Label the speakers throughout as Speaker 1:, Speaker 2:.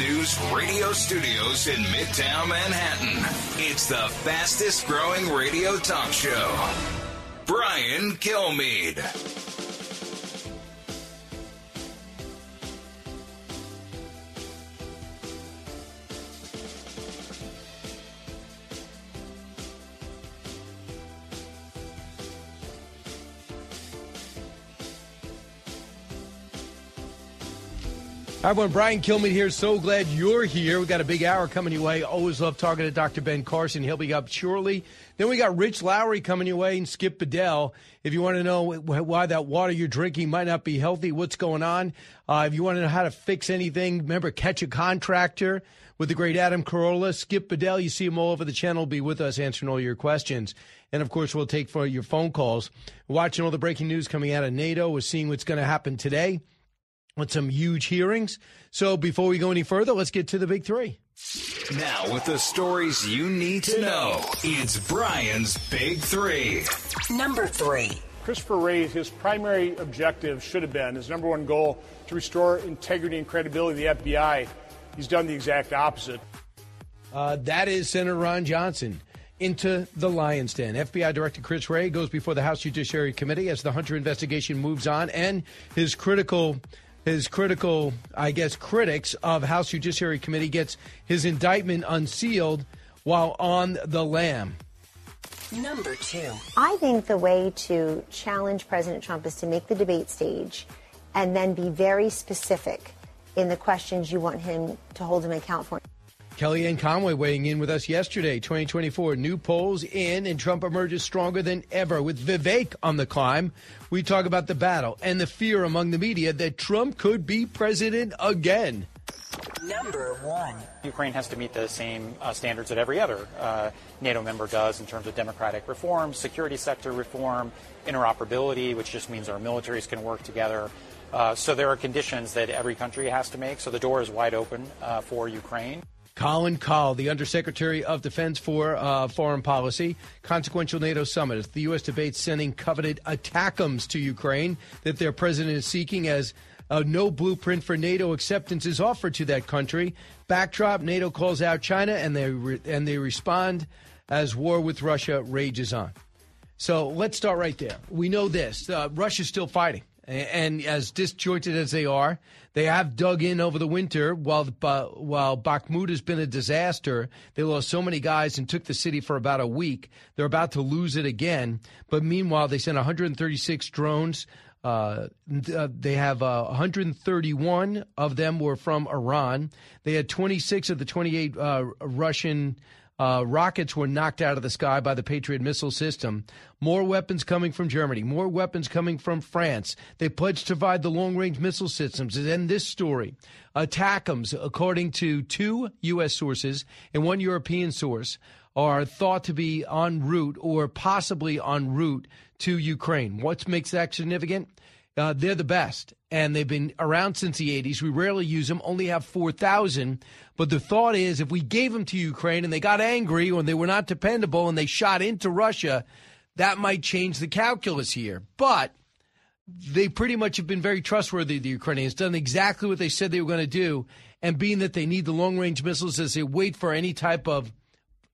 Speaker 1: News radio studios in Midtown Manhattan, it's the fastest growing radio talk show. Brian Kilmeade.
Speaker 2: Hi, everyone. Brian Kilmeade here. So glad you're here. We got a big hour coming your way. Always love talking to Dr. Ben Carson. He'll be up shortly. Then we got Rich Lowry coming your way and Skip Bedell. If you want to know why that water you're drinking might not be healthy, what's going on, uh, if you want to know how to fix anything, remember catch a contractor with the great Adam Carolla. Skip Bedell, you see him all over the channel, be with us answering all your questions. And of course, we'll take for your phone calls. watching all the breaking news coming out of NATO. We're seeing what's going to happen today with some huge hearings. So before we go any further, let's get to the big three.
Speaker 1: Now, with the stories you need to know, it's Brian's Big Three.
Speaker 3: Number three.
Speaker 4: Christopher Wray, his primary objective should have been, his number one goal, to restore integrity and credibility of the FBI. He's done the exact opposite.
Speaker 2: Uh, that is Senator Ron Johnson into the lion's den. FBI Director Chris Wray goes before the House Judiciary Committee as the Hunter investigation moves on, and his critical his critical, I guess, critics of House Judiciary Committee gets his indictment unsealed while on the lam.
Speaker 3: Number two.
Speaker 5: I think the way to challenge President Trump is to make the debate stage and then be very specific in the questions you want him to hold him account for.
Speaker 2: Kellyanne Conway weighing in with us yesterday. 2024 new polls in, and Trump emerges stronger than ever with Vivek on the climb. We talk about the battle and the fear among the media that Trump could be president again.
Speaker 3: Number one.
Speaker 6: Ukraine has to meet the same uh, standards that every other uh, NATO member does in terms of democratic reform, security sector reform, interoperability, which just means our militaries can work together. Uh, so there are conditions that every country has to make. So the door is wide open uh, for Ukraine.
Speaker 2: Colin Kahl, the Undersecretary of Defense for uh, Foreign Policy, consequential NATO summit. The U.S. debates sending coveted ATACMS to Ukraine that their president is seeking as a no blueprint for NATO acceptance is offered to that country. Backdrop: NATO calls out China, and they re- and they respond as war with Russia rages on. So let's start right there. We know this: uh, Russia's still fighting. And as disjointed as they are, they have dug in over the winter. While uh, while Bakhmut has been a disaster, they lost so many guys and took the city for about a week. They're about to lose it again. But meanwhile, they sent 136 drones. Uh, uh, they have uh, 131 of them were from Iran. They had 26 of the 28 uh, Russian uh, rockets were knocked out of the sky by the Patriot missile system. More weapons coming from Germany. More weapons coming from France. They pledged to provide the long range missile systems. And then this story ATACMS, according to two U.S. sources and one European source, are thought to be en route or possibly en route to Ukraine. What makes that significant? Uh, they're the best, and they've been around since the 80s. We rarely use them, only have 4,000. But the thought is if we gave them to Ukraine and they got angry or they were not dependable and they shot into Russia, that might change the calculus here. But they pretty much have been very trustworthy, the Ukrainians, done exactly what they said they were going to do. And being that they need the long range missiles as they wait for any type of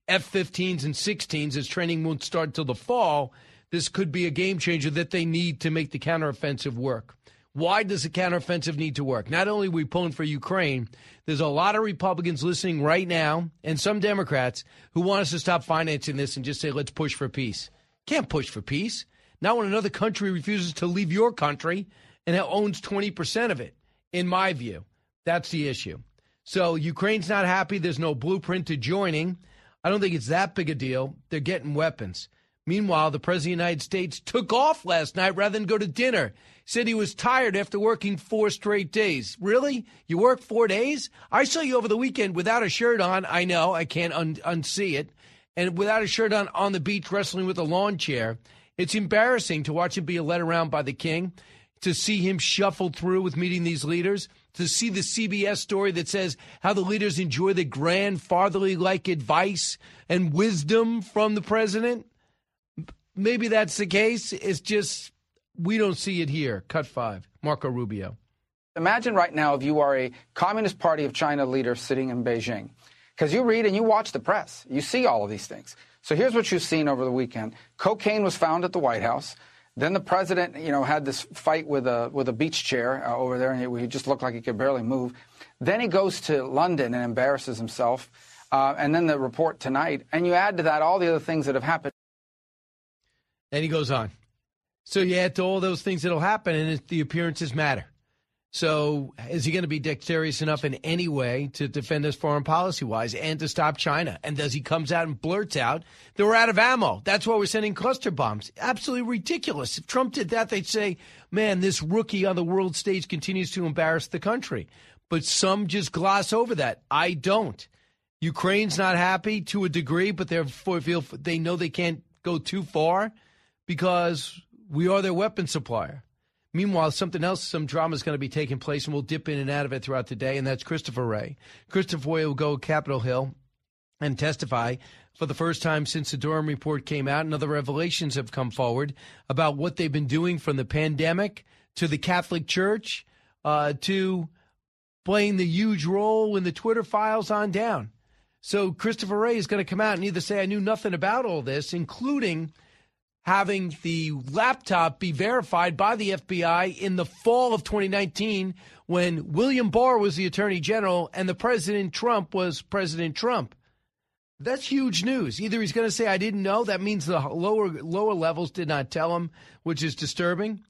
Speaker 2: F 15s and 16s, as training won't start until the fall, this could be a game changer that they need to make the counteroffensive work. Why does the counteroffensive need to work? Not only are we pulling for Ukraine, there's a lot of Republicans listening right now and some Democrats who want us to stop financing this and just say, let's push for peace. Can't push for peace. Not when another country refuses to leave your country and owns 20% of it, in my view. That's the issue. So Ukraine's not happy. There's no blueprint to joining. I don't think it's that big a deal. They're getting weapons. Meanwhile, the President of the United States took off last night rather than go to dinner said he was tired after working four straight days. Really? You work four days? I saw you over the weekend without a shirt on. I know, I can't un- unsee it. And without a shirt on on the beach wrestling with a lawn chair. It's embarrassing to watch him be led around by the king, to see him shuffle through with meeting these leaders, to see the CBS story that says how the leaders enjoy the grandfatherly like advice and wisdom from the president. Maybe that's the case. It's just we don't see it here. Cut five. Marco Rubio.
Speaker 7: Imagine right now if you are a Communist Party of China leader sitting in Beijing. Because you read and you watch the press, you see all of these things. So here's what you've seen over the weekend cocaine was found at the White House. Then the president, you know, had this fight with a with a beach chair uh, over there, and he just looked like he could barely move. Then he goes to London and embarrasses himself. Uh, and then the report tonight, and you add to that all the other things that have happened.
Speaker 2: And he goes on. So you add to all those things that'll happen, and the appearances matter. So is he going to be dexterous enough in any way to defend us foreign policy wise and to stop China? And does he comes out and blurts out that we're out of ammo? That's why we're sending cluster bombs. Absolutely ridiculous. If Trump did that, they'd say, "Man, this rookie on the world stage continues to embarrass the country." But some just gloss over that. I don't. Ukraine's not happy to a degree, but they feel they know they can't go too far because we are their weapon supplier. Meanwhile, something else, some drama is going to be taking place, and we'll dip in and out of it throughout the day, and that's Christopher Wray. Christopher Wray will go to Capitol Hill and testify for the first time since the Durham report came out, and other revelations have come forward about what they've been doing from the pandemic to the Catholic Church uh, to playing the huge role in the Twitter files on down. So Christopher Wray is going to come out and either say, I knew nothing about all this, including – having the laptop be verified by the FBI in the fall of 2019 when William Barr was the attorney general and the President Trump was President Trump. That's huge news. Either he's going to say I didn't know, that means the lower lower levels did not tell him, which is disturbing,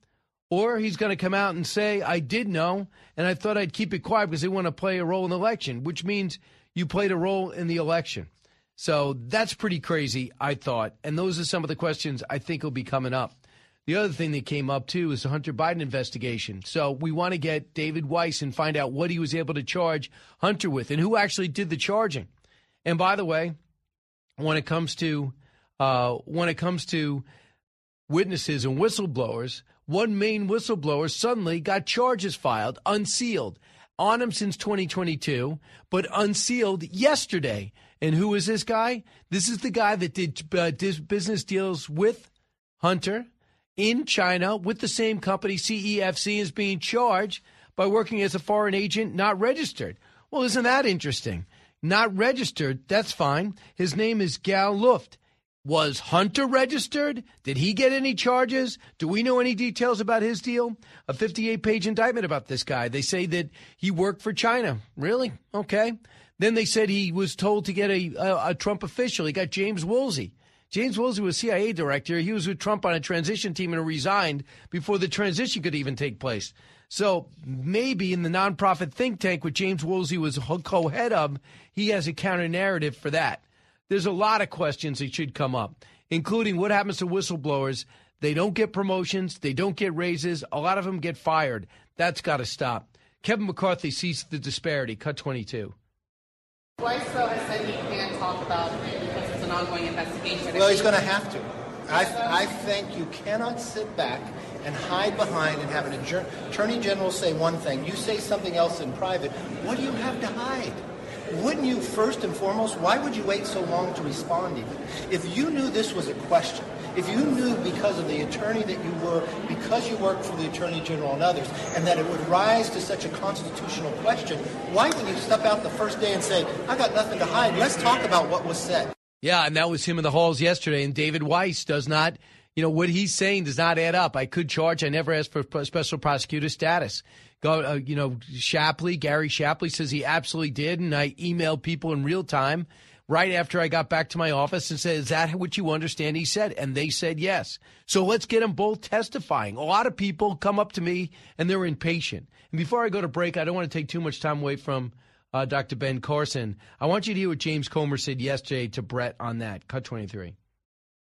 Speaker 2: or he's going to come out and say I did know and I thought I'd keep it quiet because they want to play a role in the election, which means you played a role in the election. So that's pretty crazy, I thought. And those are some of the questions I think will be coming up. The other thing that came up too is the Hunter Biden investigation. So we want to get David Weiss and find out what he was able to charge Hunter with and who actually did the charging. And by the way, when it comes to uh, when it comes to witnesses and whistleblowers, one main whistleblower suddenly got charges filed, unsealed, on him since 2022, but unsealed yesterday. And who is this guy? This is the guy that did, uh, business deals with Hunter in China with the same company. CEFC is being charged by working as a foreign agent not registered. Well, isn't that interesting? Not registered, that's fine. His name is Gal Luft. Was Hunter registered? Did he get any charges? Do we know any details about his deal? A 58 page indictment about this guy. They say that he worked for China. Really? Okay. Then they said he was told to get a, a, a Trump official. He got James Woolsey. James Woolsey was CIA director. He was with Trump on a transition team and resigned before the transition could even take place. So maybe in the nonprofit think tank, which James Woolsey was co-head of, he has a counter narrative for that. There's a lot of questions that should come up, including what happens to whistleblowers. They don't get promotions. They don't get raises. A lot of them get fired. That's got to stop. Kevin McCarthy sees the disparity. Cut 22.
Speaker 8: Weiss, though, has said he can't talk about it because it's an ongoing investigation.
Speaker 9: Well, he's going to have to. I, I think you cannot sit back and hide behind and have an attorney general say one thing, you say something else in private. What do you have to hide? Wouldn't you, first and foremost, why would you wait so long to respond even? If you knew this was a question, if you knew because of the attorney that you were, because you worked for the Attorney General and others, and that it would rise to such a constitutional question, why wouldn't you step out the first day and say, I got nothing to hide, let's talk about what was said?
Speaker 2: Yeah, and that was him in the halls yesterday, and David Weiss does not You know, what he's saying does not add up. I could charge. I never asked for special prosecutor status. Go, uh, you know, Shapley, Gary Shapley says he absolutely did. And I emailed people in real time right after I got back to my office and said, Is that what you understand? He said, and they said yes. So let's get them both testifying. A lot of people come up to me and they're impatient. And before I go to break, I don't want to take too much time away from uh, Dr. Ben Carson. I want you to hear what James Comer said yesterday to Brett on that. Cut 23.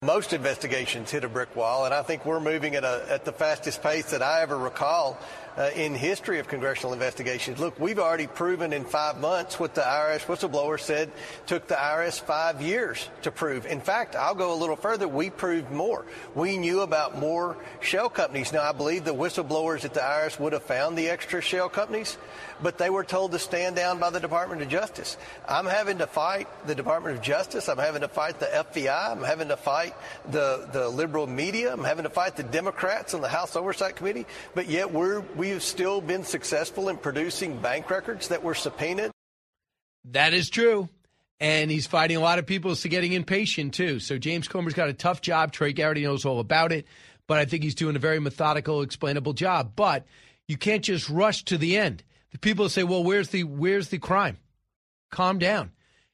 Speaker 10: Most investigations hit a brick wall, and I think we're moving at, a, at the fastest pace that I ever recall uh, in history of congressional investigations. Look, we've already proven in five months what the IRS whistleblower said took the IRS five years to prove. In fact, I'll go a little further. We proved more. We knew about more shell companies. Now, I believe the whistleblowers at the IRS would have found the extra shell companies, but they were told to stand down by the Department of Justice. I'm having to fight the Department of Justice. I'm having to fight the FBI. I'm having to fight the, the liberal media. I'm having to fight the Democrats on the House Oversight Committee. But yet we're, we have still been successful in producing bank records that were subpoenaed.
Speaker 2: That is true. And he's fighting a lot of people to getting impatient, too. So James Comer's got a tough job. Trey Garrity knows all about it. But I think he's doing a very methodical, explainable job. But you can't just rush to the end. The people say, well, where's the where's the crime? Calm down.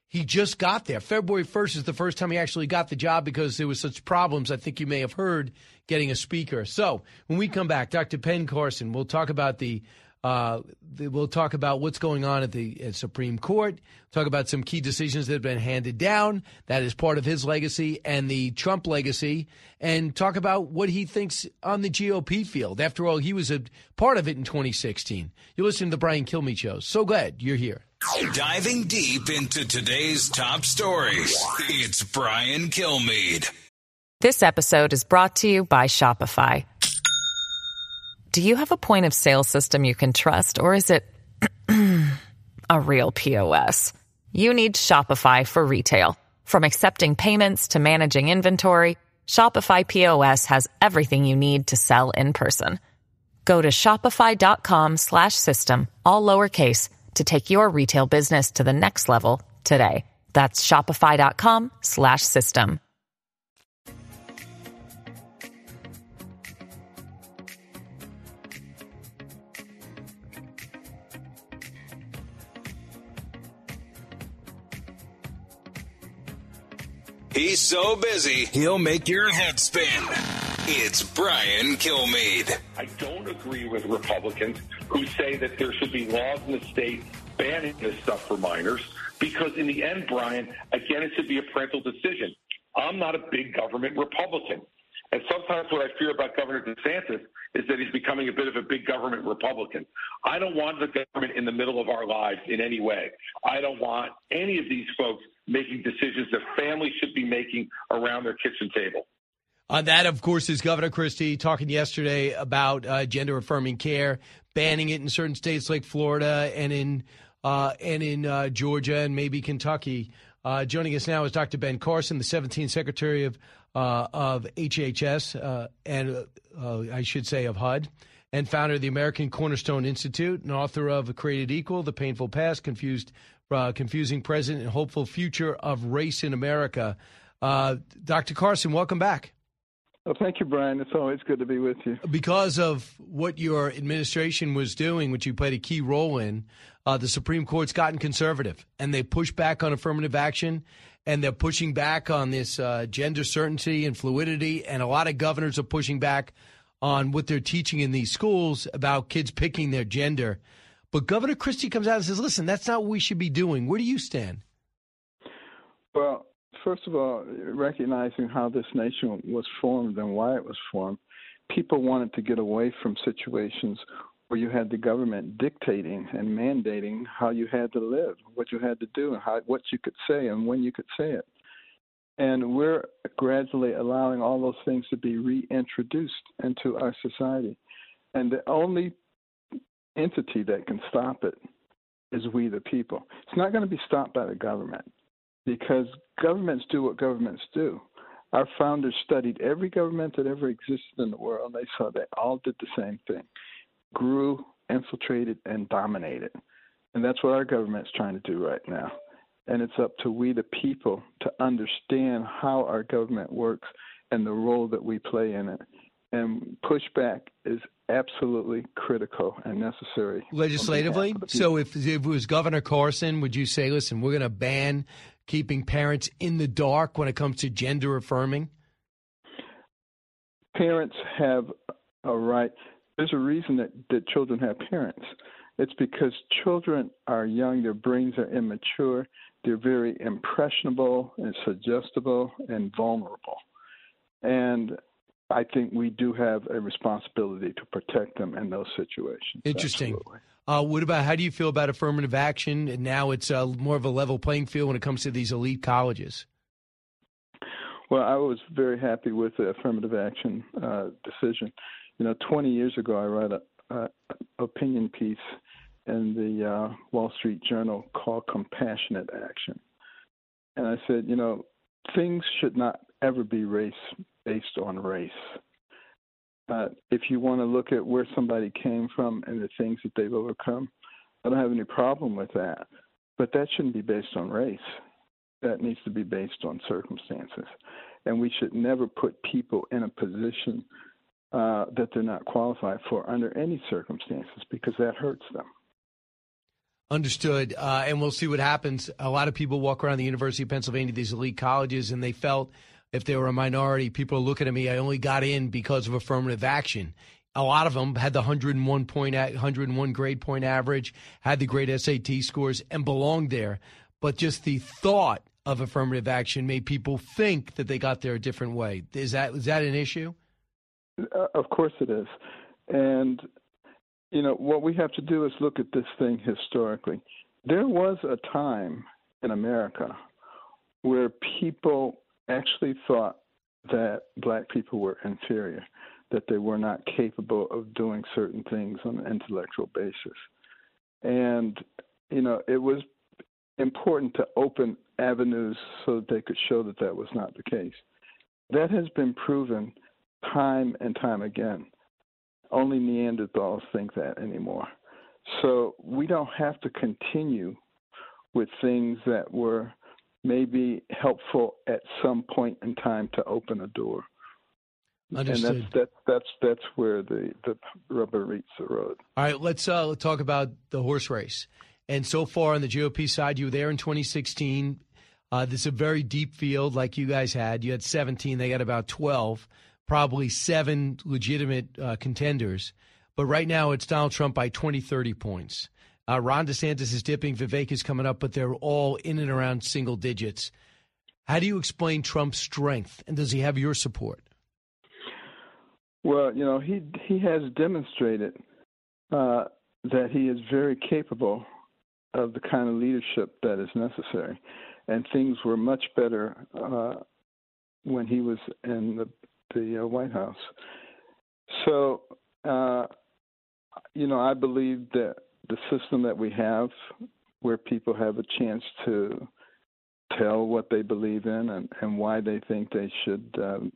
Speaker 2: He just got there. February 1st is the first time he actually got the job because there was such problems. I think you may have heard getting a speaker. So when we come back, Dr. Ben Carson, we'll talk about the uh, we'll talk about what's going on at the at Supreme Court. Talk about some key decisions that have been handed down. That is part of his legacy and the Trump legacy. And talk about what he thinks on the GOP field. After all, he was a part of it in 2016. You listen to the Brian Kilmeade show. So glad you're here.
Speaker 1: Diving deep into today's top stories, it's Brian Kilmeade.
Speaker 11: This episode is brought to you by Shopify. Do you have a point of sale system you can trust, or is it a real POS? You need Shopify for retail. From accepting payments to managing inventory, Shopify POS has everything you need to sell in person. Go to shopify.com slash system, all lowercase, to take your retail business to the next level today. That's shopify.com slash system.
Speaker 1: He's so busy, he'll make your head spin. It's Brian Kilmeade.
Speaker 12: I don't agree with Republicans who say that there should be laws in the state banning this stuff for minors because in the end, Brian, again, it should be a parental decision. I'm not a big government Republican. And sometimes what I fear about Governor DeSantis is that he's becoming a bit of a big government Republican. I don't want the government in the middle of our lives in any way. I don't want any of these folks making decisions that families should be making around their kitchen table.
Speaker 2: On that, of course, is Governor Christie talking yesterday about uh, gender affirming care, banning it in certain states like Florida and in uh, and in uh, Georgia and maybe Kentucky. Uh, joining us now is Dr. Ben Carson, the 17th Secretary of uh, of HHS uh, and I should say of HUD, and founder of the American Cornerstone Institute, and author of "Created Equal: The Painful Past, Confused, Confusing Present, and Hopeful Future of Race in America." Dr. Carson, welcome back.
Speaker 13: Well, thank you, Brian. It's always good to be with you.
Speaker 2: Because of what your administration was doing, which you played a key role in, uh, the Supreme Court's gotten conservative and they push back on affirmative action and they're pushing back on this uh, gender certainty and fluidity. And a lot of governors are pushing back on what they're teaching in these schools about kids picking their gender. But Governor Christie comes out and says, listen, that's not what we should be doing. Where do you stand?
Speaker 13: Well, first of all, recognizing how this nation was formed and why it was formed, people wanted to get away from situations where you had the government dictating and mandating how you had to live, what you had to do, and how, what you could say and when you could say it. And we're gradually allowing all those things to be reintroduced into our society. And the only entity that can stop it is we, the people. It's not going to be stopped by the government because governments do what governments do. Our founders studied every government that ever existed in the world. They saw they all did the same thing grew, infiltrated, and dominated. And that's what our government's trying to do right now. And it's up to we, the people, to understand how our government works and the role that we play in it. And pushback is absolutely critical and necessary.
Speaker 2: Legislatively? So if, if it was Governor Carson, would you say, listen, we're going to ban keeping parents in the dark when it comes to gender affirming?
Speaker 13: Parents have a right. There's a reason that, that children have parents. It's because children are young, their brains are immature, they're very impressionable and suggestible and vulnerable. And I think we do have a responsibility to protect them in those situations.
Speaker 2: Interesting.
Speaker 13: Absolutely.
Speaker 2: Uh, what about how do you feel about affirmative action? And now it's uh, more of a level playing field when it comes to these elite colleges.
Speaker 13: Well, I was very happy with the affirmative action uh, decision. You know, 20 years ago, I wrote a, a opinion piece in the uh, Wall Street Journal called "Compassionate Action," and I said, you know, things should not ever be race based on race. Uh, if you want to look at where somebody came from and the things that they've overcome, I don't have any problem with that. But that shouldn't be based on race. That needs to be based on circumstances. And we should never put people in a position uh, that they're not qualified for under any circumstances because that hurts them.
Speaker 2: Understood. Uh, and we'll see what happens. A lot of people walk around the University of Pennsylvania, these elite colleges, and they felt if they were a minority, people are looking at me. I only got in because of affirmative action. A lot of them had the 101 point, 101 grade point average, had the great SAT scores, and belonged there. But just the thought of affirmative action made people think that they got there a different way. Is that is that an issue?
Speaker 13: Uh, of course it is, and you know what we have to do is look at this thing historically. There was a time in America where people actually thought that black people were inferior, that they were not capable of doing certain things on an intellectual basis. And, you know, it was important to open avenues so that they could show that that was not the case. That has been proven time and time again. Only Neanderthals think that anymore. So we don't have to continue with things that were may be helpful at some point in time to open a door.
Speaker 2: Understood.
Speaker 13: And that's that's that's that's where the the rubber meets the road.
Speaker 2: All right, let's uh, talk about the horse race. And so far on the GOP side, you were there in 2016. Uh, this is a very deep field, like you guys had. You had 17; they got about 12, probably seven legitimate uh, contenders. But right now, it's Donald Trump by 20, 30 points. Uh, Ron DeSantis is dipping. Vivek is coming up, but they're all in and around single digits. How do you explain Trump's strength, and does he have your support?
Speaker 13: Well, you know, he he has demonstrated uh, that he is very capable of the kind of leadership that is necessary, and things were much better uh, when he was in the the uh, White House. So, uh, you know, I believe that the system that we have, where people have a chance to tell what they believe in and, and why they think they should, um,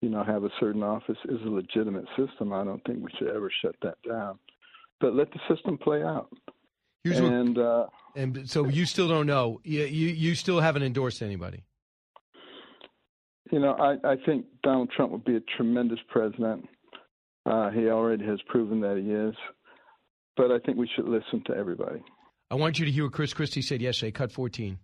Speaker 13: you know, have a certain office, is a legitimate system. I don't think we should ever shut that down. But let the system play out.
Speaker 2: Here's
Speaker 13: and
Speaker 2: what,
Speaker 13: uh,
Speaker 2: and so you still don't know. You, you you still haven't endorsed anybody.
Speaker 13: You know, I, I think Donald Trump would be a tremendous president. Uh, he already has proven that he is but I think we should listen to everybody.
Speaker 2: I want you to hear what Chris Christie said yesterday, cut 14.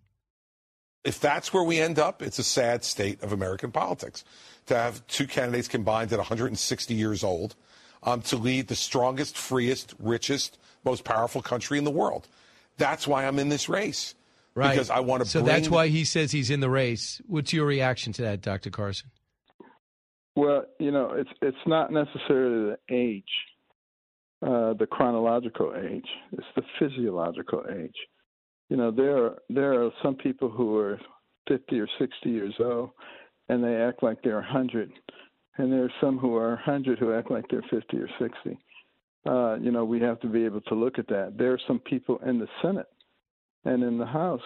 Speaker 14: If that's where we end up, it's a sad state of American politics. To have two candidates combined at 160 years old um, to lead the strongest, freest, richest, most powerful country in the world. That's why I'm in this race.
Speaker 2: Right.
Speaker 14: Because I want to
Speaker 2: So
Speaker 14: bring
Speaker 2: that's why he says he's in the race. What's your reaction to that, Dr. Carson?
Speaker 13: Well, you know, it's it's not necessarily the age uh, the chronological age; it's the physiological age. You know, there are there are some people who are 50 or 60 years old, and they act like they're 100, and there are some who are 100 who act like they're 50 or 60. Uh, you know, we have to be able to look at that. There are some people in the Senate and in the House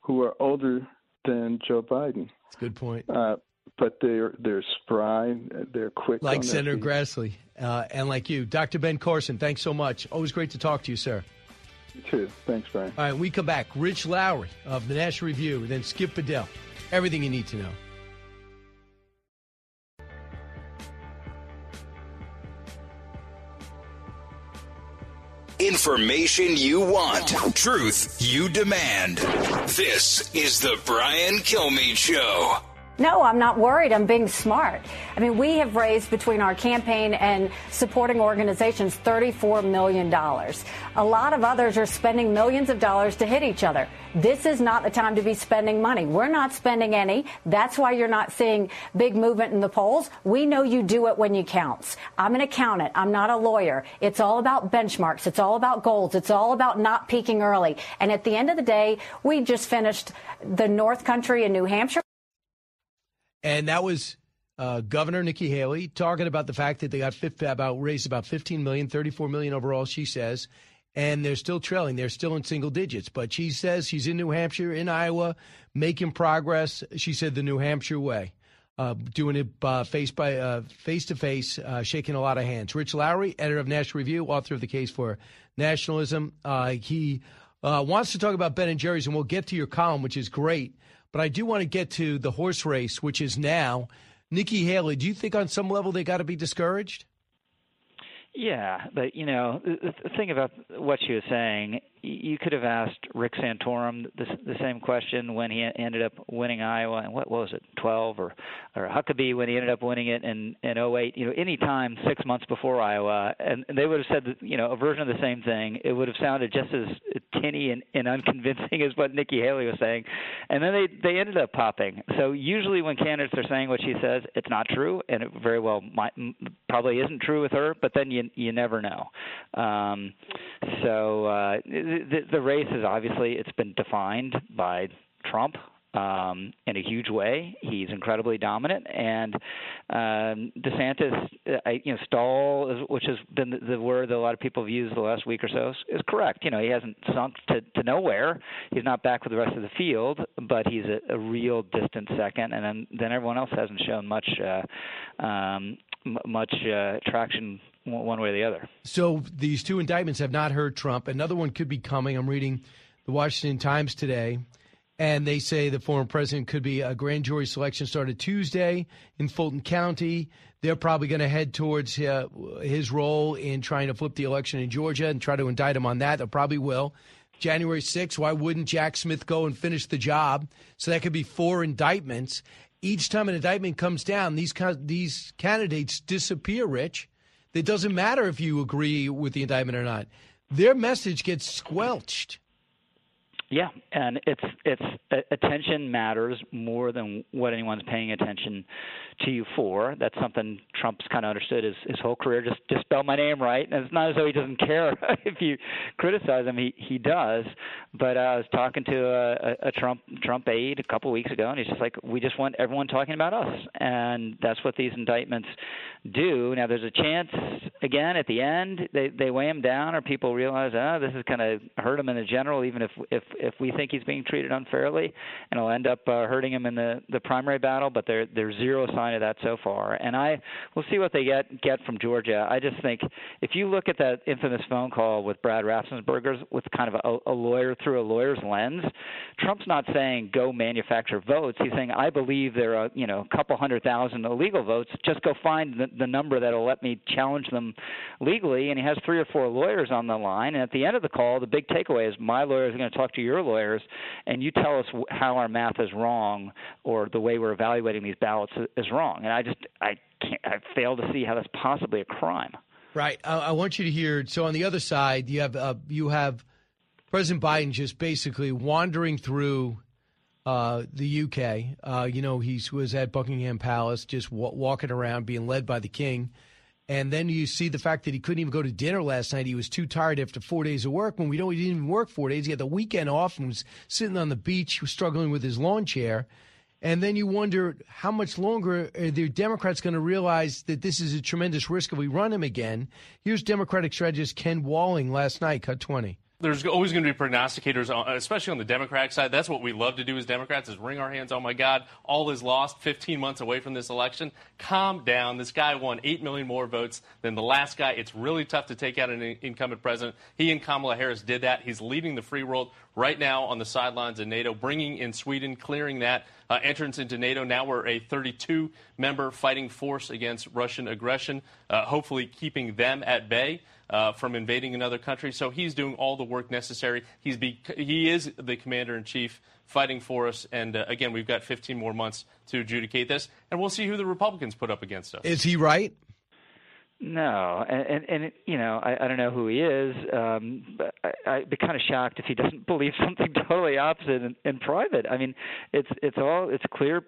Speaker 13: who are older than Joe Biden.
Speaker 2: That's a good point.
Speaker 13: Uh, but they're they're spry, they're quick.
Speaker 2: Like Senator Grassley uh, and like you, Dr. Ben Carson. Thanks so much. Always great to talk to you, sir.
Speaker 13: You too. Thanks, Brian.
Speaker 2: All right, we come back. Rich Lowry of the National Review, then Skip Bedell. Everything you need to know.
Speaker 1: Information you want, truth you demand. This is the Brian Kilmeade Show.
Speaker 15: No, I'm not worried. I'm being smart. I mean, we have raised between our campaign and supporting organizations $34 million. A lot of others are spending millions of dollars to hit each other. This is not the time to be spending money. We're not spending any. That's why you're not seeing big movement in the polls. We know you do it when you counts. I'm an accountant. I'm not a lawyer. It's all about benchmarks. It's all about goals. It's all about not peaking early. And at the end of the day, we just finished the North Country in New Hampshire.
Speaker 2: And that was uh, Governor Nikki Haley talking about the fact that they got 50, about raised about 15 million, 34 million overall, she says, and they're still trailing. They're still in single digits. But she says she's in New Hampshire, in Iowa, making progress. She said the New Hampshire way. Uh, doing it uh, face by face to face, shaking a lot of hands. Rich Lowry, editor of National Review, author of the Case for Nationalism, uh, he uh, wants to talk about Ben and Jerry's, and we'll get to your column, which is great. But I do want to get to the horse race, which is now. Nikki Haley, do you think on some level they got to be discouraged?
Speaker 16: Yeah, but you know, the, the thing about what she was saying you could have asked Rick Santorum the, the same question when he ended up winning Iowa, and what, what was it, 12, or or Huckabee when he ended up winning it in in 08. You know, any time six months before Iowa, and, and they would have said that, you know a version of the same thing. It would have sounded just as tinny and, and unconvincing as what Nikki Haley was saying, and then they they ended up popping. So usually when candidates are saying what she says, it's not true, and it very well might probably isn't true with her. But then you you never know. Um, so. Uh, the, the race is obviously it's been defined by Trump um, in a huge way. He's incredibly dominant, and um, DeSantis, uh, you know, stall, which has been the, the word that a lot of people have used the last week or so, is, is correct. You know, he hasn't sunk to, to nowhere. He's not back with the rest of the field, but he's a, a real distant second, and then then everyone else hasn't shown much uh, um, m- much uh, traction one way or the other.
Speaker 2: So these two indictments have not hurt Trump. Another one could be coming. I'm reading the Washington Times today, and they say the former president could be a grand jury selection started Tuesday in Fulton County. They're probably going to head towards uh, his role in trying to flip the election in Georgia and try to indict him on that. They probably will. January 6th, why wouldn't Jack Smith go and finish the job? So that could be four indictments. Each time an indictment comes down, these these candidates disappear, Rich. It doesn't matter if you agree with the indictment or not. Their message gets squelched.
Speaker 16: Yeah, and it's it's uh, attention matters more than what anyone's paying attention to you for. That's something Trump's kind of understood his his whole career. Just just spell my name right, and it's not as though he doesn't care if you criticize him. He he does. But uh, I was talking to a, a Trump Trump aide a couple weeks ago, and he's just like, we just want everyone talking about us, and that's what these indictments do. Now, there's a chance again at the end they they weigh him down, or people realize, ah, oh, this is kind of hurt him in the general, even if if if we think he's being treated unfairly, and it'll end up uh, hurting him in the the primary battle. But there there's zero sign of that so far, and I we'll see what they get get from Georgia. I just think if you look at that infamous phone call with Brad Raffensperger with kind of a, a lawyer through a lawyer's lens, Trump's not saying go manufacture votes. He's saying I believe there are you know a couple hundred thousand illegal votes. Just go find the, the number that'll let me challenge them legally. And he has three or four lawyers on the line. And at the end of the call, the big takeaway is my lawyers are going to talk to your lawyers, and you tell us how our math is wrong or the way we're evaluating these ballots is wrong. And I just I can't I fail to see how that's possibly a crime.
Speaker 2: Right. I, I want you to hear. So on the other side, you have uh, you have President Biden just basically wandering through uh, the UK. Uh, you know, he was at Buckingham Palace, just w- walking around, being led by the king. And then you see the fact that he couldn't even go to dinner last night. He was too tired after four days of work. When we know he didn't even work four days, he had the weekend off and was sitting on the beach, struggling with his lawn chair. And then you wonder how much longer are the Democrats going to realize that this is a tremendous risk if we run him again. Here's Democratic strategist Kevin Walling last night, cut 20
Speaker 17: there's always going to be prognosticators, especially on the Democratic side. That's what we love to do as Democrats is wring our hands. Oh my God, all is lost. 15 months away from this election. Calm down. This guy won 8 million more votes than the last guy. It's really tough to take out an incumbent president. He and Kamala Harris did that. He's leading the free world right now on the sidelines of NATO, bringing in Sweden, clearing that uh, entrance into NATO. Now we're a 32 member fighting force against Russian aggression, uh, hopefully keeping them at bay. Uh, from invading another country. So he's doing all the work necessary. He's be- he is the commander in chief fighting for us. And uh, again, we've got 15 more months to adjudicate this, and we'll see who the Republicans put up against us.
Speaker 2: Is he right?
Speaker 16: No, and and, and it, you know I, I don't know who he is, um, but I, I'd be kind of shocked if he doesn't believe something totally opposite in, in private. I mean, it's it's all it's clear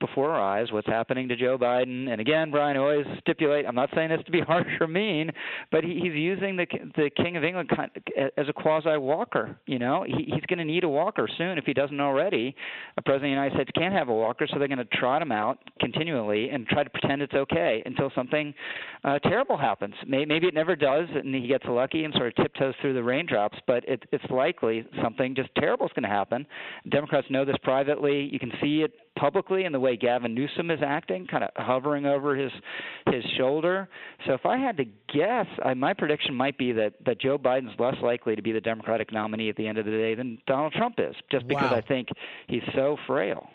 Speaker 16: before our eyes what's happening to Joe Biden. And again, Brian, always stipulate I'm not saying this to be harsh or mean, but he, he's using the the King of England as a quasi walker. You know, he, he's going to need a walker soon if he doesn't already. A president of the United States can't have a walker, so they're going to trot him out continually and try to pretend it's okay until something uh, terrible happens. Maybe it never does, and he gets lucky and sort of tiptoes through the raindrops. But it, it's likely something just terrible is going to happen. Democrats know this privately. You can see it publicly in the way Gavin Newsom is acting, kind of hovering over his his shoulder. So if I had to guess, I, my prediction might be that that Joe Biden's less likely to be the Democratic nominee at the end of the day than Donald Trump is, just because
Speaker 2: Wow.
Speaker 16: I think he's so frail.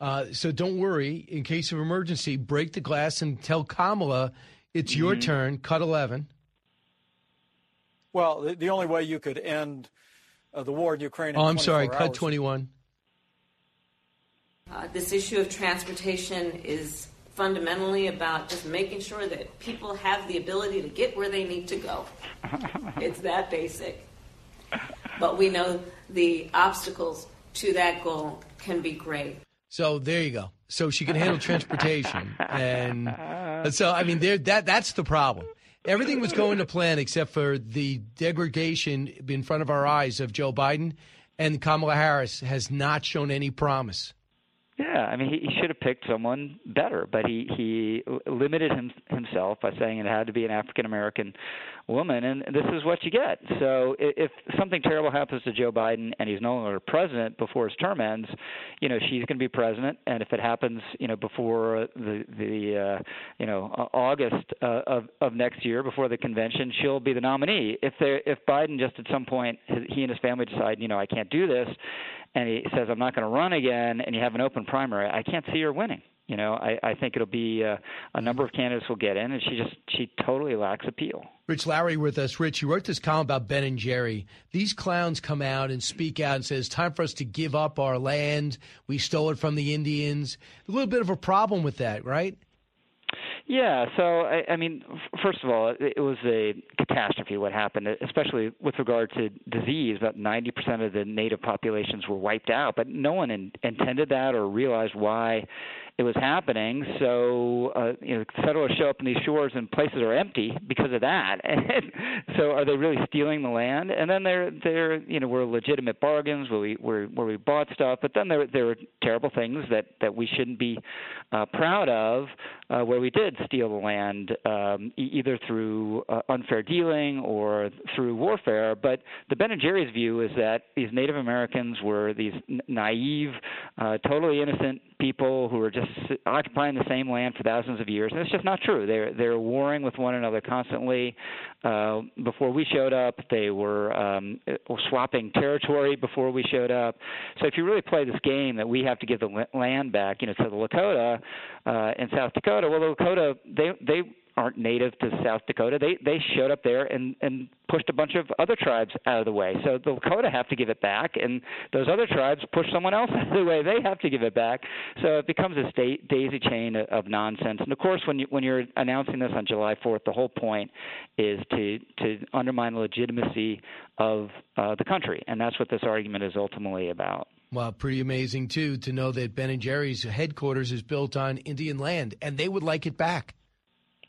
Speaker 2: Uh, so don't worry. In case of emergency, break the glass and tell Kamala it's your
Speaker 18: Mhm.
Speaker 2: turn. Cut 11.
Speaker 18: Well, the, the only way you could end uh, the war in Ukraine. In
Speaker 2: Oh, I'm sorry.
Speaker 18: 24
Speaker 2: Cut 21.
Speaker 19: Uh, this issue of transportation is fundamentally about just making sure that people have the ability to get where they need to go. it's that basic. But we know the obstacles to that goal can be great.
Speaker 2: So there you go. So she can handle transportation, and so I mean, that that's the problem. Everything was going to plan except for the degradation in front of our eyes of Joe Biden, and Kamala Harris has not shown any promise.
Speaker 16: Yeah, I mean, he, he should have picked someone better, but he he limited him, himself by saying it had to be an African American woman, and this is what you get. So if something terrible happens to Joe Biden and he's no longer president before his term ends, you know she's going to be president, and if it happens, you know before the the uh, you know August uh, of of next year, before the convention, she'll be the nominee. If there if Biden just at some point he and his family decide, you know, I can't do this, and he says I'm not going to run again, and you have an open primary, I can't see her winning. You know, I, I think it'll be uh, a number of candidates will get in, and she just she totally lacks appeal.
Speaker 2: Rich Lowry with us. Rich, you wrote this column about Ben and Jerry. These clowns come out and speak out and says, "Time for us to give up our land. We stole it from the Indians." A little bit of a problem with that, right?
Speaker 16: Yeah, so I, I mean, first of all, it, it was a catastrophe what happened, especially with regard to disease. About 90% of the native populations were wiped out, but no one in, intended that or realized why it was happening. So, uh, you know, settlers show up in these shores and places are empty because of that. And so, are they really stealing the land? And then there, there, you know, were legitimate bargains where we where, where we bought stuff, but then there there were terrible things that that we shouldn't be uh, proud of, uh, where we did steal the land um, e- either through uh, unfair dealing or through warfare. But the Ben and Jerry's view is that these Native Americans were these n- naive, uh, totally innocent people who are just occupying the same land for thousands of years, and it's just not true. They're they're warring with one another constantly. Uh, before we showed up, they were um, uh, swapping territory before we showed up. So if you really play this game that we have to give the land back, you know, to the Lakota uh, in South Dakota, well, the Lakota they they aren't native to South Dakota. They they showed up there and and pushed a bunch of other tribes out of the way. So the Lakota have to give it back, and those other tribes push someone else out of the way. They have to give it back. So it becomes a state daisy chain of, nonsense. And of course, when you when you're announcing this on July 4th, the whole point is to to undermine the legitimacy of uh, the country, and that's what this argument is ultimately about.
Speaker 2: Well, pretty amazing too to know that Ben and Jerry's headquarters is built on Indian land, and they would like it back.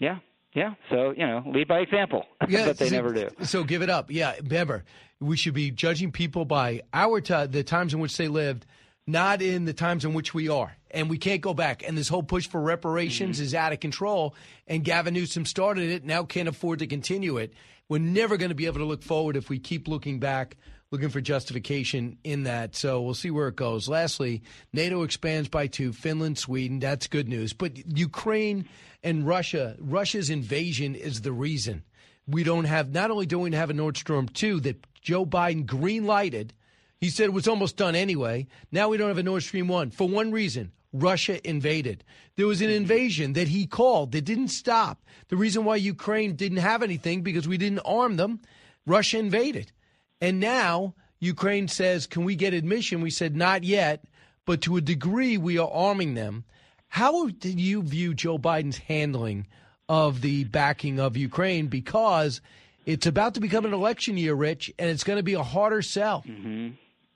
Speaker 16: Yeah, yeah. So you know, lead by example.
Speaker 2: Yeah,
Speaker 16: but they
Speaker 2: so-
Speaker 16: never do.
Speaker 2: So give it up. Yeah, remember, we should be judging people by our ti the times in which they lived, not in the times in which we are. And we can't go back. And this whole push for reparations
Speaker 16: Mm-hmm.
Speaker 2: is out of control. And Gavin Newsom started it, now can't afford to continue it. We're never going to be able to look forward if we keep looking back, looking for justification in that. So we'll see where it goes. Lastly, NATO expands by two, Finland, Sweden. That's good news. But Ukraine and Russia, Russia's invasion is the reason we don't have not only don't we have a Nord Stream 2 that Joe Biden green lighted, he said it was almost done anyway. Now we don't have a Nord Stream 1 for one reason Russia invaded. There was an mm-hmm. invasion that he called that didn't stop. The reason why Ukraine didn't have anything because we didn't arm them, Russia invaded. And now Ukraine says, Can we get admission? We said, Not yet, but to a degree, we are arming them. How did you view Joe Biden's handling of the backing of Ukraine? Because it's about to become an election year, Rich, and it's going to be a harder sell.
Speaker 16: hmm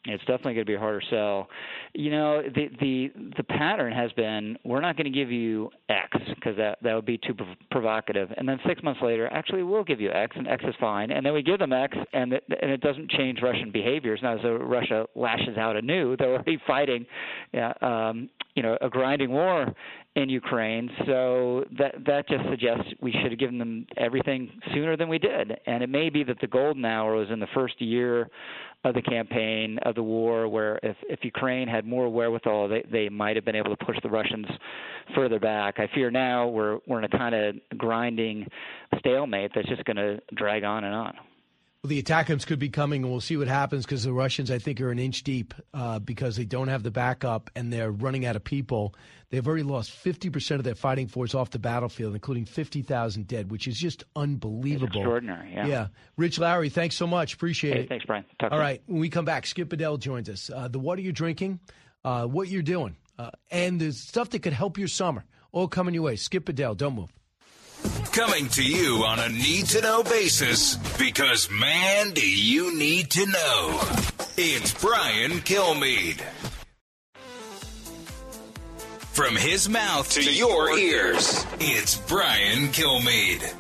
Speaker 16: It's definitely going to be a harder sell. You know, the the the pattern has been we're not going to give you X because that that would be too prov- provocative, and then six months later, actually we'll give you X, and X is fine, and then we give them X, and it, and it doesn't change Russian behaviors. Now, so Russia lashes out anew. They're already fighting, um, you know, a grinding war in Ukraine. So that that just suggests we should have given them everything sooner than we did. And it may be that the golden hour was in the first year of the campaign of the war, where if if Ukraine had more wherewithal, they they might have been able to push the Russians further back. I fear now we're we're in a kind of grinding stalemate that's just going to drag on and on.
Speaker 2: Well, the ATACMS could be coming, and we'll see what happens because the Russians, I think, are an inch deep uh, because they don't have the backup and they're running out of people. They've already lost 50% of their fighting force off the battlefield, including 50,000 dead, which is just unbelievable.
Speaker 16: It's extraordinary, yeah.
Speaker 2: Yeah. Rich Lowry, thanks so much. Appreciate
Speaker 16: Hey,
Speaker 2: it.
Speaker 16: thanks, Brian. Talk
Speaker 2: All right. When we come back, Skip Bedell joins us. Uh, the water you're drinking, uh, what you're doing, uh, and the stuff that could help your summer, all coming your way. Skip Bedell, don't move.
Speaker 1: Coming to you on a need to know basis because, man, do you need to know. It's Brian Kilmeade. From his mouth to your ears, it's Brian Kilmeade.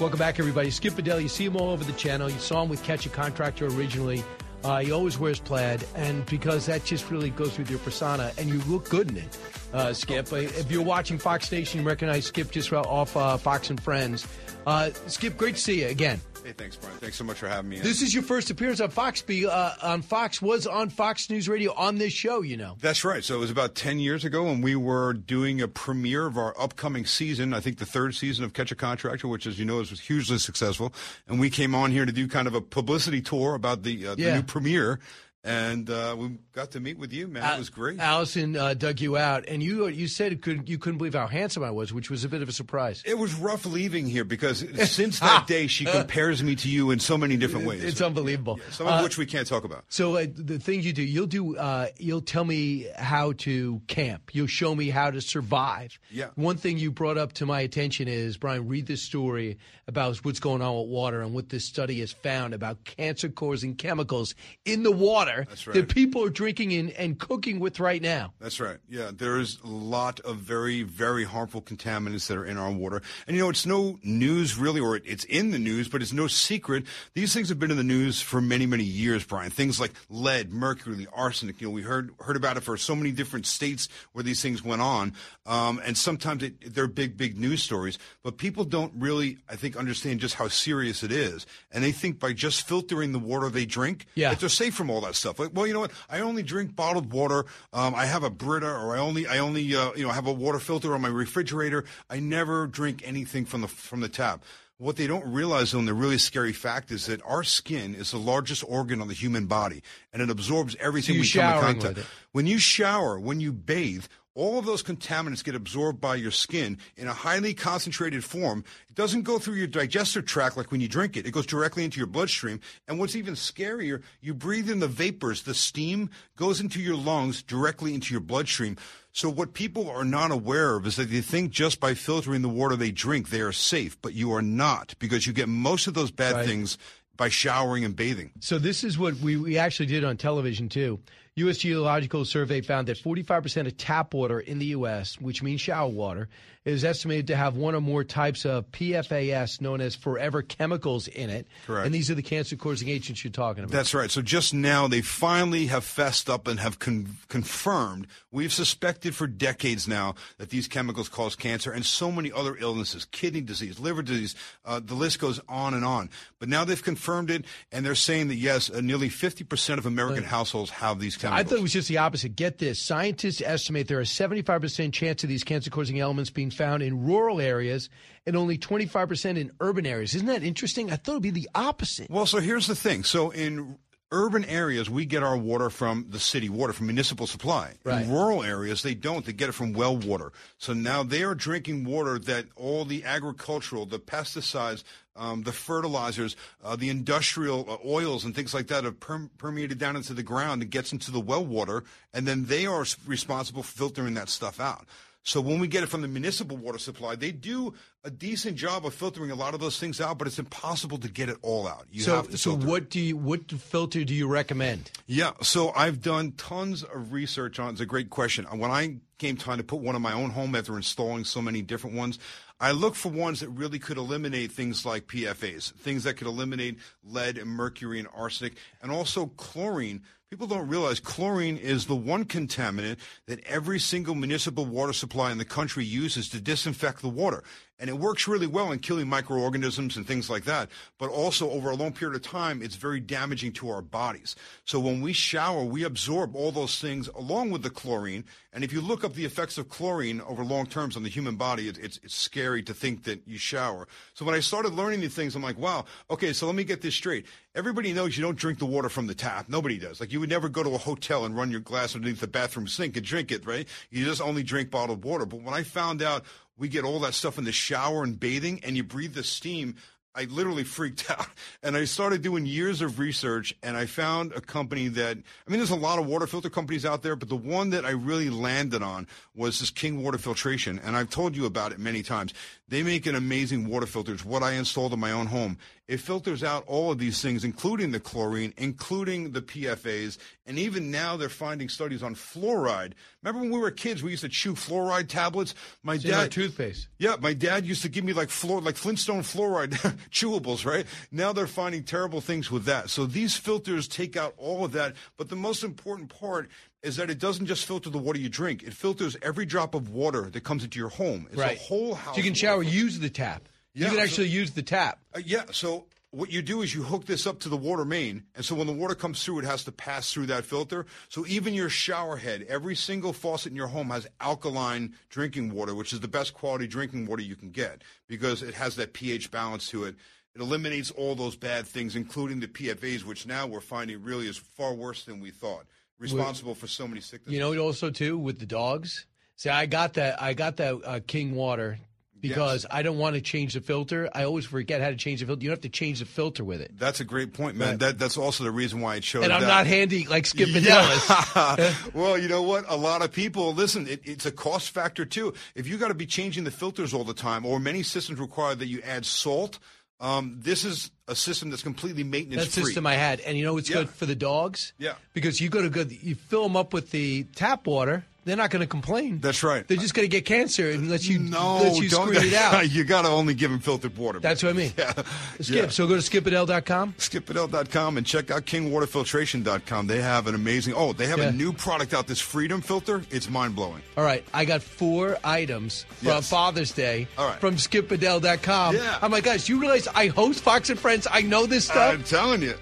Speaker 2: Welcome back, everybody. Skip Bedell, you see him all over the channel. You saw him with Catch a Contractor originally. Uh, he always wears plaid, and because that just really goes with your persona, and you look good in it, uh, Skip. Uh, If you're watching Fox Nation, you recognize Skip just off uh, Fox and Friends. Uh, Skip, great to see you again.
Speaker 20: Hey, thanks, Brian. Thanks so much for having me.
Speaker 2: This is your first appearance on Fox. Be uh, on Fox was on Fox News Radio on this show. You know.
Speaker 20: That's right. So it was about 10 years ago when we were doing a premiere of our upcoming season, I think the third season of Catch a Contractor, which, as you know, is was hugely successful. And we came on here to do kind of a publicity tour about the, uh, the
Speaker 2: Yeah.
Speaker 20: new premiere. And uh, we got to meet with you, man. it was great.
Speaker 2: Allison uh, dug you out, and you you said it could, you couldn't believe how handsome I was, which was a bit of a surprise.
Speaker 20: It was rough leaving here because since that day, she compares me to you in so many different ways.
Speaker 2: It's unbelievable.
Speaker 20: Some of
Speaker 2: Uh,
Speaker 20: which we can't talk about.
Speaker 2: So uh, the things you do, you'll do, uh, you'll tell me how to camp. You'll show me how to survive.
Speaker 20: Yeah.
Speaker 2: One thing you brought up to my attention is Brian, read this story about what's going on with water and what this study has found about cancer-causing chemicals in the water
Speaker 20: That's right.
Speaker 2: that people are drinking in and cooking with right now.
Speaker 20: That's right. Yeah, there is a lot of very, very harmful contaminants that are in our water. And you know, it's no news really, or it's in the news, but it's no secret. These things have been in the news for many, many years, Brian. Things like lead, mercury, arsenic. You know, we heard heard about it for so many different states where these things went on. Um, and sometimes it, they're big, big news stories, but people don't really, I think, understand just how serious it is. And they think by just filtering the water they drink,
Speaker 2: Yeah.
Speaker 20: that they're safe from all that stuff. Like, well, you know what? I only drink bottled water. Um, I have a Brita, or I only, I only, uh, you know, have a water filter on my refrigerator. I never drink anything from the from the tap. What they don't realize, though, and the really scary fact is that our skin is the largest organ on the human body, and it absorbs everything
Speaker 2: you're
Speaker 20: we come in contact. When you shower, when you bathe, all of those contaminants get absorbed by your skin in a highly concentrated form. It doesn't go through your digestive tract like when you drink it. It goes directly into your bloodstream. And what's even scarier, you breathe in the vapors. The steam goes into your lungs directly into your bloodstream. So what people are not aware of is that they think just by filtering the water they drink, they are safe, but you are not because you get most of those bad
Speaker 2: Right.
Speaker 20: things by showering and bathing.
Speaker 2: So this is what we, we actually did on television too. U.S. Geological Survey found that 45% of tap water in the U.S., which means shower water, is estimated to have one or more types of PFAS, known as forever chemicals, in it.
Speaker 20: Correct.
Speaker 2: And these are the cancer-causing agents you're talking about.
Speaker 20: That's right. So just now they finally have fessed up and have con- confirmed. We've suspected for decades now that these chemicals cause cancer and so many other illnesses, kidney disease, liver disease. Uh, the list goes on and on. But now they've confirmed it, and they're saying that yes, uh, nearly 50% of American households have these chemicals.
Speaker 2: I thought it was just the opposite. Get this. Scientists estimate there are 75% chance of these cancer causing elements being found in rural areas and only 25% in urban areas. Isn't that interesting? I thought it would be the opposite.
Speaker 20: Well, so here's the thing. So in urban areas, we get our water from the city water, from municipal supply.
Speaker 2: Right.
Speaker 20: In rural areas, they don't. They get it from well water. So now they are drinking water that all the agricultural, the pesticides, um, the fertilizers, uh, the industrial uh, oils and things like that have perm- permeated down into the ground and gets into the well water, and then they are responsible for filtering that stuff out. So when we get it from the municipal water supply, they do a decent job of filtering a lot of those things out, but it's impossible to get it all out. You
Speaker 2: so,
Speaker 20: have to
Speaker 2: so what do you what filter do you recommend?
Speaker 20: Yeah, so I've done tons of research on. It's a great question. When I came time to put one in my own home after installing so many different ones, I looked for ones that really could eliminate things like PFAS, things that could eliminate lead and mercury and arsenic, and also chlorine. People don't realize chlorine is the one contaminant that every single municipal water supply in the country uses to disinfect the water. And it works really well in killing microorganisms and things like that. But also, over a long period of time, it's very damaging to our bodies. So when we shower, we absorb all those things along with the chlorine. And if you look up the effects of chlorine over long terms on the human body, it, it's, it's scary to think that you shower. So when I started learning these things, I'm like, wow, okay, so let me get this straight. Everybody knows you don't drink the water from the tap. Nobody does. Like you would never go to a hotel and run your glass underneath the bathroom sink and drink it, right? You just only drink bottled water. But when I found out we get all that stuff in the shower and bathing and you breathe the steam, I literally freaked out. And I started doing years of research and I found a company that, I mean, there's a lot of water filter companies out there, but the one that I really landed on was this King Water Filtration. And I've told you about it many times. They make an amazing water filter. It's what I installed in my own home. It filters out all of these things, including the chlorine, including the PFAs, and even now they're finding studies on fluoride. Remember when we were kids, we used to chew fluoride tablets? My
Speaker 2: It's in our
Speaker 20: dad
Speaker 2: toothpaste.
Speaker 20: Yeah, my dad used to give me like floor like Flintstone fluoride chewables, right? Now they're finding terrible things with that. So these filters take out all of that, but the most important part is that it doesn't just filter the water you drink. It filters every drop of water that comes into your home. It's
Speaker 2: right.
Speaker 20: a whole house.
Speaker 2: So you can shower,
Speaker 20: filter.
Speaker 2: use the tap.
Speaker 20: Yeah,
Speaker 2: you can
Speaker 20: so-
Speaker 2: actually use the tap.
Speaker 20: Uh, yeah. So what you do is you hook this up to the water main, and so when the water comes through, it has to pass through that filter. So even your shower head, every single faucet in your home has alkaline drinking water, which is the best quality drinking water you can get because it has that pH balance to it. It eliminates all those bad things, including the PFAs, which now we're finding really is far worse than we thought. Responsible for so many sicknesses.
Speaker 2: You know, it also too with the dogs. See, I got that. I got that uh, King water because I don't want to change the filter. I always forget how to change the filter. You don't have to change the filter with it.
Speaker 20: That's a great point, man.
Speaker 2: Right.
Speaker 20: That that's also the reason why it shows.
Speaker 2: And I'm
Speaker 20: that.
Speaker 2: not handy like Skip
Speaker 20: Yeah.
Speaker 2: Ellis.
Speaker 20: well, you know what? A lot of people listen. It, it's a cost factor too. If you got to be changing the filters all the time, or many systems require that you add salt. Um, this is a system that's completely maintenance
Speaker 2: That
Speaker 20: free.
Speaker 2: system I had, and you know what's
Speaker 20: Yeah.
Speaker 2: good for the dogs?
Speaker 20: Yeah.
Speaker 2: because you go to good, you fill them up with the tap water. They're not going to complain.
Speaker 20: That's right.
Speaker 2: They're just going to get cancer unless you
Speaker 20: no,
Speaker 2: unless you
Speaker 20: don't.
Speaker 2: screen it out.
Speaker 20: you got to only give them filtered water.
Speaker 2: That's what I mean.
Speaker 20: Yeah.
Speaker 2: Skip.
Speaker 20: Yeah.
Speaker 2: So go to skipbedell.com.
Speaker 20: Skipbedell.com and check out KingWaterFiltration.com. They have an amazing. Oh, they have
Speaker 2: Yeah.
Speaker 20: a new product out. This Freedom filter. It's mind blowing.
Speaker 2: All right, I got four items from
Speaker 20: Yes.
Speaker 2: Father's Day
Speaker 20: All right.
Speaker 2: from skipbedell.com.
Speaker 20: Yeah.
Speaker 2: I'm like, guys, you realize I host Fox and Friends? I know this stuff.
Speaker 20: I'm telling you.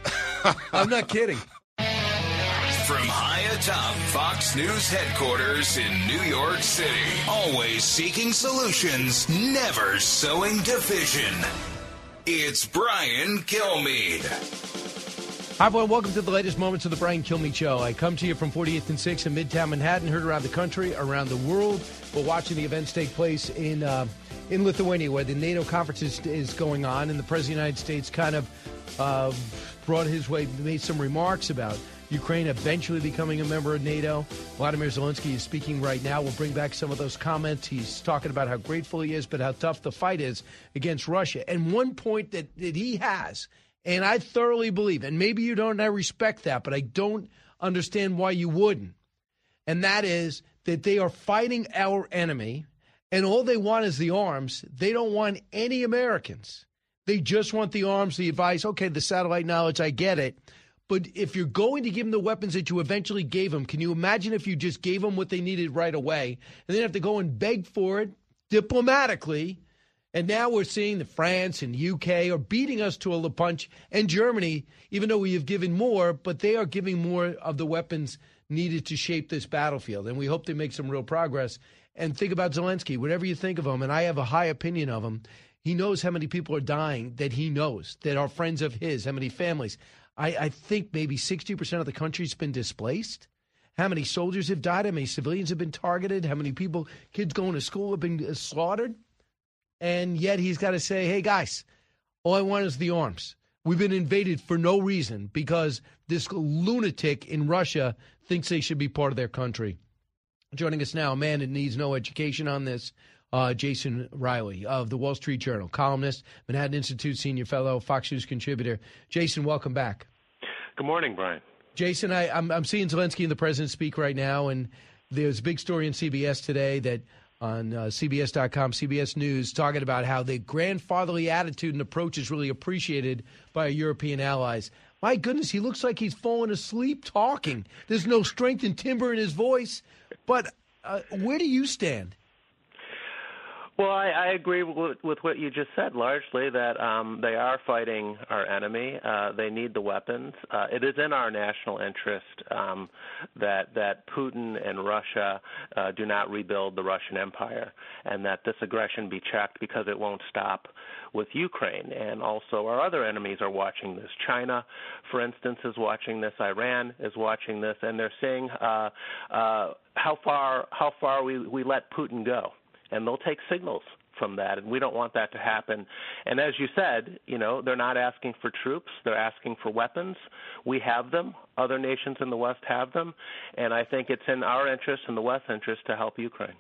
Speaker 2: I'm not kidding.
Speaker 1: From high atop Fox News headquarters in New York City, always seeking solutions, never sowing division. It's Brian Kilmeade.
Speaker 2: Hi, everyone. Welcome to the latest moments of the Brian Kilmeade Show. I come to you from 48th and 6th in Midtown Manhattan, heard around the country, around the world. We're watching the events take place in uh, in Lithuania, where the NATO conference is, is going on, and the President of the United States kind of uh, brought his way, made some remarks about Ukraine eventually becoming a member of NATO. Vladimir Zelensky is speaking right now. We'll bring back some of those comments. He's talking about how grateful he is, but how tough the fight is against Russia. And one point that, that he has, and I thoroughly believe, and maybe you don't, and I respect that, but I don't understand why you wouldn't. And that is that they are fighting our enemy, and all they want is the arms. They don't want any Americans. They just want the arms, the advice. Okay, the satellite knowledge, I get it. But if you're going to give them the weapons that you eventually gave them, can you imagine if you just gave them what they needed right away and then have to go and beg for it diplomatically? And now we're seeing that France and UK are beating us to a punch, and Germany, even though we have given more, but they are giving more of the weapons needed to shape this battlefield. And we hope they make some real progress. And think about Zelensky, whatever you think of him, and I have a high opinion of him, he knows how many people are dying that he knows, that are friends of his, how many families. I, I think maybe 60% of the country's been displaced. How many soldiers have died? How many civilians have been targeted? How many people, kids going to school, have been uh, slaughtered? And yet he's got to say, hey, guys, all I want is the arms. We've been invaded for no reason because this lunatic in Russia thinks they should be part of their country. Joining us now, a man that needs no education on this, uh, Jason Riley of the Wall Street Journal, columnist, Manhattan Institute senior fellow, Fox News contributor. Jason, welcome back.
Speaker 21: Good morning, Brian.
Speaker 2: Jason, I, I'm, I'm seeing Zelensky and the president speak right now, and there's a big story in CBS today that on uh, CBS.com, CBS News, talking about how the grandfatherly attitude and approach is really appreciated by our European allies. My goodness, he looks like he's fallen asleep talking. There's no strength and timber in his voice. But uh, where do you stand?
Speaker 21: Well, I, I agree with, with what you just said. Largely, that um, they are fighting our enemy. Uh, they need the weapons. Uh, it is in our national interest um, that that Putin and Russia uh, do not rebuild the Russian Empire, and that this aggression be checked because it won't stop with Ukraine. And also, our other enemies are watching this. China, for instance, is watching this. Iran is watching this, and they're seeing uh, uh, how far how far we we let Putin go and they'll take signals from that and we don't want that to happen and as you said you know they're not asking for troops they're asking for weapons we have them other nations in the west have them and i think it's in our interest and the west's interest to help ukraine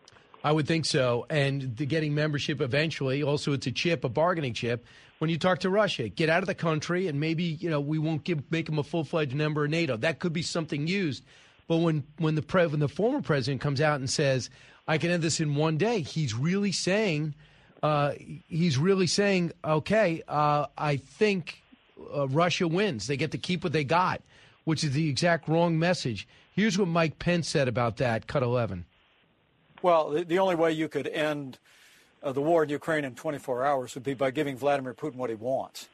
Speaker 2: I would think so. And getting membership eventually, also it's a chip, a bargaining chip. When you talk to Russia, get out of the country, and maybe you know we won't give make them a full fledged member of NATO. That could be something used. But when when the pre, when the former president comes out and says, I can end this in one day. He's really saying, uh, he's really saying, okay, uh, I think uh, Russia wins. They get to keep what they got, which is the exact wrong message. Here's what Mike Pence said about that. Cut 11.
Speaker 18: Well, the, only way you could end uh, the war in Ukraine in 24 hours would be by giving Vladimir Putin what he wants.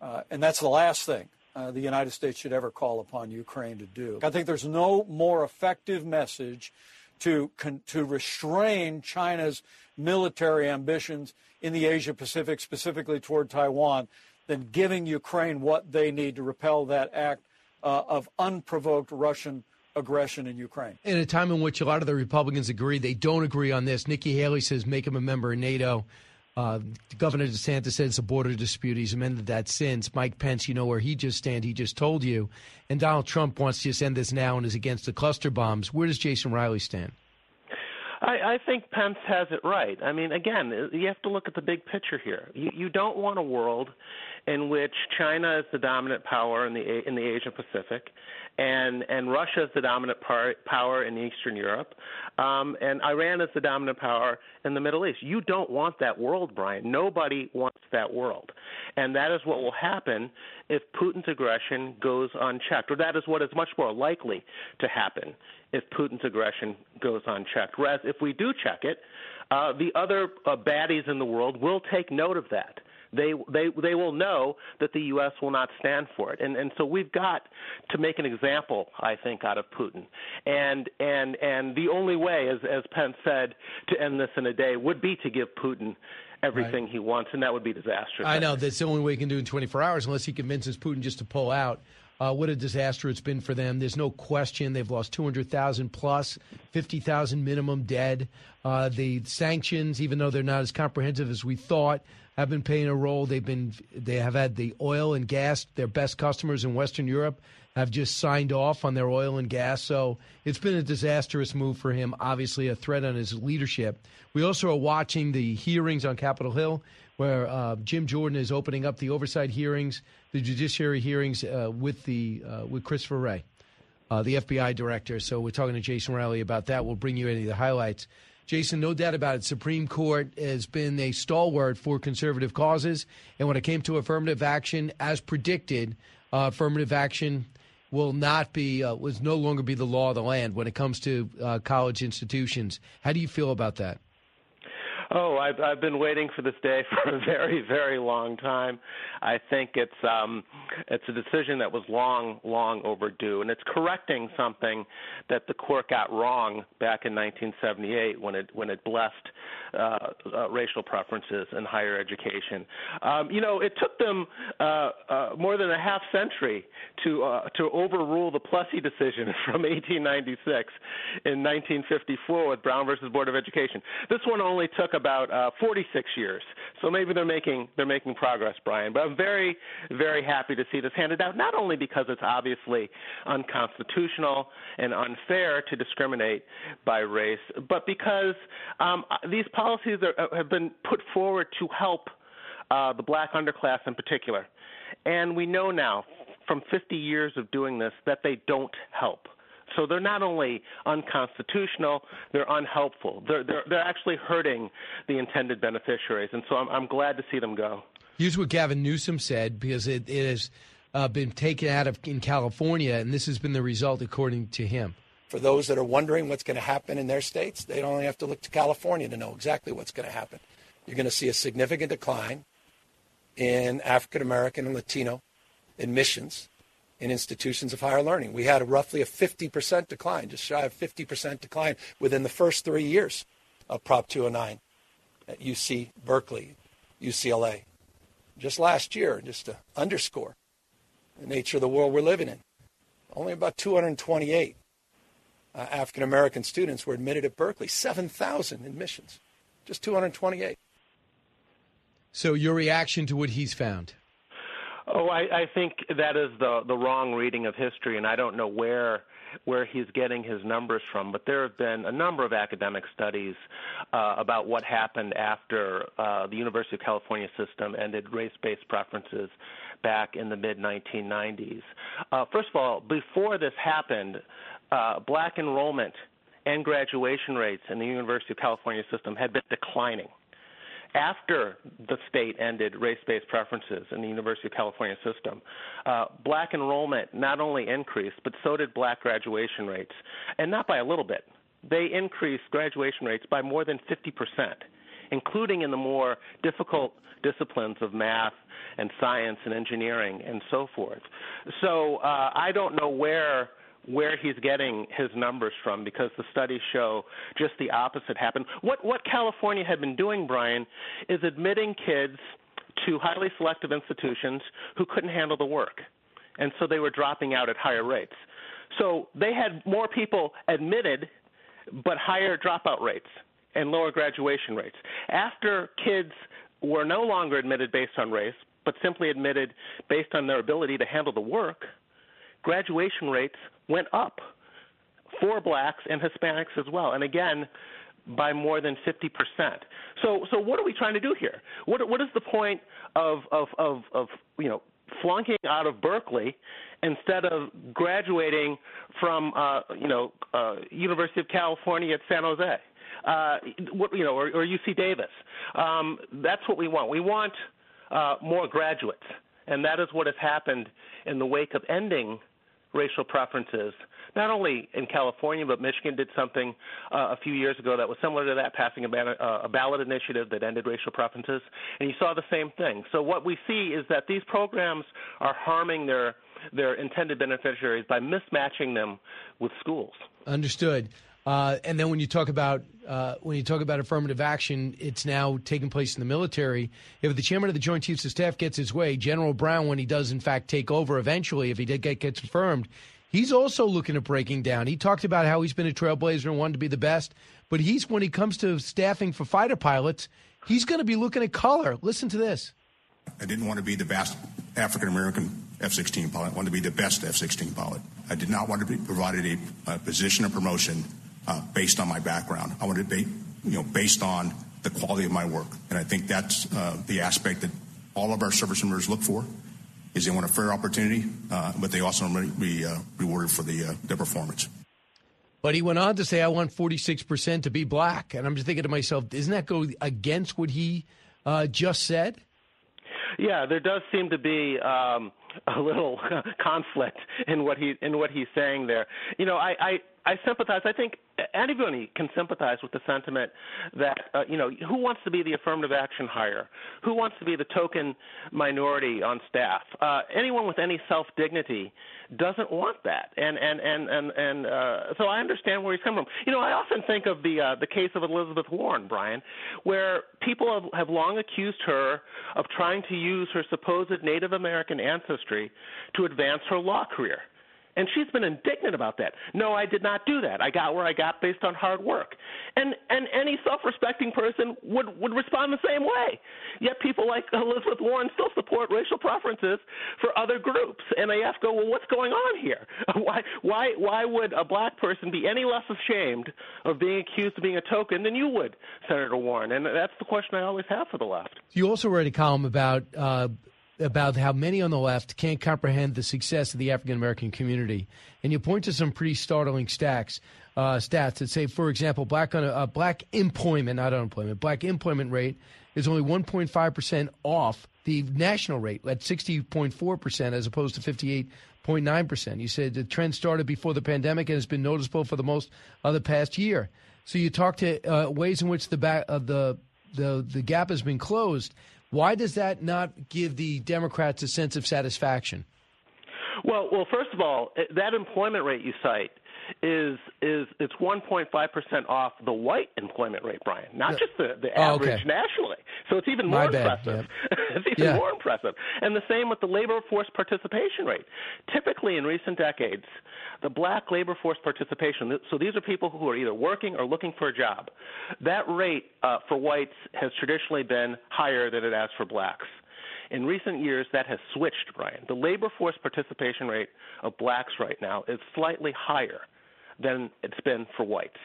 Speaker 18: Uh, and that's the last thing uh, the United States should ever call upon Ukraine to do. I think there's no more effective message to, to restrain China's military ambitions in the Asia Pacific, specifically toward Taiwan, than giving Ukraine what they need to repel that act uh, of unprovoked Russian aggression in Ukraine.
Speaker 2: In a time in which a lot of the Republicans agree, they don't agree on this. Nikki Haley says make him a member of NATO. Uh, Governor DeSantis said it's a border dispute. He's amended that since. Mike Pence, you know where he just stands. He just told you. And Donald Trump wants to just end this now and is against the cluster bombs. Where does Jason Riley stand?
Speaker 21: I, I think Pence has it right. I mean, again, you have to look at the big picture here. You, you don't want a world in which China is the dominant power in the in the Asia Pacific, and and Russia is the dominant par- power in Eastern Europe, um, and Iran is the dominant power in the Middle East. You don't want that world, Brian. Nobody wants that world, and that is what will happen if Putin's aggression goes unchecked, or that is what is much more likely to happen if Putin's aggression goes unchecked. Whereas if we do check it, uh, the other uh, baddies in the world will take note of that. They they they will know that the U.S. will not stand for it, and and so we've got to make an example, I think, out of Putin. And and and the only way, as as Pence said, to end this in a day would be to give Putin everything right. he wants, and that would be disastrous.
Speaker 2: I know that's the only way he can do it in 24 hours, unless he convinces Putin just to pull out. Uh, what a disaster it's been for them. There's no question they've lost 200,000 plus, 50,000 minimum dead. Uh, the sanctions, even though they're not as comprehensive as we thought, have been playing a role. They've been they have had the oil and gas. Their best customers in Western Europe have just signed off on their oil and gas. So it's been a disastrous move for him. Obviously, a threat on his leadership. We also are watching the hearings on Capitol Hill where uh, Jim Jordan is opening up the oversight hearings, the judiciary hearings uh, with the uh, with Christopher Wray, uh, the FBI director. So we're talking to Jason Riley about that. We'll bring you any of the highlights. Jason, no doubt about it. Supreme Court has been a stalwart for conservative causes, and when it came to affirmative action, as predicted, uh, affirmative action will not be uh, was no longer be the law of the land when it comes to college institutions. How do you feel about that?
Speaker 21: Oh, I've I've been waiting for this day for a very very long time. I think it's um it's a decision that was long long overdue and it's correcting something that the court got wrong back in 1978 when it when it blessed racial preferences in higher education. Um you know, it took them uh, uh more than a half century to uh to overrule the Plessy decision from 1896 in 1954 with Brown versus Board of Education. This one only took about uh, 46 years. So maybe they're making they're making progress, Brian. But I'm very very happy to see this handed out. Not only because it's obviously unconstitutional and unfair to discriminate by race, but because um, these policies are, uh, have been put forward to help uh, the black underclass in particular. And we know now from 50 years of doing this that they don't help. So they're not only unconstitutional, they're unhelpful. They're, they're, they're actually hurting the intended beneficiaries. And so I'm, I'm glad to see them go.
Speaker 2: Here's what Gavin Newsom said because it, it has uh, been taken out of in California, and this has been the result, according to him.
Speaker 22: For those that are wondering what's going to happen in their states, they don't only have to look to California to know exactly what's going to happen. You're going to see a significant decline in African American and Latino admissions in institutions of higher learning. We had a roughly a 50% decline, just shy of 50% decline within the first three years of Prop 209 at UC Berkeley, UCLA. Just last year, just to underscore the nature of the world we're living in, only about 228 uh, African American students were admitted at Berkeley, 7,000 admissions, just 228.
Speaker 2: So, your reaction to what he's found?
Speaker 21: Oh, I, I think that is the the wrong reading of history, and I don't know where where he's getting his numbers from. But there have been a number of academic studies uh, about what happened after uh, the University of California system ended race-based preferences back in the mid 1990s. Uh, first of all, before this happened, uh, black enrollment and graduation rates in the University of California system had been declining after the state ended race-based preferences in the University of California system, uh, black enrollment not only increased, but so did black graduation rates, and not by a little bit. They increased graduation rates by more than 50 percent, including in the more difficult disciplines of math and science and engineering and so forth. So uh, I don't know where where he's getting his numbers from because the studies show just the opposite happened. What what California had been doing, Brian, is admitting kids to highly selective institutions who couldn't handle the work. And so they were dropping out at higher rates. So they had more people admitted but higher dropout rates and lower graduation rates. After kids were no longer admitted based on race, but simply admitted based on their ability to handle the work, graduation rates went up for blacks and Hispanics as well. And again, by more than 50%. So, so what are we trying to do here? What, what is the point of, of, of, of, you know, flunking out of Berkeley instead of graduating from, uh, you know, uh, University of California at San Jose? Uh, what, you know, or, or UC Davis. Um, that's what we want. We want uh, more graduates, and that is what has happened in the wake of ending racial preferences, not only in California, but Michigan did something uh, a few years ago that was similar to that, passing a, uh, a ballot initiative that ended racial preferences, and you saw the same thing. So what we see is that these programs are harming their their intended beneficiaries by mismatching them with schools.
Speaker 2: Understood. Uh, and then when you talk about uh, when you talk about affirmative action, it's now taking place in the military. If the chairman of the Joint Chiefs of Staff gets his way, General Brown, when he does in fact take over eventually, if he did get gets confirmed, he's also looking at breaking down. He talked about how he's been a trailblazer and wanted to be the best, but he's when he comes to staffing for fighter pilots, he's going to be looking at color. Listen to this.
Speaker 23: I didn't want to be the best African American F 16 pilot. I wanted to be the best F 16 pilot. I did not want to be provided a, a position of promotion based on my background. I want to be, you know, based on the quality of my work. And I think that's uh, the aspect that all of our service members look for is they want a fair opportunity, uh, but they also want to be uh, rewarded for the, uh, their performance.
Speaker 2: But he went on to say, I want 46% to be black. And I'm just thinking to myself, doesn't that go against what he uh, just said?
Speaker 21: Yeah, there does seem to be um, a little conflict in what he in what he's saying there. You know, I, I I sympathize. I think anybody can sympathize with the sentiment that uh, you know who wants to be the affirmative action hire, who wants to be the token minority on staff. Uh, anyone with any self dignity doesn't want that, and and and and and uh, so I understand where he's coming from. You know, I often think of the uh, the case of Elizabeth Warren, Brian, where people have, have long accused her of trying to use her supposed Native American ancestry to advance her law career. And she's been indignant about that. No, I did not do that. I got where I got based on hard work. And and any self-respecting person would would respond the same way. Yet people like Elizabeth Warren still support racial preferences for other groups. And they ask, go, well, what's going on here? Why why why would a black person be any less ashamed of being accused of being a token than you would, Senator Warren? And that's the question I always have for the left.
Speaker 2: You also write a column about uh, about how many on the left can't comprehend the success of the African American community, and you point to some pretty startling stats. Uh, stats that say, for example, black un- uh, black employment, not unemployment, black employment rate is only 1.5 percent off the national rate at 60.4 percent, as opposed to 58.9 percent. You said the trend started before the pandemic and has been noticeable for the most of the past year. So you talk to uh, ways in which the back uh, the the the gap has been closed. Why does that not give the Democrats a sense of satisfaction?
Speaker 21: Well, well, first of all, eh, that employment rate you cite is is it's 1.5 percent off the white employment rate, Brian, not just the the
Speaker 2: Oh,
Speaker 21: average
Speaker 2: okay.
Speaker 21: nationally. So it's even more impressive. it's even
Speaker 2: Yeah.
Speaker 21: more impressive. And the same with the labor force participation rate. Typically, in recent decades, the black labor force participation. So these are people who are either working or looking for a job. That rate uh, for whites has traditionally been higher than it has for blacks. In recent years, that has switched, Brian. The labor force participation rate of blacks right now is slightly higher than it's been for whites.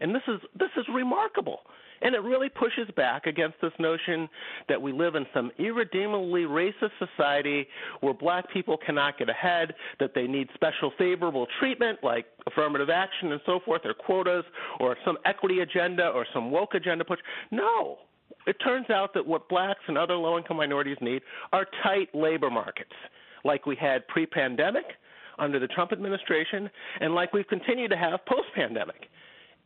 Speaker 21: And this is this is remarkable. And it really pushes back against this notion that we live in some irredeemably racist society where black people cannot get ahead, that they need special favorable treatment like affirmative action and so forth, or quotas, or some equity agenda, or some woke agenda push. No, it turns out that what blacks and other low income minorities need are tight labor markets, like we had pre pandemic under the Trump administration, and like we've continued to have post pandemic.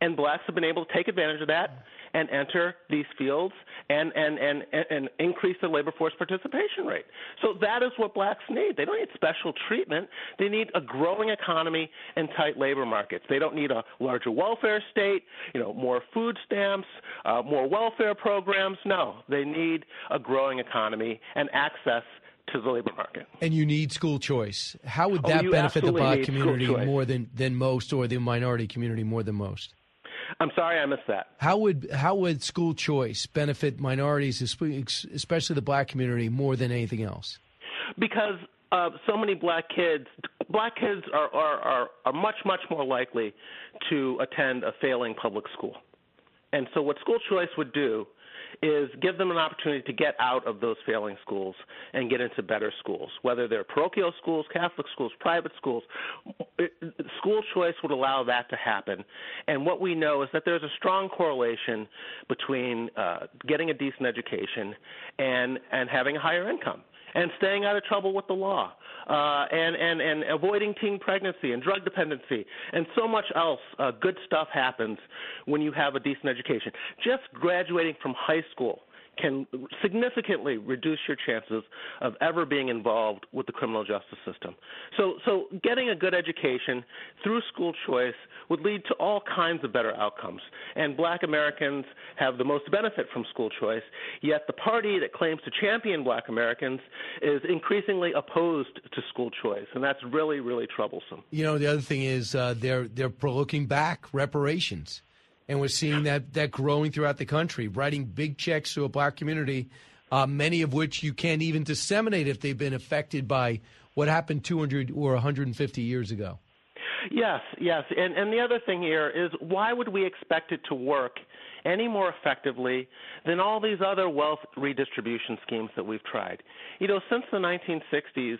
Speaker 21: And blacks have been able to take advantage of that and enter these fields and, and, and, and increase their labor force participation rate. So that is what blacks need. They don't need special treatment. They need a growing economy and tight labor markets. They don't need a larger welfare state, you know, more food stamps, uh, more welfare programs. No, they need a growing economy and access to the labor market.
Speaker 2: And you need school choice. How would
Speaker 21: Oh,
Speaker 2: that
Speaker 21: you
Speaker 2: benefit the black community more than, than most, or the minority community more than most?
Speaker 21: I'm sorry I missed that.
Speaker 2: How would how would school choice benefit minorities, especially the black community, more than anything else?
Speaker 21: because uh, so many black kids black kids are, are, are, are much much more likely to attend a failing public school and so what school choice would do is give them an opportunity to get out of those failing schools and get into better schools, whether they're parochial schools, Catholic schools, private schools. School choice would allow that to happen. And what we know is that there's a strong correlation between uh, getting a decent education and, and having a higher income and staying out of trouble with the law, uh, and, and, and avoiding teen pregnancy and drug dependency, and so much else. Uh, good stuff happens when you have a decent education. Just graduating from high school can significantly reduce your chances of ever being involved with the criminal justice system. So, so getting a good education through school choice would lead to all kinds of better outcomes. And black Americans have the most benefit from school choice, yet the party that claims to champion black Americans is increasingly opposed to school choice, and that's really, really troublesome.
Speaker 2: You know, the other thing is uh, they're they're looking back reparations, and we're seeing that that growing throughout the country, writing big checks to a black community, uh, many of which you can't even disseminate if they've been affected by what happened 200 or 150 years ago.
Speaker 21: Yes, yes. And and the other thing here is why would we expect it to work any more effectively than all these other wealth redistribution schemes that we've tried? You know, since the 1960s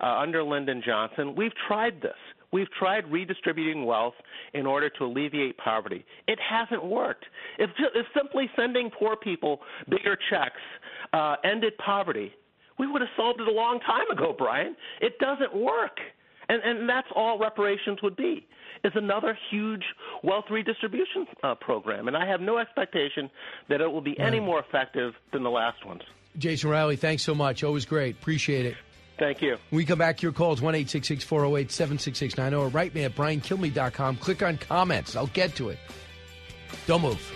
Speaker 21: uh, under Lyndon Johnson, we've tried this. We've tried redistributing wealth in order to alleviate poverty. It hasn't worked. If, if simply sending poor people bigger checks uh, ended poverty, we would have solved it a long time ago, Brian. It doesn't work. and and that's all reparations would be is another huge wealth redistribution uh, program, and I have no expectation that it will be any more effective than the last ones.
Speaker 2: Jason Riley, thanks so much. Always great. Appreciate it.
Speaker 21: Thank you.
Speaker 2: When we come back, to your calls 1 408 7669 or write me at briankilmeade.com. Click on comments. I'll get to it. Don't move.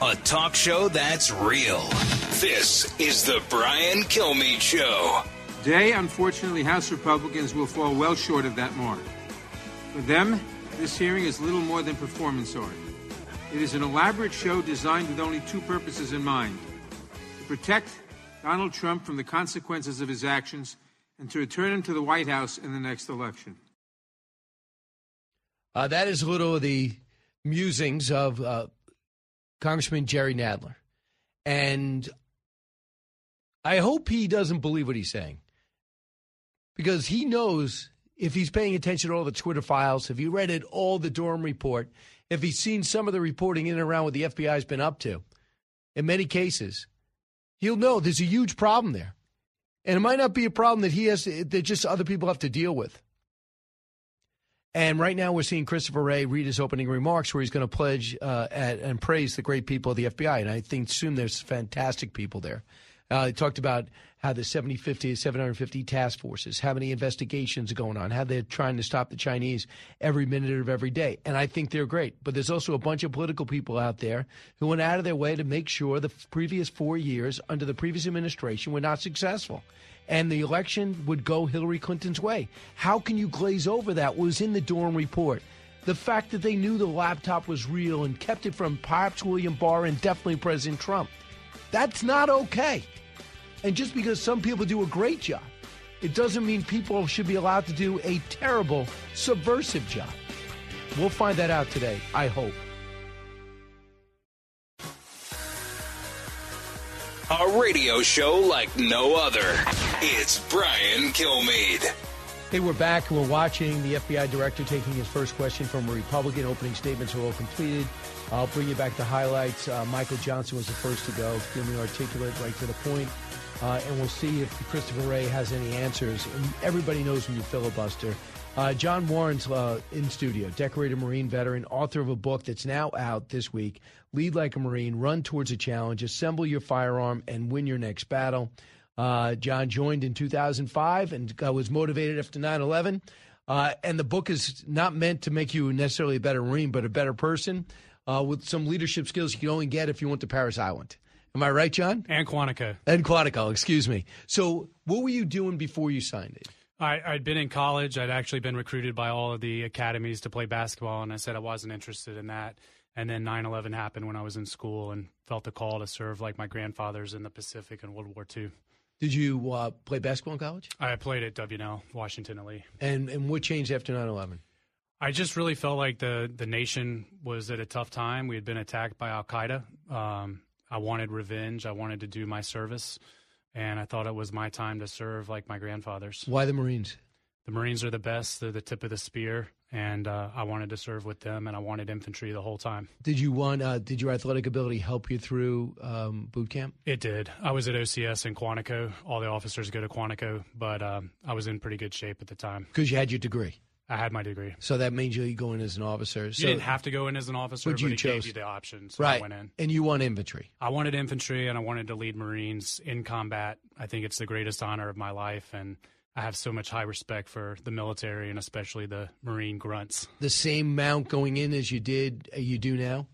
Speaker 1: A talk show that's real. This is the Brian Kilmeade Show.
Speaker 24: Today, unfortunately, House Republicans will fall well short of that mark. For them, this hearing is little more than performance art. It is an elaborate show designed with only two purposes in mind to protect Donald Trump from the consequences of his actions and to return him to the White House in the next election.
Speaker 2: Uh, that is a little of the musings of uh, Congressman Jerry Nadler. And I hope he doesn't believe what he's saying because he knows if he's paying attention to all the Twitter files, if he read it, all the Durham report, if he's seen some of the reporting in and around what the FBI has been up to, in many cases, he'll know there's a huge problem there. And it might not be a problem that he has to, that just other people have to deal with. And right now, we're seeing Christopher Wray read his opening remarks, where he's going to pledge uh, at, and praise the great people of the FBI. And I think soon there's fantastic people there. Uh, talked about how the 750, 750 task forces, how many investigations are going on, how they're trying to stop the Chinese every minute of every day. And I think they're great. But there's also a bunch of political people out there who went out of their way to make sure the previous four years under the previous administration were not successful and the election would go Hillary Clinton's way. How can you glaze over that? Was in the Durham report. The fact that they knew the laptop was real and kept it from perhaps William Barr and definitely President Trump. That's not okay. And just because some people do a great job, it doesn't mean people should be allowed to do a terrible, subversive job. We'll find that out today, I hope.
Speaker 1: A radio show like no other. It's Brian Kilmeade.
Speaker 2: Hey, we're back we're watching the FBI director taking his first question from a Republican. Opening statements are all completed. I'll bring you back the highlights. Uh, Michael Johnson was the first to go, extremely articulate, right to the point. Uh, and we'll see if Christopher Wray has any answers. Everybody knows when you filibuster. Uh, John Warren's uh, in studio, decorated Marine veteran, author of a book that's now out this week Lead Like a Marine, Run Towards a Challenge, Assemble Your Firearm, and Win Your Next Battle. Uh, John joined in 2005 and uh, was motivated after 9 11. Uh, and the book is not meant to make you necessarily a better Marine, but a better person uh, with some leadership skills you can only get if you went to Paris Island. Am I right, John?
Speaker 25: And Quantico.
Speaker 2: And Quantico, excuse me. So, what were you doing before you signed it?
Speaker 25: I, I'd been in college. I'd actually been recruited by all of the academies to play basketball, and I said I wasn't interested in that. And then 9 11 happened when I was in school and felt the call to serve like my grandfathers in the Pacific in World War II.
Speaker 2: Did you uh, play basketball in college?
Speaker 25: I played at W&L, Washington and Lee.
Speaker 2: And, and what changed after 9 11?
Speaker 25: I just really felt like the, the nation was at a tough time. We had been attacked by Al Qaeda. Um, I wanted revenge. I wanted to do my service and I thought it was my time to serve like my grandfathers.
Speaker 2: Why the Marines?
Speaker 25: The Marines are the best. They're the tip of the spear, and uh, I wanted to serve with them, and I wanted infantry the whole time.
Speaker 2: Did you want? Uh, did your athletic ability help you through um, boot camp?
Speaker 25: It did. I was at OCS in Quantico. All the officers go to Quantico, but um, I was in pretty good shape at the time
Speaker 2: because you had your degree.
Speaker 25: I had my degree.
Speaker 2: So that means you go in as an officer.
Speaker 25: So you didn't have to go in as an officer, but,
Speaker 2: you
Speaker 25: it
Speaker 2: chose.
Speaker 25: gave you the option. So
Speaker 2: right.
Speaker 25: I went in.
Speaker 2: And you want infantry.
Speaker 25: I wanted infantry and I wanted to lead Marines in combat. I think it's the greatest honor of my life and I have so much high respect for the military and especially the Marine grunts.
Speaker 2: The same amount going in as you did uh, you do now?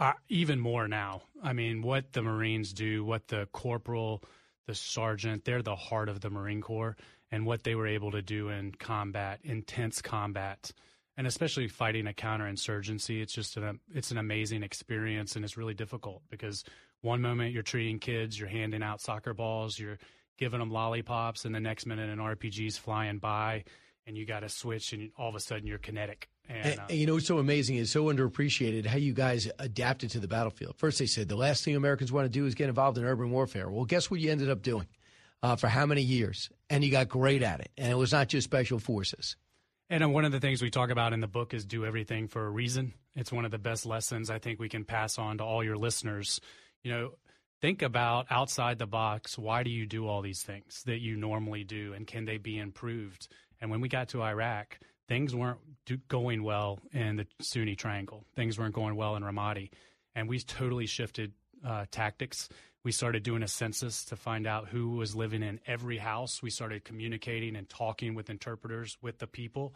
Speaker 25: Uh, even more now. I mean, what the Marines do, what the corporal, the sergeant, they're the heart of the Marine Corps and what they were able to do in combat, intense combat and especially fighting a counterinsurgency, it's just an it's an amazing experience, and it's really difficult because one moment you're treating kids, you're handing out soccer balls, you're giving them lollipops, and the next minute an RPG's flying by, and you got to switch, and all of a sudden you're kinetic. And,
Speaker 2: and, uh, and, you know what's so amazing is so underappreciated how you guys adapted to the battlefield. First, they said the last thing Americans want to do is get involved in urban warfare. Well, guess what you ended up doing? Uh, for how many years, and he got great at it. And it was not just special forces.
Speaker 25: And uh, one of the things we talk about in the book is do everything for a reason. It's one of the best lessons I think we can pass on to all your listeners. You know, think about outside the box. Why do you do all these things that you normally do, and can they be improved? And when we got to Iraq, things weren't going well in the Sunni Triangle. Things weren't going well in Ramadi, and we totally shifted uh, tactics. We started doing a census to find out who was living in every house. We started communicating and talking with interpreters with the people.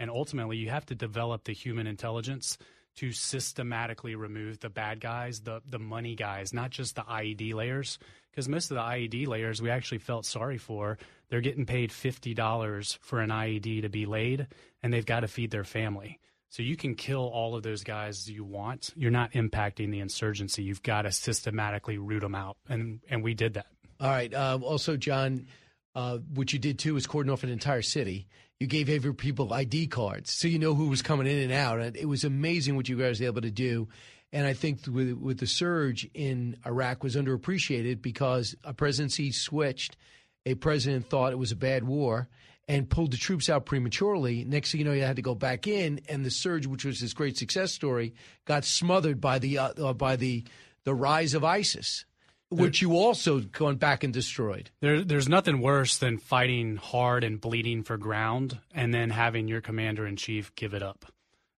Speaker 25: And ultimately, you have to develop the human intelligence to systematically remove the bad guys, the, the money guys, not just the IED layers. Because most of the IED layers we actually felt sorry for. They're getting paid $50 for an IED to be laid, and they've got to feed their family. So you can kill all of those guys you want. You're not impacting the insurgency. You've got to systematically root them out, and and we did that.
Speaker 2: All right. Uh, also, John, uh, what you did too is cordon off an entire city. You gave every people ID cards, so you know who was coming in and out. And it was amazing what you guys were able to do. And I think with with the surge in Iraq was underappreciated because a presidency switched. A president thought it was a bad war and pulled the troops out prematurely. Next thing you know, you had to go back in, and the surge, which was this great success story, got smothered by the uh, uh, by the the rise of ISIS, which you also gone back and destroyed.
Speaker 25: There, there's nothing worse than fighting hard and bleeding for ground, and then having your commander in chief give it up,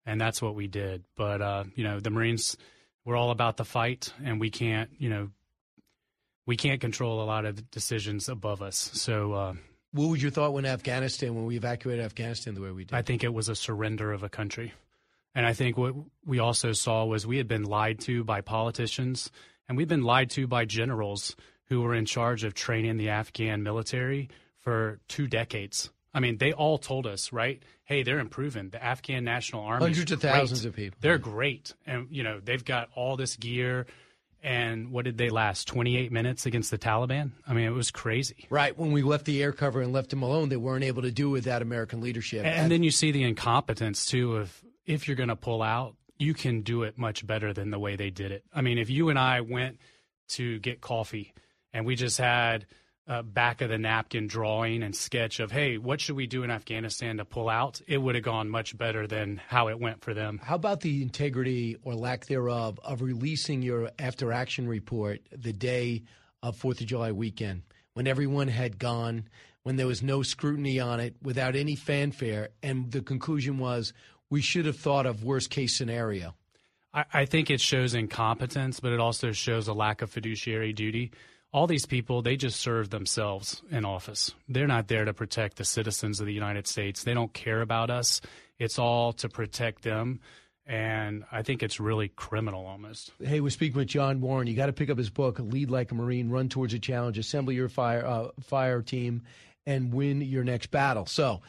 Speaker 25: and that's what we did. But uh, you know, the Marines, we're all about the fight, and we can't, you know. We can't control a lot of decisions above us. So uh,
Speaker 2: what was your thought when Afghanistan, when we evacuated Afghanistan the way we did?
Speaker 25: I think it was a surrender of a country. And I think what we also saw was we had been lied to by politicians and we've been lied to by generals who were in charge of training the Afghan military for two decades. I mean, they all told us, right? Hey, they're improving. The Afghan National Army.
Speaker 2: Hundreds of thousands of people.
Speaker 25: They're great. And, you know, they've got all this gear and what did they last 28 minutes against the Taliban? I mean, it was crazy.
Speaker 2: Right. When we left the air cover and left them alone, they weren't able to do without American leadership.
Speaker 25: And, and then you see the incompetence too of if you're going to pull out, you can do it much better than the way they did it. I mean, if you and I went to get coffee and we just had uh, back of the napkin drawing and sketch of, hey, what should we do in Afghanistan to pull out? It would have gone much better than how it went for them.
Speaker 2: How about the integrity or lack thereof of releasing your after action report the day of Fourth of July weekend when everyone had gone, when there was no scrutiny on it, without any fanfare, and the conclusion was we should have thought of worst case scenario?
Speaker 25: I, I think it shows incompetence, but it also shows a lack of fiduciary duty all these people they just serve themselves in office. They're not there to protect the citizens of the united states. They don't care about us. It's all to protect them. And i think it's really criminal almost.
Speaker 2: Hey we're speaking with john warren. You got to pick up his book lead like a marine run towards a challenge assemble your fire uh, fire team and win your next battle. So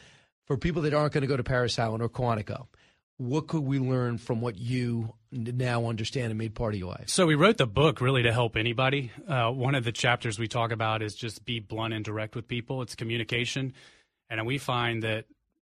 Speaker 2: for people that aren't going to go to Parris Island or Quantico what could we learn from what you now understand and made part of your life?
Speaker 25: So we wrote the book really to help anybody. Uh, one of the chapters we talk about is just be blunt and direct with people. It's communication, and we find that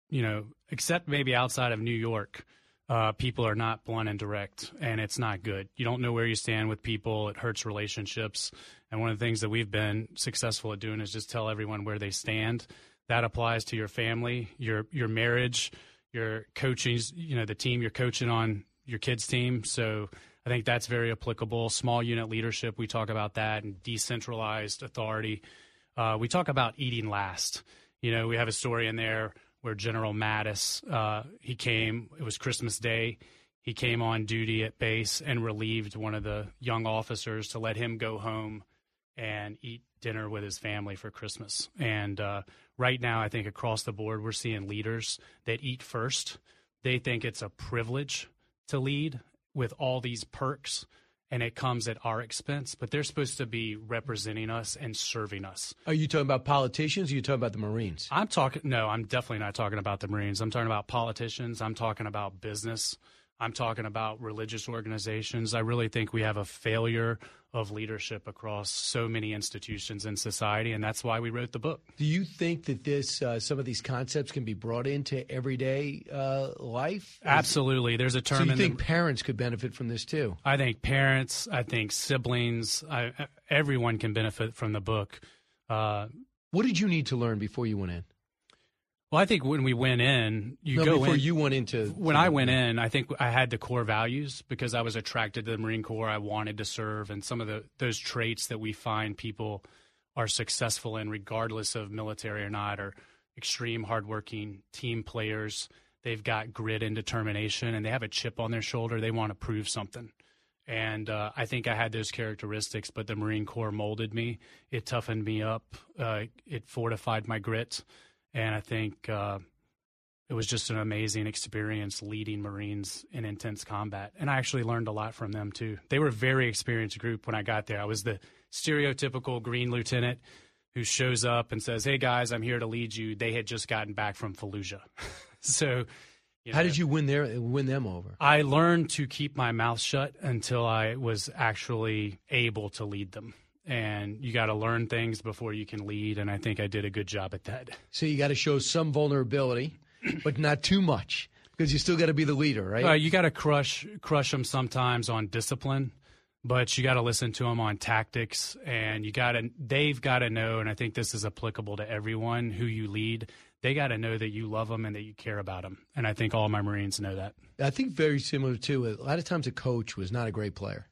Speaker 25: you know, except maybe outside of New York, uh, people are not blunt and direct, and it's not good. You don't know where you stand with people. It hurts relationships. And one of the things that we've been successful at doing is just tell everyone where they stand. That applies to your family, your your marriage your coaching, you know, the team you're coaching on your kids' team. So I think that's very applicable. Small unit leadership, we talk about that, and decentralized authority. Uh, we talk about eating last. You know, we have a story in there where General Mattis, uh, he came, it was Christmas Day. He came on duty at base and relieved one of the young officers to let him go home and eat dinner with his family for Christmas. And uh, right now, I think across the board, we're seeing leaders that eat first. They think it's a privilege to lead with all these perks and it comes at our expense, but they're supposed to be representing us and serving us.
Speaker 2: Are you talking about politicians or are you talking about the Marines?
Speaker 25: I'm talking, no, I'm definitely not talking about the Marines. I'm talking about politicians. I'm talking about business. I'm talking about religious organizations. I really think we have a failure of leadership across so many institutions in society, and that's why we wrote the book.
Speaker 2: Do you think that this uh, some of these concepts can be brought into everyday uh, life?
Speaker 25: Absolutely. There's a term.
Speaker 2: So you think
Speaker 25: the,
Speaker 2: parents could benefit from this too?
Speaker 25: I think parents. I think siblings. I, everyone can benefit from the book. Uh,
Speaker 2: What did you need to learn before you went in?
Speaker 25: Well, I think when we went in, you
Speaker 2: No,
Speaker 25: go
Speaker 2: before
Speaker 25: in.
Speaker 2: you went into
Speaker 25: when I went in, I think I had the core values because I was attracted to the Marine Corps. I wanted to serve, and some of the those traits that we find people are successful in, regardless of military or not, are extreme hardworking team players. They've got grit and determination, and they have a chip on their shoulder. They want to prove something. And uh, I think I had those characteristics, but the Marine Corps molded me. It toughened me up. Uh, it fortified my grit, and I think uh, it was just an amazing experience leading Marines in intense combat. And I actually learned a lot from them too. They were a very experienced group when I got there. I was the stereotypical green lieutenant who shows up and says, "Hey guys, I'm here to lead you." They had just gotten back from Fallujah, so. You
Speaker 2: How did you win their win them over?
Speaker 25: I learned to keep my mouth shut until I was actually able to lead them. And you got to learn things before you can lead. And I think I did a good job at that.
Speaker 2: So you got to show some vulnerability, but not too much because you still got to be the leader, right?
Speaker 25: Uh, you got to crush crush them sometimes on discipline, but you got to listen to them on tactics, and you got to they've got to know. And I think this is applicable to everyone who you lead. They got to know that you love them and that you care about them. And I think all my Marines know that.
Speaker 2: I think very similar too. a lot of times a coach was not a great player.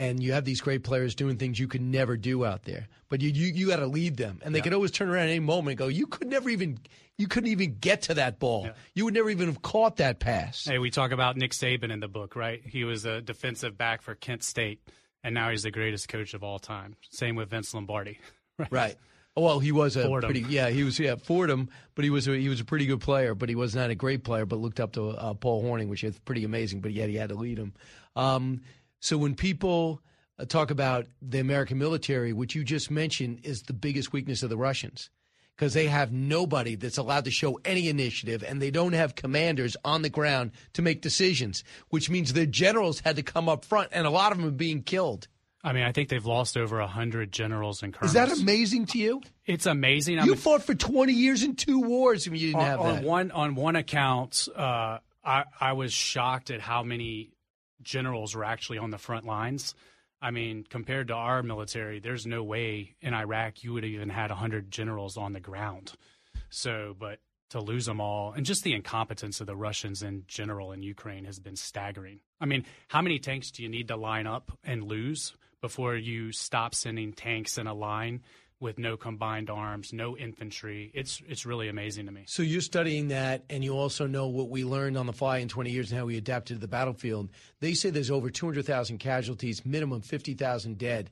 Speaker 2: And you have these great players doing things you could never do out there, but you you, you got to lead them, and they could always turn around at any moment and go, "You could never even you couldn't even get to that ball. You would never even have caught that pass."
Speaker 25: Hey, we talk about Nick Saban in the book, right? He was a defensive back for Kent State, and now he's the greatest coach of all time. Same with Vince Lombardi. Right.
Speaker 2: Right. Oh, Well, he was a
Speaker 25: Fordham.
Speaker 2: pretty yeah he was yeah Fordham, but he was a, he was a pretty good player, but he was not a great player. But looked up to uh, Paul Hornung, which is pretty amazing. But yet he had to lead him. Um, so when people uh, talk about the American military, which you just mentioned is the biggest weakness of the Russians, because they have nobody that's allowed to show any initiative, and they don't have commanders on the ground to make decisions, which means their generals had to come up front, and a lot of them are being killed.
Speaker 25: I mean, I think they've lost over a hundred generals and colonels.
Speaker 2: Is that amazing to you?
Speaker 25: It's amazing. I
Speaker 2: You
Speaker 25: mean,
Speaker 2: fought for 20 years in two wars and you didn't
Speaker 25: on,
Speaker 2: have
Speaker 25: on
Speaker 2: that.
Speaker 25: one on one account, uh, I I was shocked at how many generals were actually on the front lines. I mean, compared to our military, there's no way in Iraq you would have even had hundred generals on the ground. So, but to lose them all, and just the incompetence of the Russians in general in Ukraine has been staggering. I mean, how many tanks do you need to line up and lose before you stop sending tanks in a line with no combined arms, no infantry? It's it's really amazing to me.
Speaker 2: So you're studying that, and you also know what we learned on the fly in 20 years and how we adapted to the battlefield. They say there's over 200,000 casualties, minimum 50,000 dead.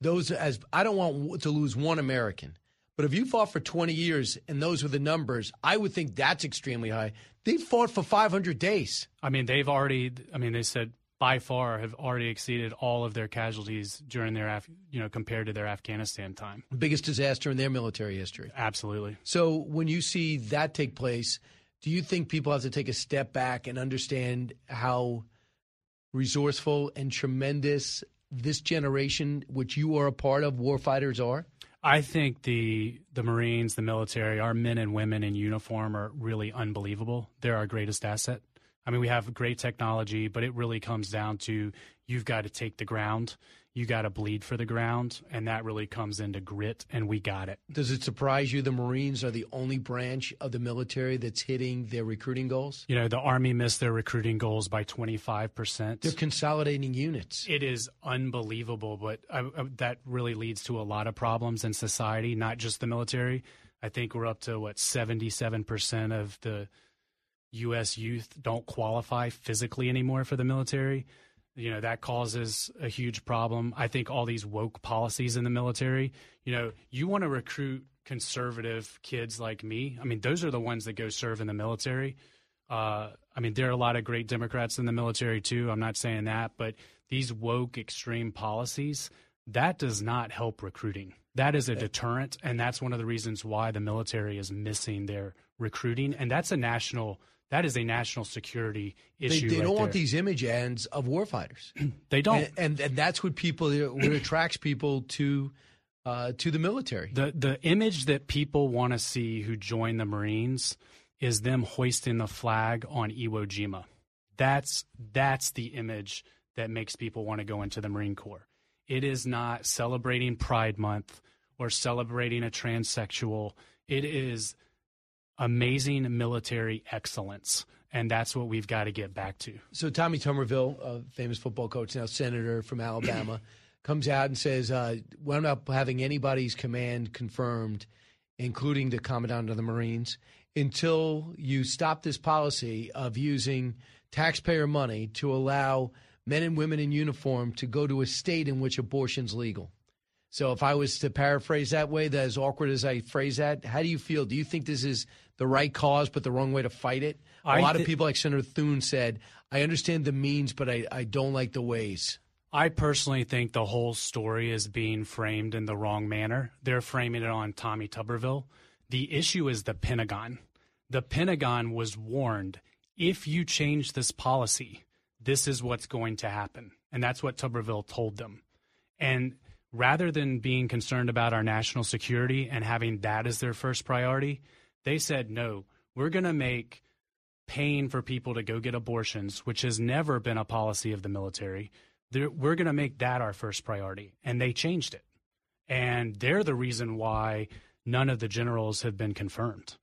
Speaker 2: Those as I don't want to lose one American, but if you fought for 20 years and those were the numbers, I would think that's extremely high. They fought for 500 days.
Speaker 25: I mean, they've already. I mean, they said by far have already exceeded all of their casualties during their, Af- you know, compared to their Afghanistan time.
Speaker 2: Biggest disaster in their military history.
Speaker 25: Absolutely.
Speaker 2: So when you see that take place, do you think people have to take a step back and understand how resourceful and tremendous this generation, which you are a part of, warfighters are?
Speaker 25: I think the the Marines, the military, our men and women in uniform are really unbelievable. They're our greatest asset. I mean, we have great technology, but it really comes down to you've got to take the ground, you got to bleed for the ground, and that really comes into grit, and we got it.
Speaker 2: Does it surprise you the Marines are the only branch of the military that's hitting their recruiting goals?
Speaker 25: You know, the Army missed their recruiting goals by 25%.
Speaker 2: They're consolidating units.
Speaker 25: It is unbelievable, but I, I, that really leads to a lot of problems in society, not just the military. I think we're up to what 77% of the U.S. youth don't qualify physically anymore for the military. You know, that causes a huge problem. I think all these woke policies in the military, you know, you want to recruit conservative kids like me. I mean, those are the ones that go serve in the military. Uh, I mean, there are a lot of great Democrats in the military too. I'm not saying that, but these woke extreme policies, that does not help recruiting. That is a deterrent, and that's one of the reasons why the military is missing their recruiting. And that's a national that is a national security issue.
Speaker 2: they
Speaker 25: right
Speaker 2: don't want these image ends of warfighters.
Speaker 25: They don't.
Speaker 2: and, and, and that's what people what attracts people to uh, to the military.
Speaker 25: The the image that people want to see who join the Marines is them hoisting the flag on Iwo Jima. That's that's the image that makes people want to go into the Marine Corps. It is not celebrating Pride Month or celebrating a transsexual. It is amazing military excellence. And that's what we've got to get back to.
Speaker 2: So Tommy Tuberville, a famous football coach, now senator from Alabama, comes out and says, uh, "We're not having anybody's command confirmed, including the commandant of the Marines, until you stop this policy of using taxpayer money to allow men and women in uniform to go to a state in which abortion's legal." So, if I was to paraphrase that way, that as awkward as I phrase that, how do you feel? Do you think this is the right cause, but the wrong way to fight it? A
Speaker 25: I
Speaker 2: lot of people, like Senator Thune said, I understand the means, but I, I don't like the ways.
Speaker 25: I personally think the whole story is being framed in the wrong manner. They're framing it on Tommy Tuberville. The issue is the Pentagon. The Pentagon was warned if you change this policy, this is what's going to happen. And that's what Tuberville told them. And rather than being concerned about our national security and having that as their first priority, they said, no, we're going to make paying for people to go get abortions, which has never been a policy of the military, we're going to make that our first priority. And they changed it. And they're the reason why none of the generals have been confirmed.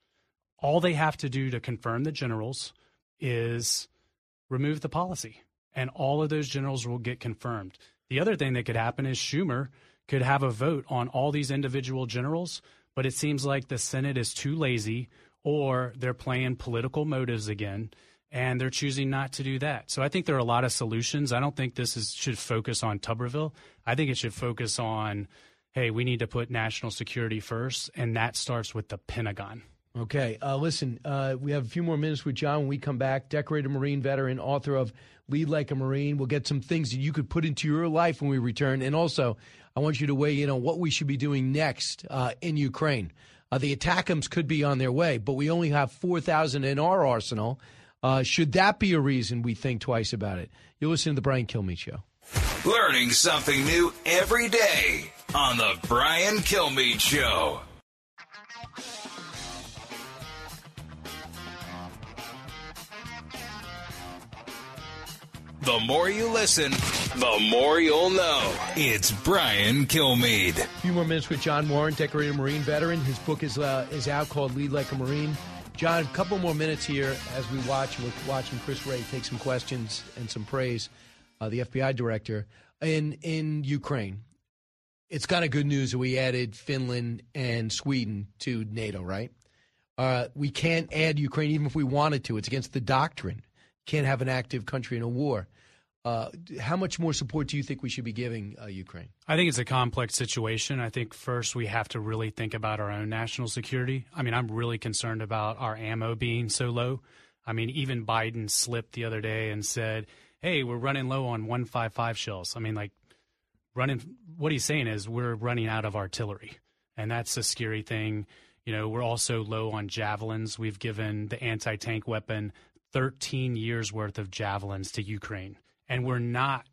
Speaker 25: All they have to do to confirm the generals is remove the policy, and all of those generals will get confirmed. The other thing that could happen is Schumer could have a vote on all these individual generals, but it seems like the Senate is too lazy or they're playing political motives again and they're choosing not to do that. So I think there are a lot of solutions. I don't think this is, should focus on Tuberville. I think it should focus on, hey, we need to put national security first, and that starts with the Pentagon.
Speaker 2: Okay. Uh, listen, uh, we have a few more minutes with John when we come back. Decorated Marine veteran, author of Lead Like a Marine. We'll get some things that you could put into your life when we return. And also, I want you to weigh in on what we should be doing next uh, in Ukraine. Uh, the ATACMS could be on their way, but we only have 4,000 in our arsenal. Uh, should that be a reason we think twice about it? You're listening to The Brian Kilmeade Show.
Speaker 1: Learning something new every day on the Brian Kilmeade Show. The more you listen, the more you'll know. It's Brian Kilmeade.
Speaker 2: A few more minutes with John Warren, decorated Marine veteran. His book is uh, is out called Lead Like a Marine. John, a couple more minutes here as we watch. We're watching Chris Wray take some questions and some praise. Uh, the FBI director in in Ukraine. It's kind of good news that we added Finland and Sweden to NATO, right? Uh, we can't add Ukraine even if we wanted to. It's against the doctrine. Can't have an active country in a war. Uh, how much more support do you think we should be giving uh, Ukraine?
Speaker 25: I think it's a complex situation. I think first we have to really think about our own national security. I mean, I'm really concerned about our ammo being so low. I mean, even Biden slipped the other day and said, "Hey, we're running low on 155 shells." I mean, like running what he's saying is we're running out of artillery. And that's a scary thing. You know, we're also low on javelins. We've given the anti-tank weapon 13 years worth of javelins to Ukraine and we're not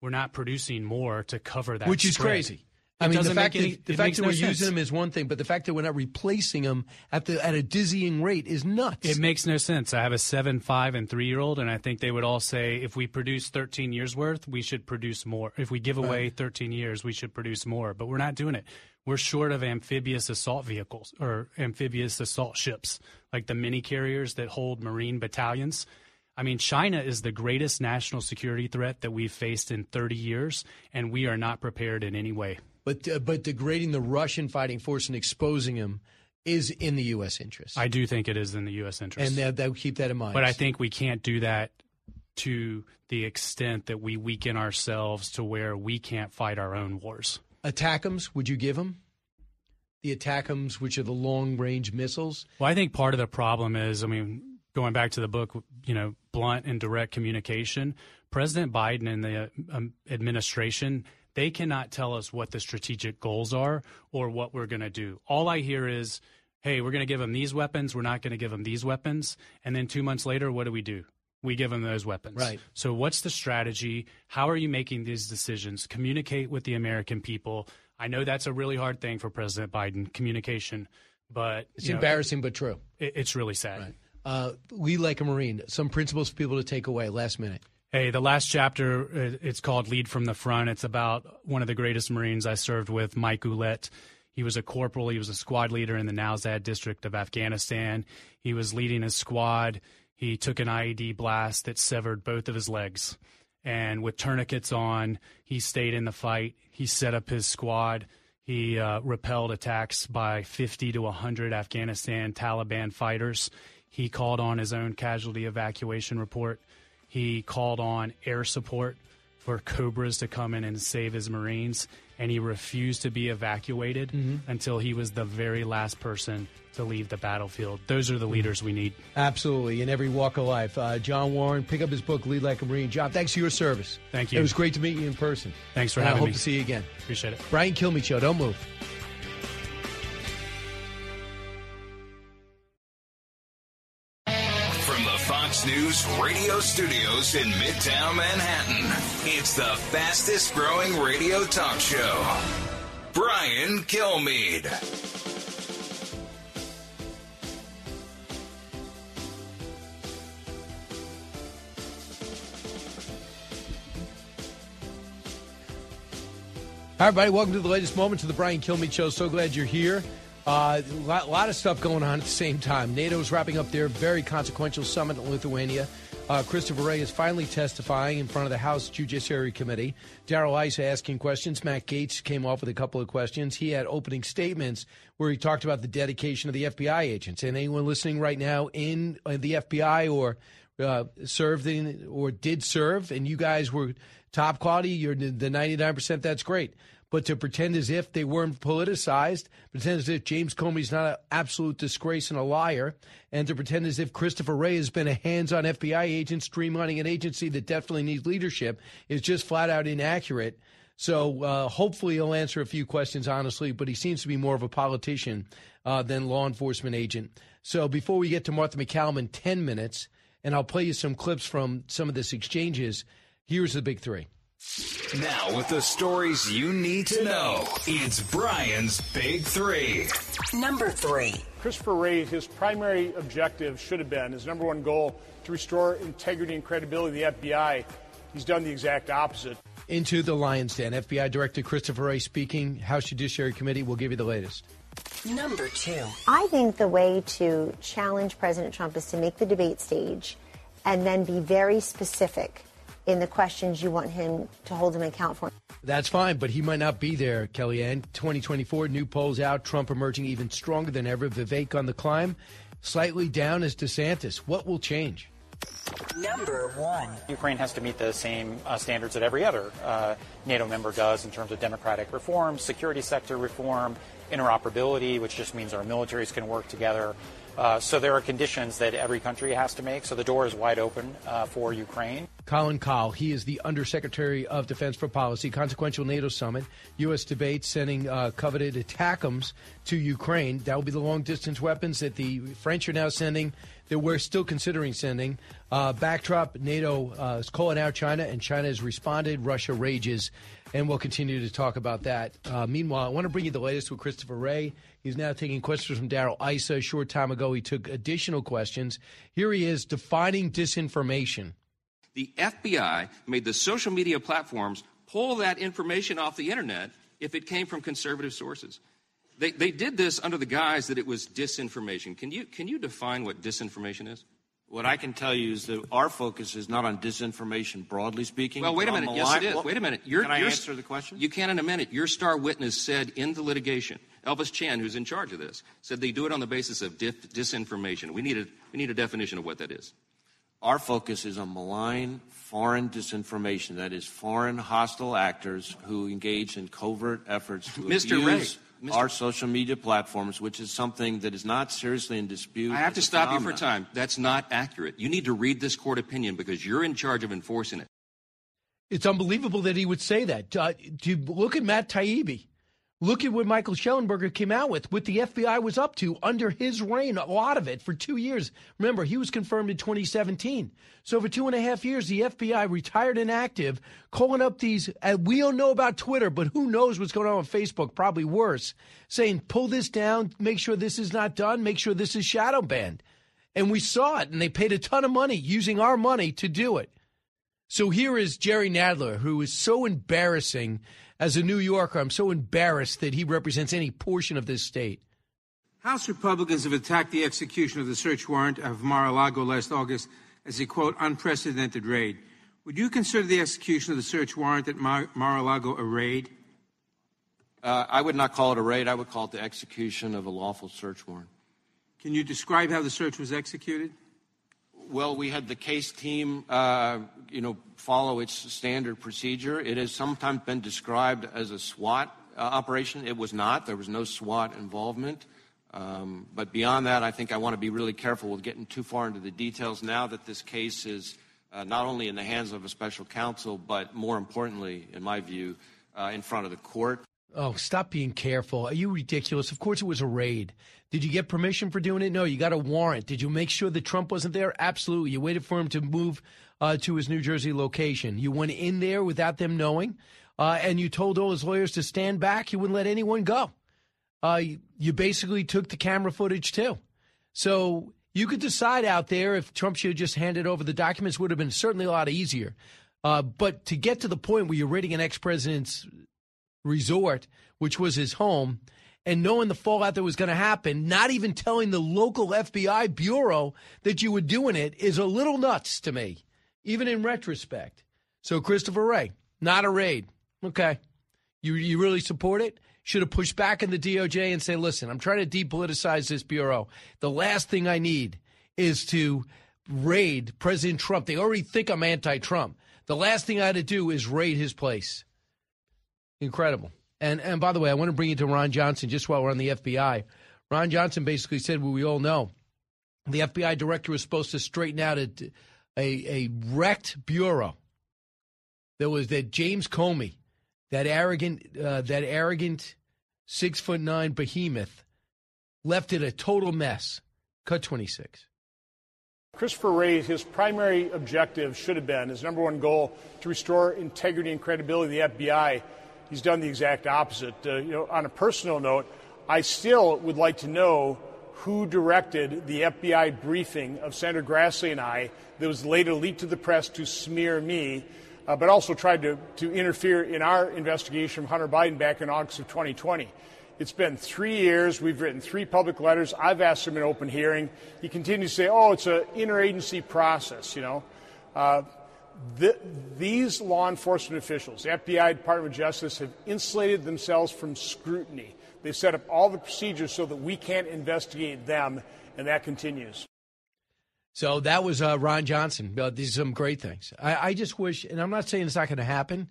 Speaker 25: we're not producing more to cover that,
Speaker 2: which is
Speaker 25: spread.
Speaker 2: crazy.
Speaker 25: It
Speaker 2: I mean, the fact
Speaker 25: any-
Speaker 2: that the fact that
Speaker 25: no
Speaker 2: we're
Speaker 25: sense.
Speaker 2: using them is one thing, but the fact that we're not replacing them at the at a dizzying rate is nuts.
Speaker 25: It makes no sense. I have a seven, five, and three year old, and I think they would all say if we produce 13 years worth, we should produce more. If we give away 13 years, we should produce more. But we're not doing it. We're short of amphibious assault vehicles or amphibious assault ships, like the mini carriers that hold Marine battalions. I mean, China is the greatest national security threat that we've faced in 30 years, and we are not prepared in any way.
Speaker 2: But uh, but degrading the Russian fighting force and exposing them is in the U.S. interest.
Speaker 25: I do think it is in the U.S. interest.
Speaker 2: and that, that keep that in mind.
Speaker 25: But I think we can't do that to the extent that we weaken ourselves to where we can't fight our own wars.
Speaker 2: ATACMS, would you give them the ATACMS, which are the long range missiles?
Speaker 25: Well, I think part of the problem is, I mean, going back to the book, you know, blunt and direct communication. President Biden and the um, administration, they cannot tell us what the strategic goals are or what we're going to do. All I hear is, hey, we're going to give them these weapons. We're not going to give them these weapons. And then two months later, what do we do? We give them those weapons.
Speaker 2: Right.
Speaker 25: So, what's the strategy? How are you making these decisions? Communicate with the American people. I know that's a really hard thing for President Biden, communication, but
Speaker 2: It's
Speaker 25: know,
Speaker 2: embarrassing but true.
Speaker 25: it- it's really sad.
Speaker 2: Uh, like a Marine. Some principles for people to take away. Last minute.
Speaker 25: Hey, the last chapter, uh, it's called Lead from the Front. It's about one of the greatest Marines I served with, Mike Ouellette. He was a corporal. He was a squad leader in the Nowzad district of Afghanistan. He was leading his squad. He took an IED blast that severed both of his legs. And with tourniquets on, he stayed in the fight. He set up his squad. He uh, repelled attacks by 50 to 100 Afghanistan Taliban fighters. He called on his own casualty evacuation report. He called on air support for Cobras to come in and save his Marines, and he refused to be evacuated mm-hmm. until he was the very last person to leave the battlefield. Those are the mm-hmm. leaders we need.
Speaker 2: Absolutely, in every walk of life. Uh, John Warren, pick up his book, Lead Like a Marine. John, thanks for your service.
Speaker 25: Thank you.
Speaker 2: It was great to meet you in person.
Speaker 25: Thanks for
Speaker 2: and
Speaker 25: having me.
Speaker 2: I hope
Speaker 25: me.
Speaker 2: to see you again.
Speaker 25: Appreciate it.
Speaker 2: Brian Kilmeade Show. Don't move.
Speaker 1: News radio studios in Midtown Manhattan. It's the fastest growing radio talk show. Brian Kilmeade.
Speaker 2: Hi, everybody. Welcome to the latest moments of the Brian Kilmeade Show. So glad you're here. A uh, lot, lot, of stuff going on at the same time. NATO's wrapping up their very consequential summit in Lithuania. Uh, Christopher Wray is finally testifying in front of the House Judiciary Committee. Darrell Issa asking questions. Matt Gaetz came off with a couple of questions. He had opening statements where he talked about the dedication of the FBI agents. And anyone listening right now in uh, the FBI or uh, served in or did serve, and you guys were top quality, you're the 99%, that's great but to pretend as if they weren't politicized, pretend as if James Comey's not an absolute disgrace and a liar, and to pretend as if Christopher Wray has been a hands on FBI agent streamlining an agency that definitely needs leadership is just flat out inaccurate. So uh, hopefully he'll answer a few questions honestly, but he seems to be more of a politician uh, than law enforcement agent. So before we get to Martha MacCallum in 10 minutes, and I'll play you some clips from some of this exchanges, here's the big three.
Speaker 1: Now, with the stories you need to know, it's Brian's Big Three.
Speaker 26: Number three.
Speaker 27: Christopher Wray, his primary objective should have been, his number one goal, to restore integrity and credibility of the FBI. He's done the exact opposite.
Speaker 2: Into the Lion's Den. FBI Director Christopher Wray speaking. House Judiciary Committee will give you the latest.
Speaker 26: Number two.
Speaker 28: I think the way to challenge President Trump is to make the debate stage and then be very specific in the questions you want him to hold him account for.
Speaker 2: That's fine, but he might not be there, Kellyanne. 2024, new polls out, Trump emerging even stronger than ever. Vivek on the climb, slightly down as DeSantis. What will change?
Speaker 26: Number one.
Speaker 29: Ukraine has to meet the same uh, standards that every other uh, NATO member does in terms of democratic reform, security sector reform, interoperability, which just means our militaries can work together. Uh, so there are conditions that every country has to make. So the door is wide open uh, for Ukraine.
Speaker 2: Colin Kahl, he is the Undersecretary of Defense for Policy. Consequential NATO summit. U.S. debate sending uh, coveted ATACMS to Ukraine. That will be the long distance weapons that the French are now sending, that we're still considering sending. Uh, backdrop NATO uh, is calling out China, and China has responded. Russia rages. And we'll continue to talk about that. Uh, meanwhile, I want to bring you the latest with Christopher Wray. He's now taking questions from Darrell Issa. A short time ago, he took additional questions. Here he is defining disinformation.
Speaker 30: The FBI made the social media platforms pull that information off the internet if it came from conservative sources. They, they did this under the guise that it was disinformation. Can you, can you define what disinformation is?
Speaker 31: What I can tell you is that our focus is not on disinformation, broadly speaking.
Speaker 30: Well, wait a minute. Yes, it is.
Speaker 31: Well,
Speaker 30: wait a minute. You're,
Speaker 31: can I answer the question?
Speaker 30: You can in a minute. Your star witness said in the litigation, Elvis Chan, who's in charge of this, said they do it on the basis of dif- disinformation. We need, a, we need a definition of what that is.
Speaker 31: Our focus is on malign foreign disinformation. That is, foreign hostile actors who engage in covert efforts to
Speaker 30: Mr.
Speaker 31: abuse
Speaker 30: Wray.
Speaker 31: Mr. our social media platforms, which is something that is not seriously in dispute.
Speaker 30: I have to stop
Speaker 31: phenomenon.
Speaker 30: you for time. That's not accurate. You need to read this court opinion because you're in charge of enforcing it.
Speaker 2: It's unbelievable that he would say that. Uh, to look at Matt Taibbi. Look at what Michael Shellenberger came out with, what the FBI was up to under his reign, a lot of it for two years. Remember, he was confirmed in 2017. So for two and a half years, the FBI retired and active, calling up these, uh, we don't know about Twitter, but who knows what's going on on Facebook, probably worse, saying, pull this down, make sure this is not done, make sure this is shadow banned. And we saw it, and they paid a ton of money using our money to do it. So here is Jerry Nadler, who is so embarrassing as a New Yorker. I'm so embarrassed that he represents any portion of this state.
Speaker 24: House Republicans have attacked the execution of the search warrant of Mar a Lago last August as a, quote, unprecedented raid. Would you consider the execution of the search warrant at Mar a Lago a raid?
Speaker 31: Uh, I would not call it a raid. I would call it the execution of a lawful search warrant.
Speaker 24: Can you describe how the search was executed?
Speaker 31: Well, we had the case team, uh, you know, follow its standard procedure. It has sometimes been described as a SWAT uh, operation. It was not. There was no SWAT involvement. Um, but beyond that, I think I want to be really careful with getting too far into the details now that this case is uh, not only in the hands of a special counsel, but more importantly, in my view, uh, in front of the court.
Speaker 2: Oh, stop being careful. Are you ridiculous? Of course it was a raid. Did you get permission for doing it? No, you got a warrant. Did you make sure that Trump wasn't there? Absolutely. You waited for him to move uh, to his New Jersey location. You went in there without them knowing, uh, and you told all his lawyers to stand back. You wouldn't let anyone go uh, you basically took the camera footage too. So you could decide out there if Trump should have just handed over the documents would have been certainly a lot easier. Uh, but to get to the point where you're raiding an ex-president's resort, which was his home, and knowing the fallout that was going to happen, not even telling the local FBI bureau that you were doing it is a little nuts to me, even in retrospect. So Christopher Wray, not a raid. Okay. You you really support it? should have pushed back in the DOJ and say, listen, I'm trying to depoliticize this bureau. The last thing I need is to raid President Trump. They already think I'm anti Trump. The last thing I had to do is raid his place. Incredible. And and by the way, I want to bring you to Ron Johnson just while we're on the FBI. Ron Johnson basically said what we all know. The FBI director was supposed to straighten out a, a, a wrecked bureau. There was that James Comey that arrogant, uh, that arrogant six foot nine behemoth left it a total mess. Cut 26.
Speaker 27: Christopher Wray, his primary objective should have been his number one goal to restore integrity and credibility of the FBI. He's done the exact opposite. Uh, you know, on a personal note, I still would like to know who directed the FBI briefing of Senator Grassley and I that was later leaked to the press to smear me uh, but also tried to, to interfere in our investigation of Hunter Biden back in August of 2020. It's been three years. We've written three public letters. I've asked him an open hearing. He continues to say, oh, it's an interagency process, you know. Uh, the, these law enforcement officials, the FBI, Department of Justice, have insulated themselves from scrutiny. They've set up all the procedures so that we can't investigate them, and that continues.
Speaker 2: So that was uh, Ron Johnson. Uh, these are some great things. I, I just wish, and I'm not saying it's not going to happen,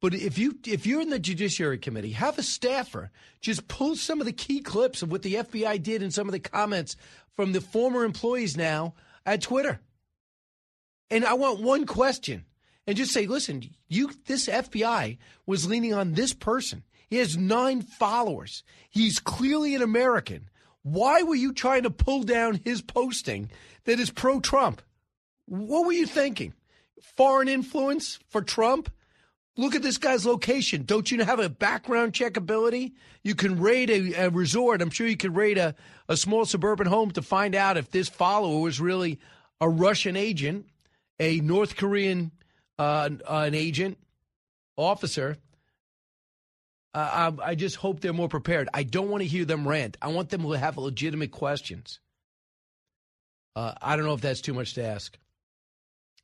Speaker 2: but if you if you're in the Judiciary Committee, have a staffer just pull some of the key clips of what the FBI did and some of the comments from the former employees now at Twitter. And I want one question, and just say, listen, you this FBI was leaning on this person. He has nine followers. He's clearly an American. Why were you trying to pull down his posting that is pro Trump? What were you thinking? Foreign influence for Trump? Look at this guy's location. Don't you have a background check ability? You can raid a, a resort. I'm sure you could raid a, a small suburban home to find out if this follower was really a Russian agent, a North Korean uh, an agent, officer uh, I, I, just hope they're more prepared. I don't want to hear them rant. I want them to have legitimate questions. Uh, I don't know if that's too much to ask.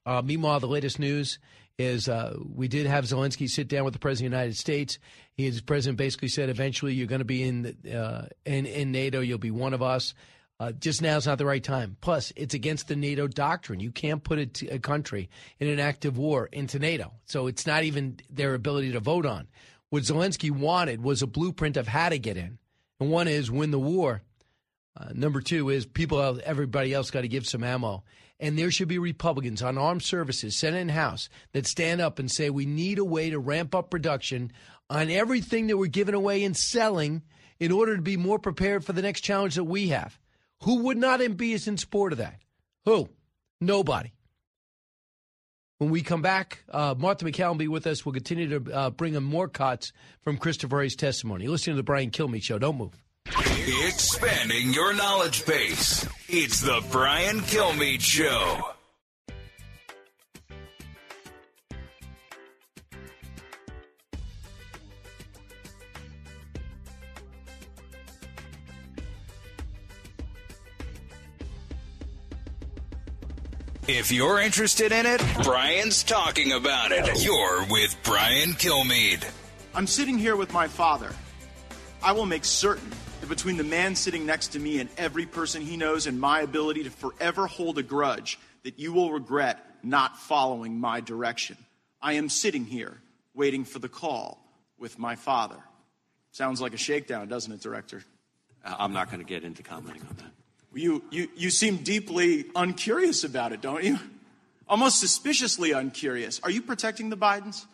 Speaker 2: Uh, meanwhile, the latest news is uh, we did have Zelensky sit down with the president of the United States. His president basically said, eventually you're going to be in, uh, in, in NATO. You'll be one of us. Uh, just now is not the right time. Plus, it's against the NATO doctrine. You can't put a, t- a country in an active war into NATO. So it's not even their ability to vote on. What Zelensky wanted was a blueprint of how to get in. And one is win the war. Uh, number two is people, everybody else got to give some ammo. And there should be Republicans on armed services, Senate and House, that stand up and say we need a way to ramp up production on everything that we're giving away and selling in order to be more prepared for the next challenge that we have. Who would not be as in support of that? Who? Nobody. When we come back, uh, Martha MacCallum will be with us. We'll continue to uh, bring him more cuts from Christopher Wray's testimony. Listen to the Brian Kilmeade Show. Don't move.
Speaker 1: Expanding your knowledge base. It's the Brian Kilmeade Show. If you're interested in it, Brian's talking about it. You're with Brian Kilmeade.
Speaker 32: I'm sitting here with my father. I will make certain that between the man sitting next to me and every person he knows and my ability to forever hold a grudge, that you will regret not following my direction. I am sitting here waiting for the call with my father. Sounds like a shakedown, doesn't it, Director?
Speaker 31: Uh, I'm not going to get into commenting on that.
Speaker 32: You, you, you seem deeply uncurious about it, don't you? Almost suspiciously uncurious. Are you protecting the Bidens?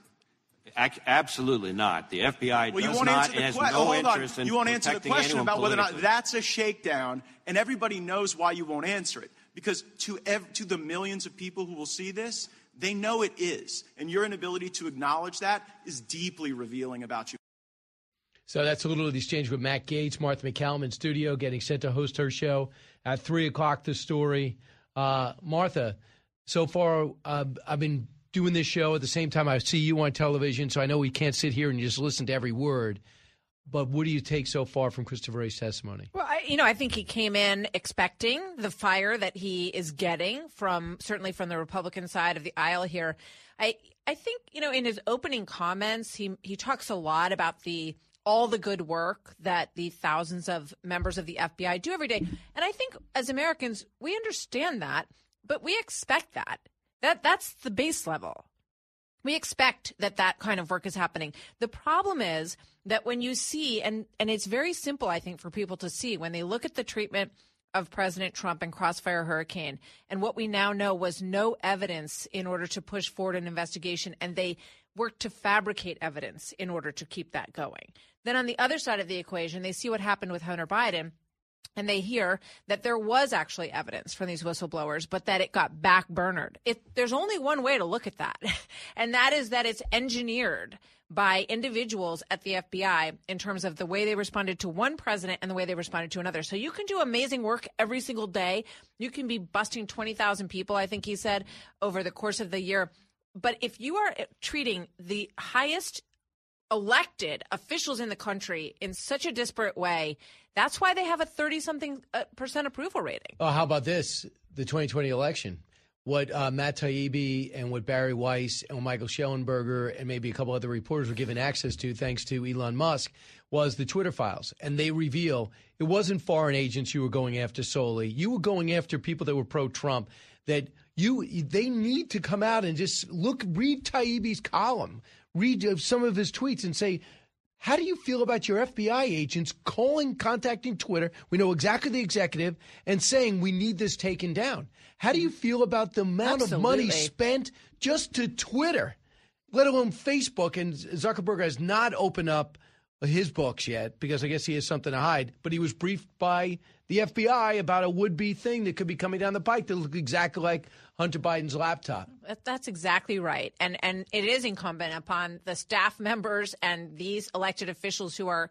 Speaker 31: Ac- absolutely not. The FBI
Speaker 32: Well, you
Speaker 31: does
Speaker 32: won't
Speaker 31: not
Speaker 32: answer the
Speaker 31: has
Speaker 32: question.
Speaker 31: no oh,
Speaker 32: hold on.
Speaker 31: interest in
Speaker 32: You won't answer the question about whether or not that's a shakedown, and everybody knows why you won't answer it. Because to ev- to the millions of people who will see this, they know it is, and your inability to acknowledge that is deeply revealing about you.
Speaker 2: So that's a little of the exchange with Matt Gaetz, Martha MacCallum in studio, getting set to host her show at three o'clock. The story, uh, Martha. So far, uh, I've been doing this show at the same time I see you on television, so I know we can't sit here and just listen to every word. But what do you take so far from Christopher Wray's testimony?
Speaker 33: Well, I, you know, I think he came in expecting the fire that he is getting from certainly from the Republican side of the aisle here. I I think you know in his opening comments he he talks a lot about the all the good work that the thousands of members of the FBI do every day, and I think as Americans we understand that, but we expect that that that's the base level. We expect that that kind of work is happening. The problem is that when you see, and, and it's very simple, I think, for people to see when they look at the treatment of President Trump and Crossfire Hurricane, and what we now know was no evidence in order to push forward an investigation, and they worked to fabricate evidence in order to keep that going. Then on the other side of the equation, they see what happened with Hunter Biden and they hear that there was actually evidence from these whistleblowers, but that it got backburnered. It, there's only one way to look at that, and that is that it's engineered by individuals at the FBI in terms of the way they responded to one president and the way they responded to another. So you can do amazing work every single day. You can be busting 20,000 people, I think he said, over the course of the year. But if you are treating the highest elected officials in the country in such a disparate way, that's why they have a 30 something uh, percent approval rating.
Speaker 2: Oh, how about this? The 2020 election. What uh, Matt Taibbi and what Bari Weiss and Michael Shellenberger and maybe a couple other reporters were given access to, thanks to Elon Musk, was the Twitter files. And they reveal it wasn't foreign agents you were going after solely. You were going after people that were pro Trump, that you they need to come out and just look, read Taibbi's column, read uh, some of his tweets and say, how do you feel about your FBI agents calling, contacting Twitter? We know exactly the executive and saying we need this taken down. How do you feel about the amount of money spent just to Twitter, let alone Facebook? And Zuckerberg has not opened up his books yet because I guess he has something to hide. But he was briefed by the FBI about a would-be thing that could be coming down the pike that looked exactly like Hunter Biden's laptop.
Speaker 33: That's exactly right. And and it is incumbent upon the staff members and these elected officials who are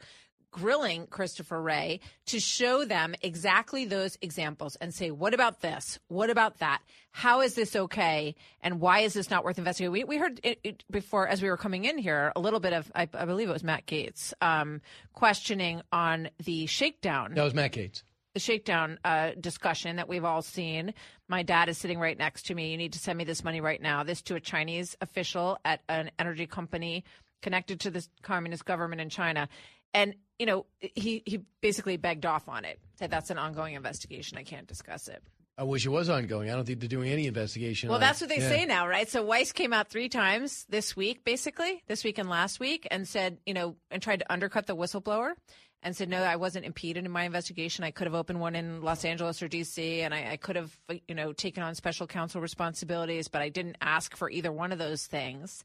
Speaker 33: grilling Christopher Wray to show them exactly those examples and say, what about this? What about that? How is this okay? And why is this not worth investigating? We, we heard it, it before, as we were coming in here, a little bit of, I, I believe it was Matt Gaetz, um, questioning on the shakedown
Speaker 2: That was Matt Gaetz.
Speaker 33: The shakedown uh, discussion that we've all seen. My dad is sitting right next to me. You need to send me this money right now. This to a Chinese official at an energy company connected to the communist government in China. And, you know, he, he basically begged off on it, said that's an ongoing investigation. I can't discuss it.
Speaker 2: I wish it was ongoing. I don't think they're doing any investigation.
Speaker 33: Well, that's
Speaker 2: it.
Speaker 33: what they
Speaker 2: Yeah.
Speaker 33: say now, right? So Weiss came out three times this week, basically, this week and last week, and said, you know, and tried to undercut the whistleblower and said, no, I wasn't impeded in my investigation. I could have opened one in Los Angeles or D.C., and I, I could have, you know, taken on special counsel responsibilities, but I didn't ask for either one of those things.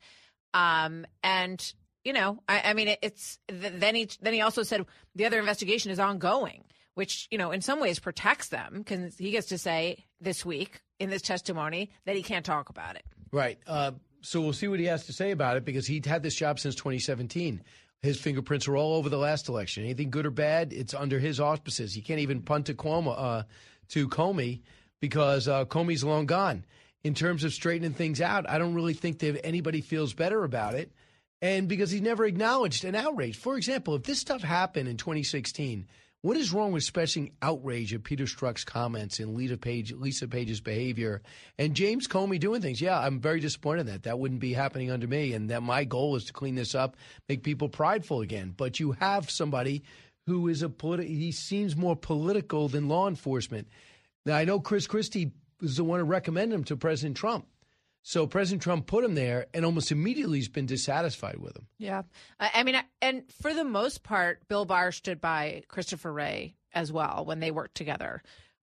Speaker 33: Um, and, you know, I, I mean, it, it's then he then he also said the other investigation is ongoing, which you know in some ways protects them because he gets to say this week in this testimony that he can't talk about it.
Speaker 2: Right. Uh, so we'll see what he has to say about it because he'd had this job since 2017. His fingerprints are all over the last election. Anything good or bad, it's under his auspices. He can't even punt to Cuomo, uh, to Comey because uh, Comey's long gone. In terms of straightening things out, I don't really think that anybody feels better about it. And because he never acknowledged an outrage. For example, if this stuff happened in 2016, What is wrong with expressing outrage at Peter Strzok's comments and Lisa, Page, Lisa Page's behavior and James Comey doing things? Yeah, I'm very disappointed in that. That wouldn't be happening under me. And that my goal is to clean this up, make people prideful again. But you have somebody who is a politi- he seems more political than law enforcement. Now, I know Chris Christie was the one who recommended him to President Trump. So President Trump put him there, and almost immediately he's been dissatisfied with him.
Speaker 33: Yeah. I mean, and for the most part, Bill Barr stood by Christopher Wray as well when they worked together.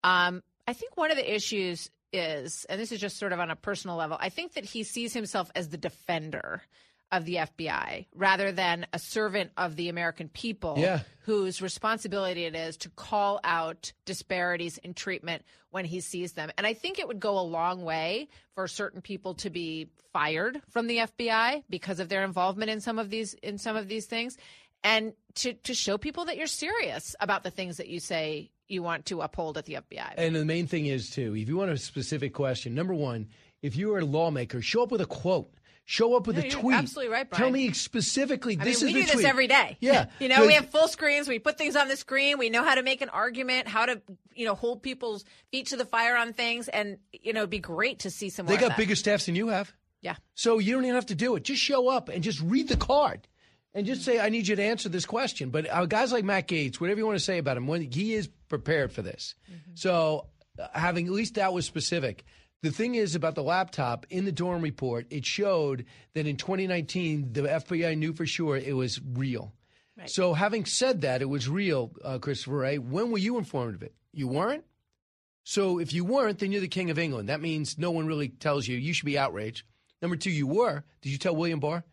Speaker 33: Um, I think one of the issues is, and this is just sort of on a personal level, I think that he sees himself as the defender of the FBI rather than a servant of the American people
Speaker 2: Yeah.
Speaker 33: whose responsibility it is to call out disparities in treatment when he sees them. And I think it would go a long way for certain people to be fired from the FBI because of their involvement in some of these in some of these things and to to show people that you're serious about the things that you say you want to uphold at the FBI.
Speaker 2: And the main thing is, too, if you want a specific question, number one, if you are a lawmaker, show up with a quote. Show up with
Speaker 33: No,
Speaker 2: a tweet.
Speaker 33: absolutely right, Brian.
Speaker 2: Tell me specifically.
Speaker 33: I
Speaker 2: this
Speaker 33: mean,
Speaker 2: is
Speaker 33: we do this every day.
Speaker 2: Yeah,
Speaker 33: you know, we have full screens. We put things on the screen. We know how to make an argument, how to, you know, hold people's feet to the fire on things, and you know, it'd be great to see some.
Speaker 2: They got bigger staffs than you have.
Speaker 33: Yeah.
Speaker 2: So you don't even have to do it. Just show up and just read the card and just say, I need you to answer this question. But uh, guys like Matt Gaetz, whatever you want to say about him, when he is prepared for this. So uh, having at least that was specific. The thing is about the laptop in the Durham report, it showed that in 2019, the FBI knew for sure it was real. So having said that, it was real, uh, Christopher Wray. When were you informed of it? You weren't? So if you weren't, then you're the king of England. That means no one really tells you. You should be outraged. Number two, you were. Did you tell William Barr?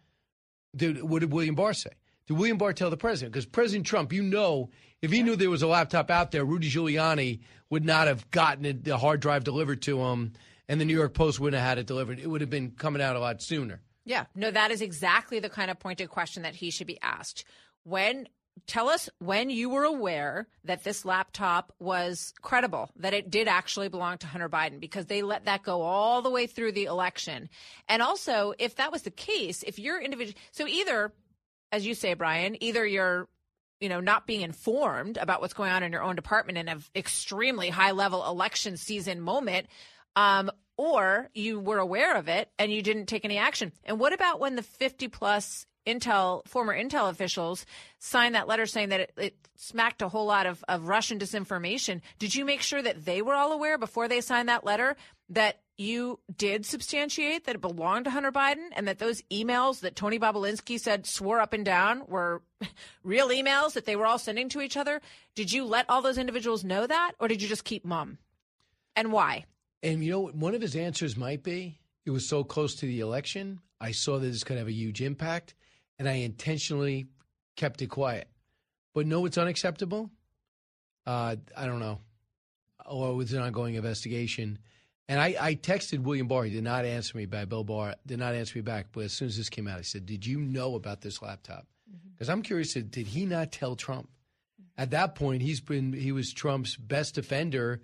Speaker 2: Did, what did William Barr say? Did William Barr tell the president? Because President Trump, you know, if he knew there was a laptop out there, Rudy Giuliani would not have gotten it, the hard drive delivered to him, and the New York Post wouldn't have had it delivered. It would have been coming out a lot sooner.
Speaker 33: Yeah, no, that is exactly the kind of pointed question that he should be asked. When tell us when you were aware that this laptop was credible, that it did actually belong to Hunter Biden, because they let that go all the way through the election. And also, if that was the case, if you're individual, so either, as you say, Brian, either you're you know, not being informed about what's going on in your own department in an extremely high level election season moment, um, or you were aware of it and you didn't take any action. And what about when the 50 plus Intel, former Intel officials signed that letter saying that it, it smacked a whole lot of, of Russian disinformation? Did you make sure that they were all aware before they signed that letter that you did substantiate that it belonged to Hunter Biden and that those emails that Tony Bobulinski said swore up and down were real emails that they were all sending to each other? Did you let all those individuals know that or did you just keep mum? And why?
Speaker 2: And you know, one of his answers might be it was so close to the election. I saw that this could have a huge impact, and I intentionally kept it quiet. But no, it's unacceptable. Uh, I don't know. Or it was an ongoing investigation. And I, I texted William Barr. He did not answer me back. Bill Barr did not answer me back. But as soon as this came out, I said, Did you know about this laptop? Because I'm curious, did he not tell Trump? At that point, he's been he was Trump's best defender,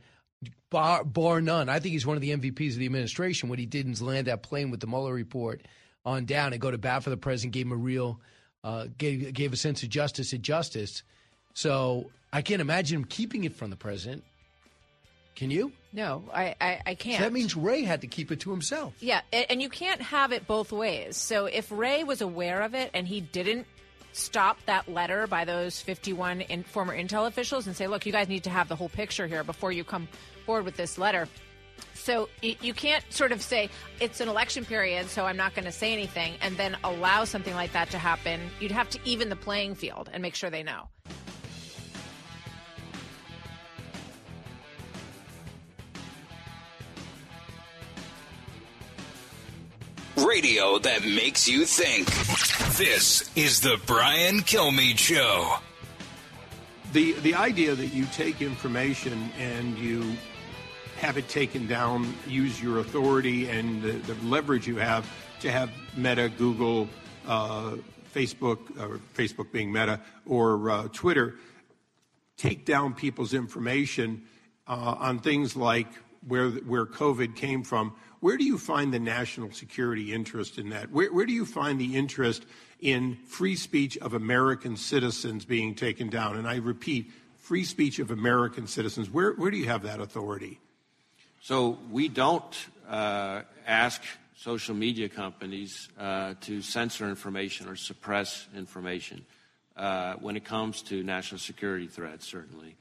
Speaker 2: bar, bar none. I think he's one of the MVPs of the administration. What he did is land that plane with the Mueller report on down and go to bat for the president, gave him a real, uh, gave gave a sense of justice at justice. So I can't imagine him keeping it from the president. Can you?
Speaker 33: No, I, I, I can't.
Speaker 2: So that means Wray had to keep it to himself.
Speaker 33: Yeah, and you can't have it both ways. So if Wray was aware of it and he didn't stop that letter by those 51 in, former Intel officials and say, look, you guys need to have the whole picture here before you come forward with this letter. So you can't sort of say it's an election period, so I'm not going to say anything, and then allow something like that to happen. You'd have to even the playing field and make sure they know.
Speaker 1: Radio that makes you think. This is the Brian Kilmeade Show.
Speaker 24: The the idea that you take information and you have it taken down, use your authority and the, the leverage you have to have Meta, Google, uh, Facebook, or Facebook being Meta, or uh, Twitter, take down people's information uh, on things like where where COVID came from. Where do you find the national security interest in that? Where, where do you find the interest in free speech of American citizens being taken down? And I repeat, free speech of American citizens. Where, where do you have that authority?
Speaker 31: So we don't uh, ask social media companies uh, to censor information or suppress information uh, when it comes to national security threats, certainly.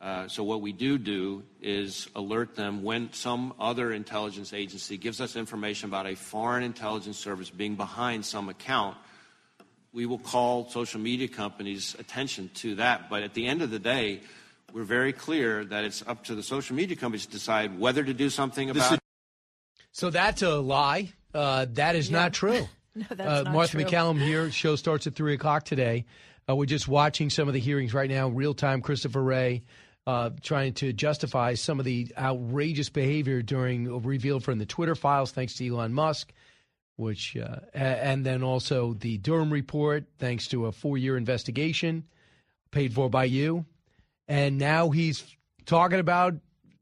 Speaker 31: Uh, so what we do do is alert them when some other intelligence agency gives us information about a foreign intelligence service being behind some account. We will call social media companies' attention to that. But at the end of the day, we're very clear that it's up to the social media companies to decide whether to do something about it.
Speaker 2: So that's a lie. Uh, that is not true.
Speaker 33: No, that's
Speaker 2: uh,
Speaker 33: not
Speaker 2: Martha
Speaker 33: true.
Speaker 2: MacCallum here. Show starts at three o'clock today. Uh, we're just watching some of the hearings right now, real time. Christopher Wray uh, trying to justify some of the outrageous behavior during revealed from the Twitter files, thanks to Elon Musk, which uh, and then also the Durham report, thanks to a four year investigation paid for by you, and now he's talking about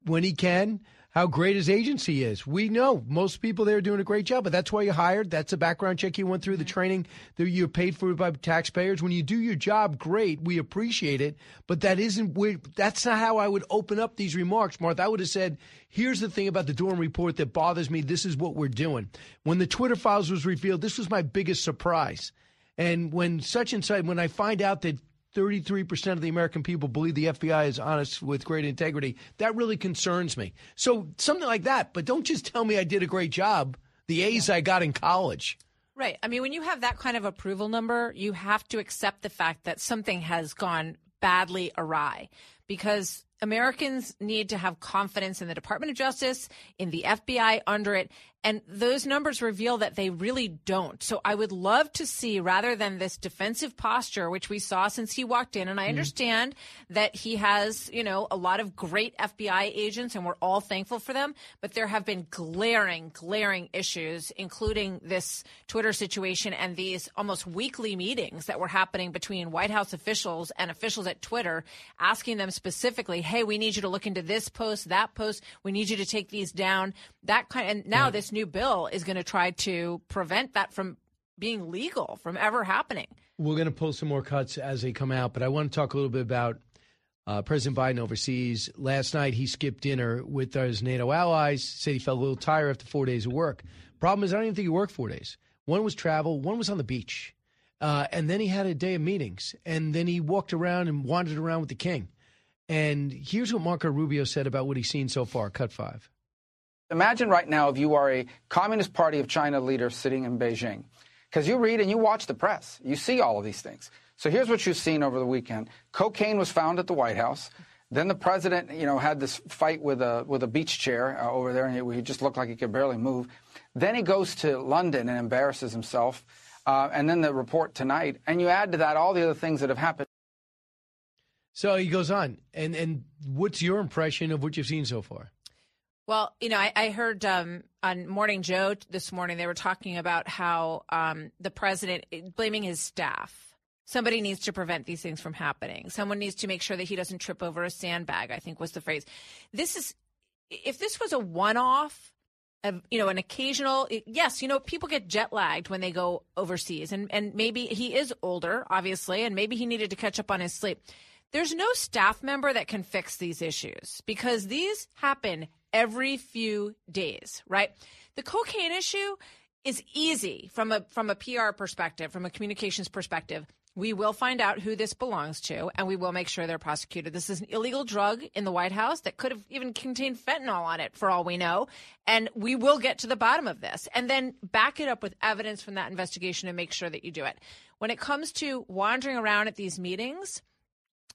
Speaker 2: when he can how great his agency is. We know most people there are doing a great job, but that's why you hired. That's a background check you went through, the mm-hmm. training that you're paid for by taxpayers. When you do your job, great. We appreciate it, but that isn't where, that's not how I would open up these remarks, Martha. I would have said, here's the thing about the Durham report that bothers me. This is what we're doing. When the Twitter files was revealed, this was my biggest surprise. And when such and such, when I find out that 33% of the American people believe the FBI is honest with great integrity. That really concerns me. So something like that, but don't just tell me I did a great job. The A's I got in college.
Speaker 33: Right. I mean, when you have that kind of approval number, you have to accept the fact that something has gone badly awry because Americans need to have confidence in the Department of Justice, in the FBI under it. And those numbers reveal that they really don't. So I would love to see, rather than this defensive posture, which we saw since he walked in, and I hmm. understand that he has, you know, a lot of great FBI agents, and we're all thankful for them, but there have been glaring, glaring issues, including this Twitter situation and these almost weekly meetings that were happening between White House officials and officials at Twitter, asking them specifically, hey, we need you to look into this post, that post, we need you to take these down. That kind and now this new bill is going to try to prevent that from being legal, from ever happening.
Speaker 2: We're going to pull some more cuts as they come out, but I want to talk a little bit about uh, President Biden overseas. Last night, he skipped dinner with his NATO allies, said he felt a little tired after four days of work. Problem is, I don't even think he worked four days. One was travel, one was on the beach. Uh, and then he had a day of meetings, and then he walked around and wandered around with the king. And here's what Marco Rubio said about what he's seen so far. Cut five.
Speaker 34: Imagine right now if you are a Communist Party of China leader sitting in Beijing. Because you read and you watch the press, you see all of these things. So here's what you've seen over the weekend cocaine was found at the White House. Then the president, you know, had this fight with a with a beach chair uh, over there, and he, he just looked like he could barely move. Then he goes to London and embarrasses himself. Uh, and then the report tonight, and you add to that all the other things that have happened.
Speaker 2: So he goes on. And, and what's your impression of what you've seen so far?
Speaker 33: Well, you know, I, I heard um, on Morning Joe this morning they were talking about how um, the president blaming his staff. Somebody needs to prevent these things from happening. Someone needs to make sure that he doesn't trip over a sandbag. I think was the phrase. This is if this was a one-off, you know, an occasional. Yes, you know, people get jet lagged when they go overseas, and and maybe he is older, obviously, and maybe he needed to catch up on his sleep. There's no staff member that can fix these issues because these happen every few days, right? The cocaine issue is easy from a from a PR perspective, from a communications perspective. We will find out who this belongs to and we will make sure they're prosecuted. This is an illegal drug in the White House that could have even contained fentanyl on it for all we know. And we will get to the bottom of this and then back it up with evidence from that investigation and make sure that you do it. When it comes to wandering around at these meetings,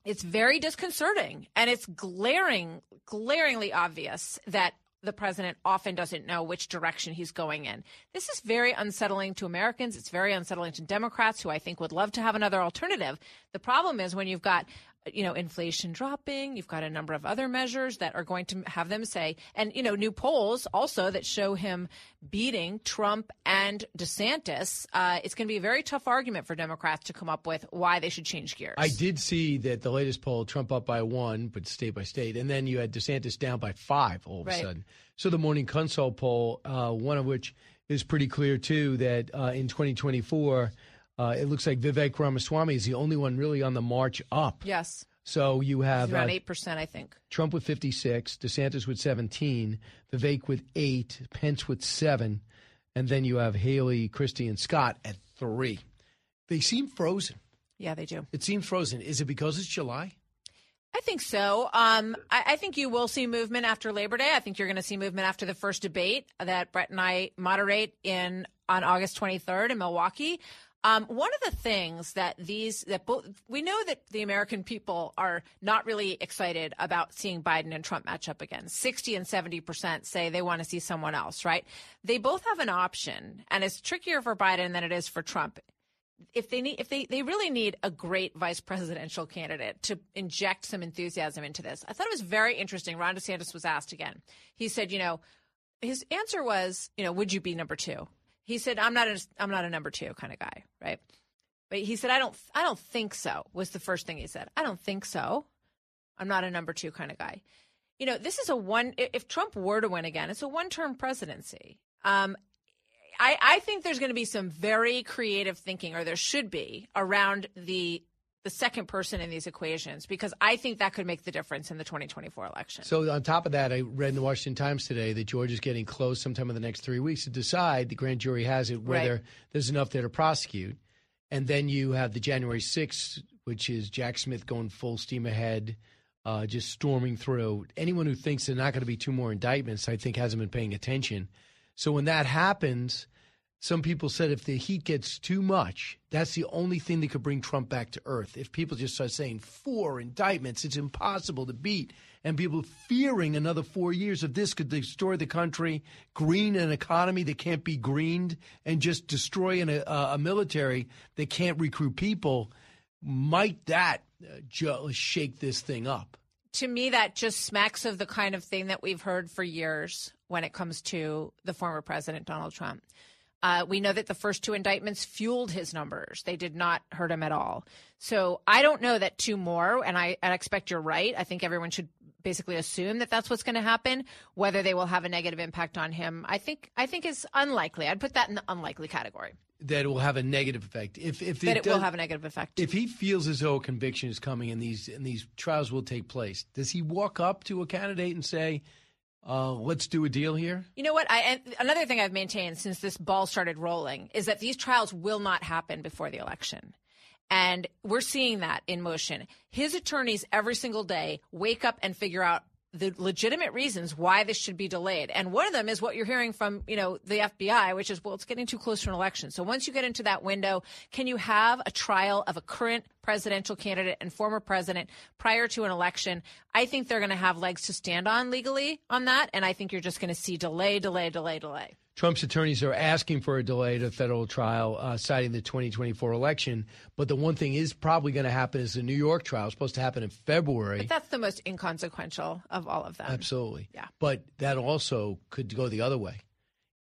Speaker 33: it's very disconcerting and it's glaring glaringly obvious that the president often doesn't know which direction he's going in. This is very unsettling to Americans. It's very unsettling to Democrats who I think would love to have another alternative. The problem is when you've got you know inflation dropping you've got a number of other measures that are going to have them say and you know new polls also that show him beating trump and desantis uh, it's going to be a very tough argument for democrats to come up with why they should change gears
Speaker 2: I did see that the latest poll, Trump up by one, but state by state, and then you had DeSantis down by five all of
Speaker 33: Right.
Speaker 2: a sudden. So the Morning Consult poll, uh, one of which is pretty clear too, that uh, in 2024, uh, it looks like Vivek Ramaswamy is the only one really on the march up.
Speaker 33: yes
Speaker 2: So you have
Speaker 33: It's around
Speaker 2: uh,
Speaker 33: eight percent, I think.
Speaker 2: Trump with 56, DeSantis with 17, Vivek with eight, Pence with seven, and then you have Haley, Christie, and Scott at three. They seem frozen.
Speaker 33: Yeah, they do.
Speaker 2: It seems frozen. Is it because it's July?
Speaker 33: I think so. Um, I, I think you will see movement after Labor Day. I think you're going to see movement after the first debate that Brett and I moderate in on August 23rd in Milwaukee. Um, one of the things that these that both we know that the American people are not really excited about seeing Biden and Trump match up again. 60 and 70 percent say they want to see someone else. Right? They both have an option, and it's trickier for Biden than it is for Trump if they need if they they really need a great vice presidential candidate to inject some enthusiasm into this. I thought it was very interesting. Ron DeSantis was asked again. He said, you know, his answer was, you know, would you be number 2? He said, I'm not a I'm not a number 2 kind of guy, right? But he said, I don't I don't think so. Was the first thing he said. I don't think so. I'm not a number 2 kind of guy. You know, this is a one if Trump were to win again, it's a one-term presidency. Um, I, I think there's going to be some very creative thinking, or there should be, around the the second person in these equations, because I think that could make the difference in the 2024 election.
Speaker 2: So on top of that, I read in the Washington Times today that Georgia's getting close sometime in the next three weeks to decide. The grand jury has it whether
Speaker 33: Right.
Speaker 2: there's enough there to prosecute, and then you have the January 6th, which is Jack Smith going full steam ahead. Uh, just storming through. Anyone who thinks there's not going to be two more indictments, I think, hasn't been paying attention. So when that happens, some people said if the heat gets too much, that's the only thing that could bring Trump back to earth. If people just start saying four indictments, it's impossible to beat, and people fearing another four years of this could destroy the country, green an economy that can't be greened, and just destroy an, a, a military that can't recruit people, might that uh, shake this thing up?
Speaker 33: to me, that just smacks of the kind of thing that we've heard for years when it comes to the former president, Donald Trump. Uh, we know that the first two indictments fueled his numbers. They did not hurt him at all. So I don't know that two more, and I, I expect you're right. I think everyone should basically assume that that's what's going to happen. Whether they will have a negative impact on him, I think I think is unlikely. I'd put that in the unlikely category.
Speaker 2: That it will have a negative effect. If if
Speaker 33: that it will
Speaker 2: does-
Speaker 33: have a negative effect.
Speaker 2: If he feels as though a conviction is coming and these and these trials will take place, does he walk up to a candidate and say, uh, "Let's do a deal here"?
Speaker 33: You know what? I another thing I've maintained since this ball started rolling is that these trials will not happen before the election. And we're seeing that in motion. His attorneys every single day wake up and figure out the legitimate reasons why this should be delayed. And one of them is what you're hearing from, you know, the FBI, which is, well, it's getting too close to an election. So once you get into that window, can you have a trial of a current presidential candidate and former president prior to an election? I think they're going to have legs to stand on legally on that. And I think you're just going to see delay, delay, delay, delay.
Speaker 2: Trump's attorneys are asking for a delay to federal trial, uh, citing the 2024 election. But the one thing is probably going to happen is the New York trial is supposed to happen in February.
Speaker 33: But that's the most inconsequential of all of them.
Speaker 2: Absolutely.
Speaker 33: Yeah.
Speaker 2: But that also could go the other way.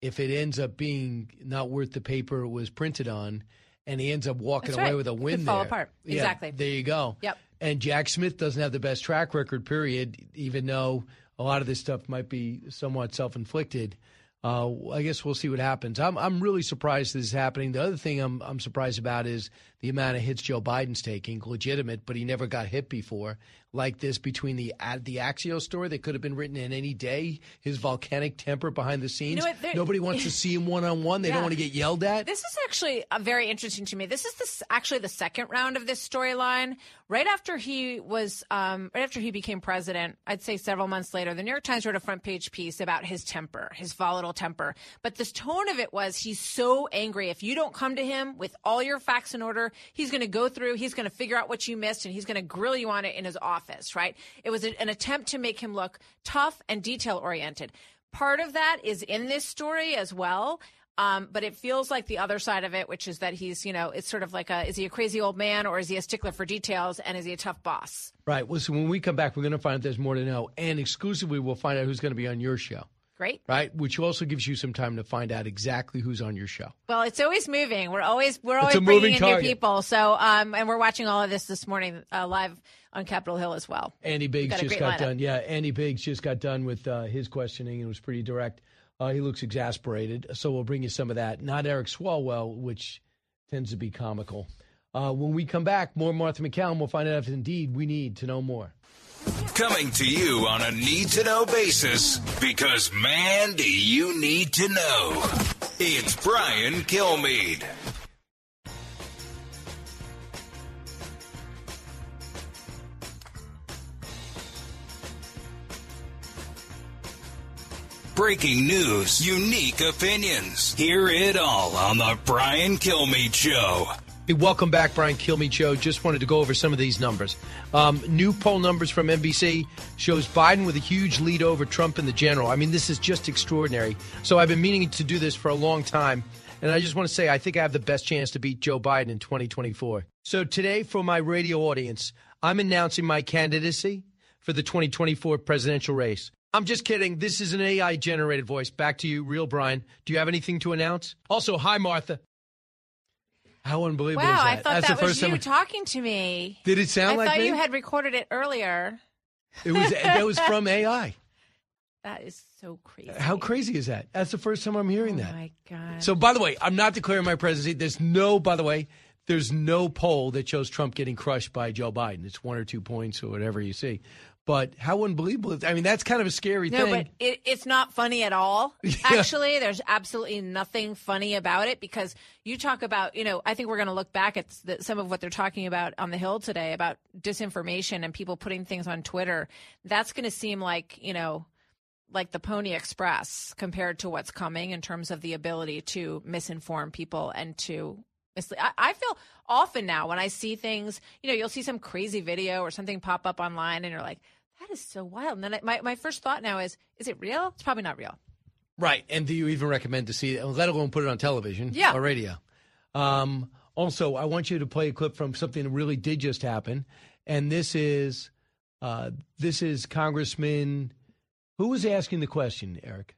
Speaker 2: If it ends up being not worth the paper it was printed on, and he ends up walking
Speaker 33: That's
Speaker 2: away with a
Speaker 33: It could
Speaker 2: win
Speaker 33: fall apart.
Speaker 2: Yeah,
Speaker 33: Exactly.
Speaker 2: There you go.
Speaker 33: Yep.
Speaker 2: And Jack Smith doesn't have the best track record, period, even though a lot of this stuff might be somewhat self inflicted. Uh, I guess we'll see what happens. I'm I'm really surprised this is happening. The other thing I'm I'm surprised about is the amount of hits Joe Biden's taking, legitimate, but he never got hit before. Like this between the ad- the Axios story that could have been written in any day, his volcanic temper behind the scenes.
Speaker 33: know? There-
Speaker 2: Nobody wants to see him one on one. They
Speaker 33: Yeah.
Speaker 2: don't want to get yelled at.
Speaker 33: This is actually uh, very interesting to me. This is this actually the second round of this storyline. Right after he was, um, right after he became president, I'd say several months later, the New York Times wrote a front page piece about his temper, his volatile temper. But the tone of it was he's so angry. If you don't come to him with all your facts in order, he's going to go through, he's going to figure out what you missed, and he's going to grill you on it in his office. Right? It was an attempt to make him look tough and detail oriented. Part of that is in this story as well. Um, but it feels like the other side of it, which is that he's, you know, it's sort of like a, is he a crazy old man or is he a stickler for details and is he a tough boss?
Speaker 2: Right. Well, so when we come back, we're going to find out there's more to know, and exclusively we'll find out who's going to be on your show.
Speaker 33: Great.
Speaker 2: Right, which also gives you some time to find out exactly who's on your show.
Speaker 33: Well, it's always moving. We're always we're always bringing in
Speaker 2: target.
Speaker 33: new people. So, um, and we're watching all of this this morning uh, live on Capitol Hill as well.
Speaker 2: Andy Biggs
Speaker 33: got
Speaker 2: just got
Speaker 33: lineup.
Speaker 2: done. Yeah, Andy Biggs just got done with uh, his questioning and was pretty direct. Uh, he looks exasperated, so we'll bring you some of that. Not Eric Swalwell, which tends to be comical. Uh, when we come back, more Martha MacCallum. We'll find out if indeed we need to know more.
Speaker 1: Coming to you on a need to know basis because, man, do you need to know. It's Brian Kilmeade. Breaking news, unique opinions. Hear it all on the Brian Kilmeade Show.
Speaker 2: Hey, welcome back, Brian Kilmeade Show. Just wanted to go over some of these numbers. Um, new poll numbers from NBC shows Biden with a huge lead over Trump in the general. I mean, this is just extraordinary. So I've been meaning to do this for a long time. And I just want to say, I think I have the best chance to beat Joe Biden in 2024. So today, for my radio audience, I'm announcing my candidacy for the 2024 presidential race. I'm just kidding. This is an AI generated voice. Back to you, real Brian. Do you have anything to announce? Also, hi, Martha. How unbelievable
Speaker 33: Wow,
Speaker 2: is that?
Speaker 33: I thought
Speaker 2: That's
Speaker 33: that
Speaker 2: the
Speaker 33: was you
Speaker 2: time.
Speaker 33: talking to me.
Speaker 2: Did it sound
Speaker 33: I
Speaker 2: like I
Speaker 33: thought
Speaker 2: me?
Speaker 33: you had recorded it earlier.
Speaker 2: It was that was from AI.
Speaker 33: That is so crazy.
Speaker 2: How crazy is that? That's the first time I'm hearing
Speaker 33: oh
Speaker 2: that.
Speaker 33: my god.
Speaker 2: So, by the way, I'm not declaring my presidency. There's no, by the way, there's no poll that shows Trump getting crushed by Joe Biden. It's one or two points or whatever you see. But how unbelievable! is- I mean, that's kind of a scary
Speaker 33: No,
Speaker 2: thing.
Speaker 33: but it, it's not funny at all. Actually, there's absolutely nothing funny about it because you talk about, you know, I think we're going to look back at the, some of what they're talking about on the Hill today about disinformation and people putting things on Twitter. That's going to seem like, you know, like the Pony Express compared to what's coming in terms of the ability to misinform people and to. I, I feel often now when I see things, you know, you'll see some crazy video or something pop up online and you're like, that is so wild. And then I, my, my first thought now is, is it real? It's probably not real.
Speaker 2: right? And do you even recommend to see it, let alone put it on television
Speaker 33: Yeah.
Speaker 2: or radio? Um, also, I want you to play a clip from something that really did just happen, and this is uh, this is Congressman. Who was asking the question, Eric?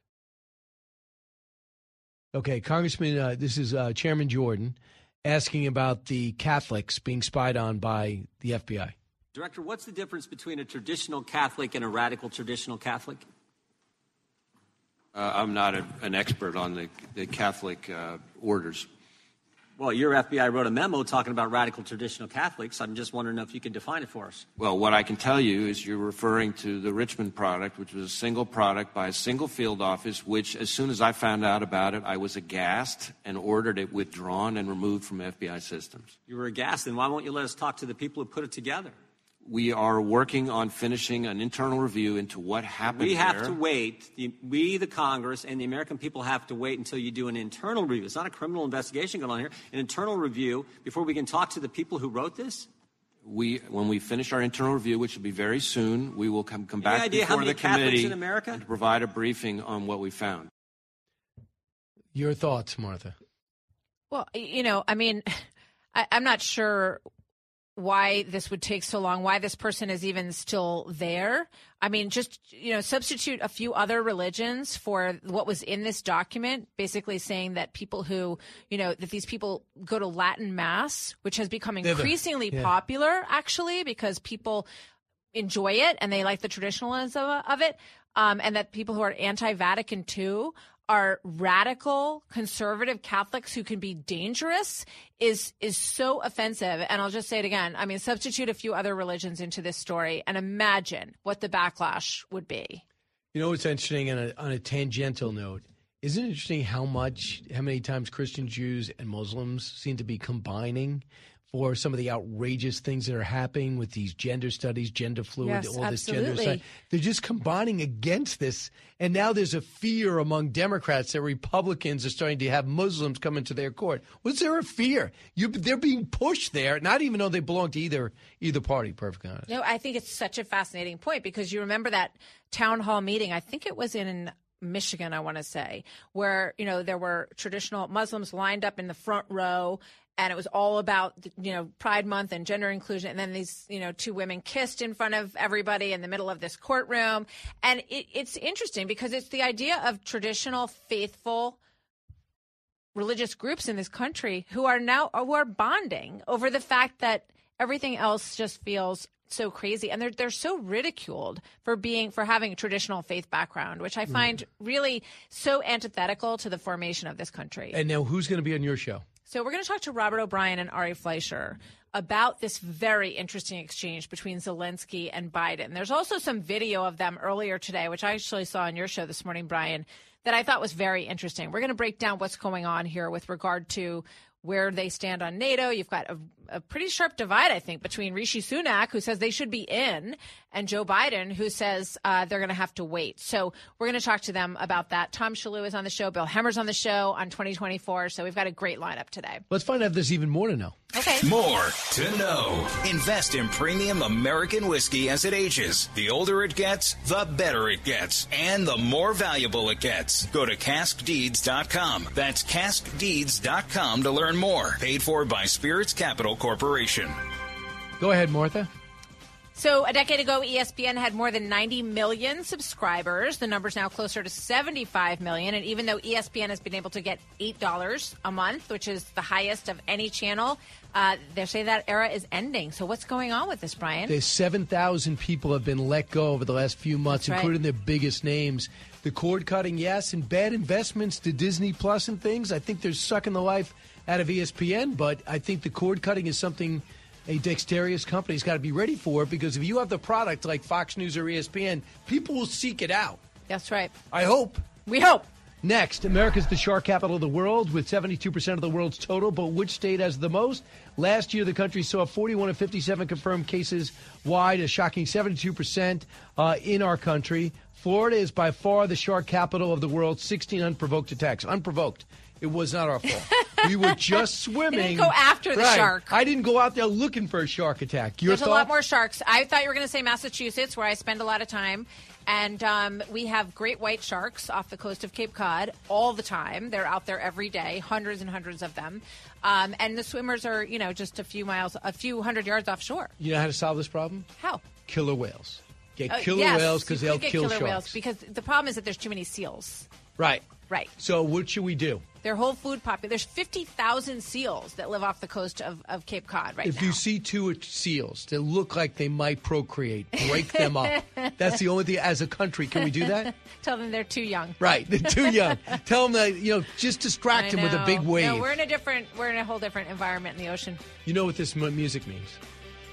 Speaker 2: Okay, Congressman. Uh, this is uh, Chairman Jordan asking about the Catholics being spied on by the FBI.
Speaker 35: Director, what's the difference between a traditional Catholic and a radical traditional Catholic?
Speaker 31: Uh, I'm not a, an expert on the, the Catholic uh, orders.
Speaker 35: Well, your FBI wrote a memo talking about radical traditional Catholics. I'm just wondering if you could define it for us.
Speaker 31: Well, what I can tell you is you're referring to the Richmond product, which was a single product by a single field office, which, as soon as I found out about it, I was aghast and ordered it withdrawn and removed from FBI systems.
Speaker 35: You were aghast, then why won't you let us talk to the people who put it together?
Speaker 31: We are working on finishing an internal review into what happened
Speaker 35: We have
Speaker 31: there.
Speaker 35: to wait. The, we, the Congress, and the American people have to wait until you do an internal review. It's not a criminal investigation going on here. An internal review before we can talk to the people who wrote this.
Speaker 31: We, when we finish our internal review, which will be very soon, we will come, come
Speaker 35: Any
Speaker 31: back
Speaker 35: idea
Speaker 31: before
Speaker 35: how many
Speaker 31: the
Speaker 35: Catholics
Speaker 31: committee
Speaker 35: in America?
Speaker 31: and to provide a briefing on what we found.
Speaker 2: Your thoughts, Martha?
Speaker 33: Well, you know, I mean, I, I'm not sure why this would take so long, why this person is even still there. I mean, just, you know, substitute a few other religions for what was in this document, basically saying that people who, you know, that these people go to Latin Mass, which has become increasingly
Speaker 36: Yeah.
Speaker 33: popular, actually, because people enjoy it and they like the traditionalism of it, um, and that people who are anti-Vatican II are radical conservative Catholics who can be dangerous is is so offensive. And I'll just say it again. I mean, substitute a few other religions into this story and imagine what the backlash would be.
Speaker 2: You know what's interesting on a, on a tangential note? Isn't it interesting how much, how many times Christian Jews, and Muslims seem to be combining for some of the outrageous things that are happening with these gender studies, gender fluid,
Speaker 33: Yes,
Speaker 2: all this gender
Speaker 33: absolutely.
Speaker 2: They're just combining against this. And now there's a fear among Democrats that Republicans are starting to have Muslims come into their court. Was there a fear? You, they're being pushed there, not even though they belong to either either party, perfectly honest.
Speaker 33: No, I think it's such a fascinating point because you remember that town hall meeting. I think it was in Michigan, I want to say, where you know there were traditional Muslims lined up in the front row, and it was all about you know Pride Month and gender inclusion. And then these you know two women kissed in front of everybody in the middle of this courtroom, and it, it's interesting because it's the idea of traditional faithful religious groups in this country who are now who are bonding over the fact that everything else just feels so crazy and they're they're so ridiculed for being for having a traditional faith background which i find mm. really so antithetical to the formation of this country
Speaker 2: and now who's going to be on your show
Speaker 33: so we're going to talk to robert o'brien and ari fleischer about this very interesting exchange between zelensky and biden there's also some video of them earlier today which i actually saw on your show this morning brian that i thought was very interesting we're going to break down what's going on here with regard to where they stand on NATO. You've got a, a, pretty sharp divide, I think, between Rishi Sunak, who says they should be in, and Joe Biden, who says uh, they're going to have to wait. So we're going to talk to them about that. Tom Shillue is on the show. Bill Hemmer's on the show on 2024. So we've got a great lineup today.
Speaker 2: Let's find out if there's even more to know.
Speaker 33: Okay.
Speaker 1: More to know. Invest in premium American whiskey as it ages. The older it gets, the better it gets, and the more valuable it gets. Go to caskdeeds.com. That's caskdeeds.com to learn more. Paid for by Spirits Capital Corporation.
Speaker 2: Go ahead, Martha.
Speaker 33: So, a decade ago, ESPN had more than 90 million subscribers. The number's now closer to 75 million. And even though ESPN has been able to get $8 a month, which is the highest of any channel, uh, they say that era is ending. So, what's going on with this, Brian?
Speaker 2: There's 7,000 people have been let go over the last few months,
Speaker 33: That's
Speaker 2: including
Speaker 33: right.
Speaker 2: their biggest names. The cord cutting, yes, and bad investments to Disney Plus and things. I think they're sucking the life out of ESPN, but I think the cord cutting is something a dexterous company's got to be ready for because if you have the product like Fox News or ESPN, people will seek it out.
Speaker 33: That's right.
Speaker 2: I hope.
Speaker 33: We hope.
Speaker 2: Next, America's the shark capital of the world with 72% of the world's total, but which state has the most? Last year, the country saw 41 of 57 confirmed cases wide, a shocking 72% uh, in our country. Florida is by far the shark capital of the world, 16 unprovoked attacks. Unprovoked. It was not our fault. we were just swimming.
Speaker 33: didn't go after the
Speaker 2: Right.
Speaker 33: shark.
Speaker 2: I didn't go out there looking for a shark attack. Your
Speaker 33: There's a lot more sharks. I thought you were going to say Massachusetts, where I spend a lot of time. And um, we have great white sharks off the coast of Cape Cod all the time. They're out there every day, hundreds and hundreds of them. Um, and the swimmers are, you know, just a few miles, a few hundred yards offshore.
Speaker 2: You know how to solve this problem?
Speaker 33: How?
Speaker 2: Killer whales. Get
Speaker 33: Uh,
Speaker 2: killer
Speaker 33: yes,
Speaker 2: whales because they'll
Speaker 33: get
Speaker 2: kill
Speaker 33: killer
Speaker 2: sharks.
Speaker 33: whales because the problem is that there's too many seals.
Speaker 2: Right.
Speaker 33: Right.
Speaker 2: So what should we do?
Speaker 33: Their whole food population. There's 50,000 seals that live off the coast of, of Cape Cod right
Speaker 2: if
Speaker 33: now.
Speaker 2: you see two seals that look like they might procreate, break them up. That's the only thing. As a country, can we do that?
Speaker 33: Tell them they're too young.
Speaker 2: Right, they're too young. Tell them that you know, just distract them with a big wave.
Speaker 33: No, we're in a different, we're in a whole different environment in the ocean.
Speaker 2: you know what this mu- music means?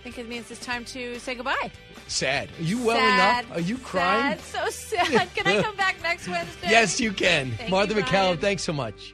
Speaker 33: I think it means it's time to say goodbye.
Speaker 2: Sad. Are you welling
Speaker 33: Sad,
Speaker 2: up? Are you crying?
Speaker 33: Sad, so sad. Can I come back next Wednesday?
Speaker 2: Yes, you can.
Speaker 33: Thank
Speaker 2: Martha
Speaker 33: you, MacCallum,
Speaker 2: thanks so much.